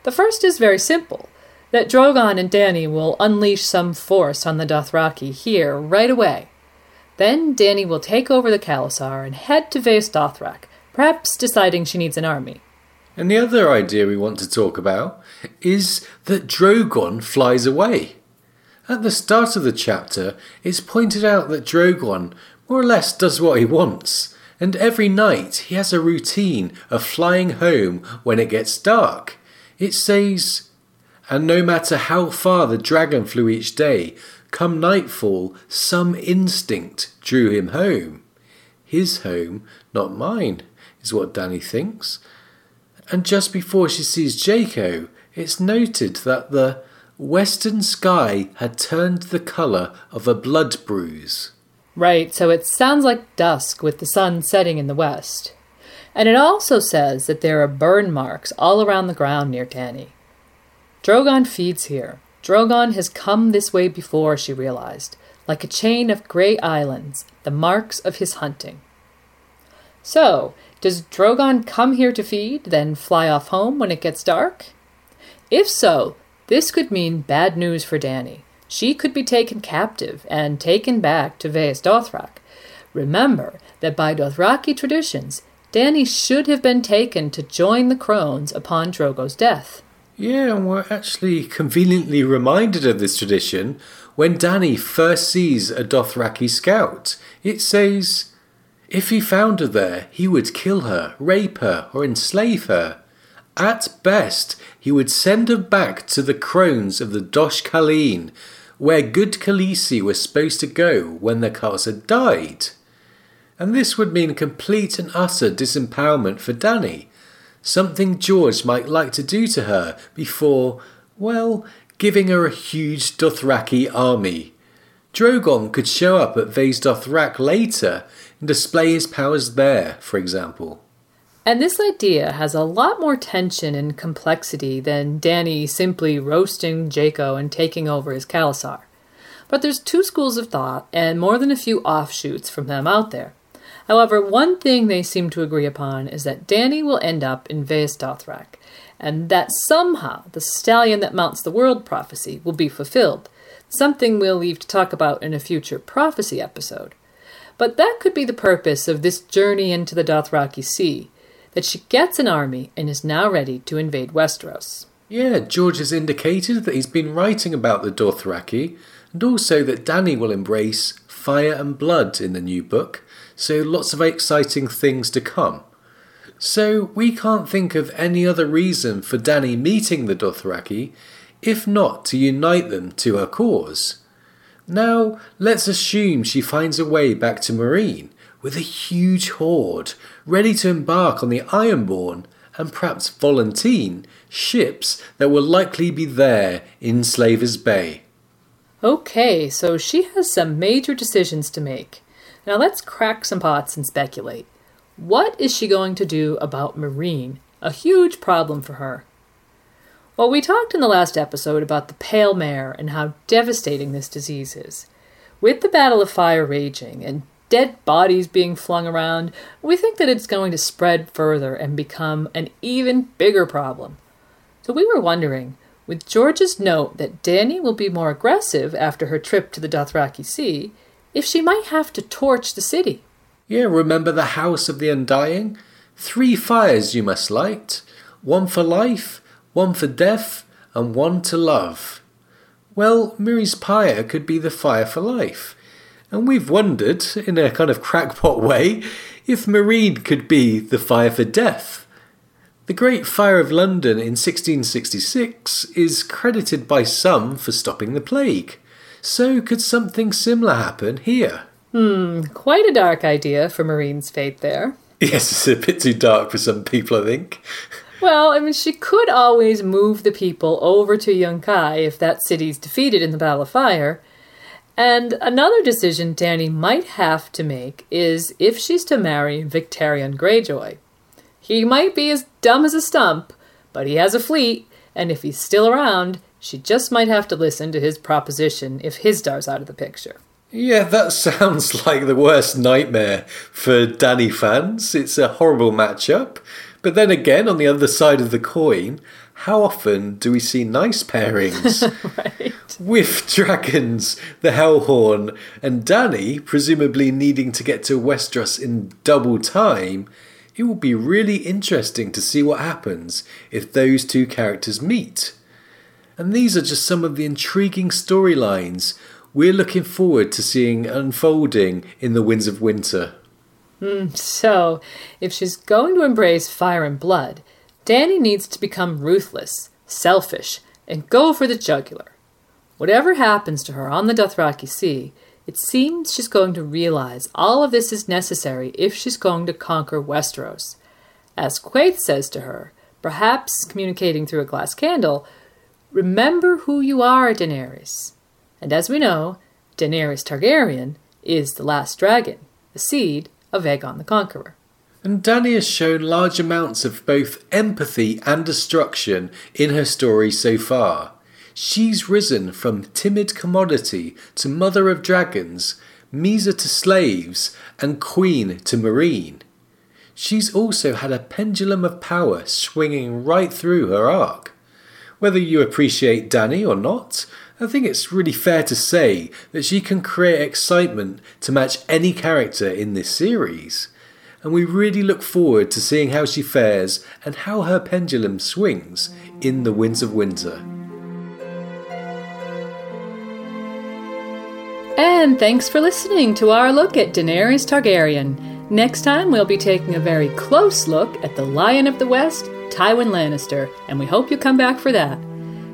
The first is very simple that Drogon and Dany will unleash some force on the Dothraki here right away. Then Dany will take over the Khalasar and head to Vaes Dothrak, perhaps deciding she needs an army. And the other idea we want to talk about is that Drogon flies away. At the start of the chapter, it's pointed out that Drogon more or less does what he wants, and every night he has a routine of flying home when it gets dark. It says, And no matter how far the dragon flew each day, come nightfall, some instinct drew him home. His home, not mine, is what Dany thinks. And just before she sees Jhaqo, it's noted that the western sky had turned the colour of a blood bruise. Right, so it sounds like dusk with the sun setting in the west. And it also says that there are burn marks all around the ground near Dany. Drogon feeds here. Drogon has come this way before, she realized, like a chain of grey islands, the marks of his hunting. So, does Drogon come here to feed, then fly off home when it gets dark? If so, this could mean bad news for Dany. She could be taken captive and taken back to Vaes Dothrak. Remember that by Dothraki traditions, Dany should have been taken to join the crones upon Drogo's death. Yeah, and we're actually conveniently reminded of this tradition when Dany first sees a Dothraki scout. It says, if he found her there, he would kill her, rape her, or enslave her. At best, he would send her back to the crones of the Dosh Khaleen, where good Khaleesi were supposed to go when their khals died. And this would mean complete and utter disempowerment for Dany. something George might like to do to her before, well, giving her a huge Dothraki army. Drogon could show up at Vaes Dothrak later and display his powers there, for example. And this idea has a lot more tension and complexity than Dany simply roasting Jhaqo and taking over his khalasar. But there's two schools of thought and more than a few offshoots from them out there. However, one thing they seem to agree upon is that Dany will end up in Vaes Dothrak, and that somehow the stallion that mounts the world prophecy will be fulfilled, something we'll leave to talk about in a future prophecy episode. But that could be the purpose of this journey into the Dothraki Sea, that she gets an army and is now ready to invade Westeros. Yeah, George has indicated that he's been writing about the Dothraki, and also that Dany will embrace fire and blood in the new book, so lots of exciting things to come. So we can't think of any other reason for Dany meeting the Dothraki, if not to unite them to her cause. Now, let's assume she finds a way back to Meereen with a huge horde, ready to embark on the Ironborn and perhaps Volantine ships that will likely be there in Slaver's Bay. Okay, so she has some major decisions to make. Now let's crack some pots and speculate. What is she going to do about Meereen, A huge problem for her. Well, we talked in the last episode about the pale mare and how devastating this disease is. With the Battle of Fire raging and dead bodies being flung around, we think that it's going to spread further and become an even bigger problem. So we were wondering, with George's note that Dany will be more aggressive after her trip to the Dothraki Sea, if she might have to torch the city. Yeah, remember the House of the Undying? Three fires you must light one for life, one for death, and one to love. Well, Mirri's pyre could be the fire for life. And we've wondered, in a kind of crackpot way, if Meereen could be the fire for death. The Great Fire of London in 1666 is credited by some for stopping the plague. So could something similar happen here? Hmm, quite a dark idea for Meereen's fate there. Yes, it's a bit too dark for some people, I think. Well, I mean, she could always move the people over to Yunkai if that city's defeated in the Battle of Fire. And another decision Dany might have to make is if she's to marry Victarion Greyjoy. He might be as dumb as a stump, but he has a fleet, and if he's still around, she just might have to listen to his proposition if Hizdahr's out of the picture. Yeah, that sounds like the worst nightmare for Dany fans. It's a horrible matchup. But then again, on the other side of the coin, how often do we see nice pairings? right. With dragons, the Hellhorn, and Dany presumably needing to get to Westeros in double time, it will be really interesting to see what happens if those two characters meet. And these are just some of the intriguing storylines we're looking forward to seeing unfolding in the Winds of Winter. Mm, so, if she's going to embrace fire and blood, Dany needs to become ruthless, selfish, and go for the jugular. Whatever happens to her on the Dothraki Sea, it seems she's going to realize all of this is necessary if she's going to conquer Westeros. As Quaithe says to her, perhaps communicating through a glass candle, remember who you are, Daenerys. And as we know, Daenerys Targaryen is the last dragon, the seed of Aegon the Conqueror. And Dany has shown large amounts of both empathy and destruction in her story so far. She's risen from timid commodity to mother of dragons, Mhysa to slaves, and queen to Meereen. She's also had a pendulum of power swinging right through her arc. Whether you appreciate Dany or not, I think it's really fair to say that she can create excitement to match any character in this series. And we really look forward to seeing how she fares and how her pendulum swings in the Winds of Winter. And thanks for listening to our look at Daenerys Targaryen. Next time, we'll be taking a very close look at the Lion of the West, Tywin Lannister, and we hope you come back for that.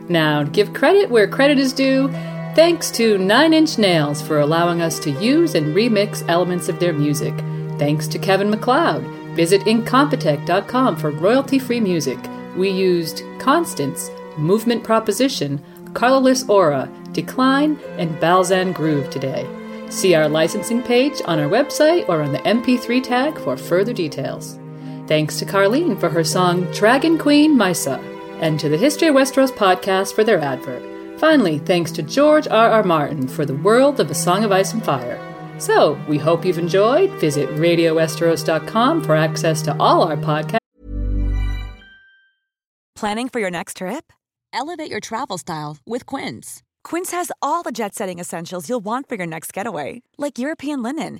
Now, give credit where credit is due, thanks to Nine Inch Nails for allowing us to use and remix elements of their music. Thanks to Kevin MacLeod. Visit Incompetech.com for royalty free music. We used Constance, Movement Proposition, Colorless Aura, Decline, and Balzan Groove today. See our licensing page on our website or on the MP3 tag for further details. Thanks to Carlene for her song Dragon Queen Mysa, and to the History of Westeros podcast for their advert. Finally, thanks to George R. R. Martin for the world of A Song of Ice and Fire. So, we hope you've enjoyed. Visit RadioWesteros.com for access to all our podcasts. Planning for your next trip? Elevate your travel style with Quince. Quince has all the jet setting essentials you'll want for your next getaway, like European linen,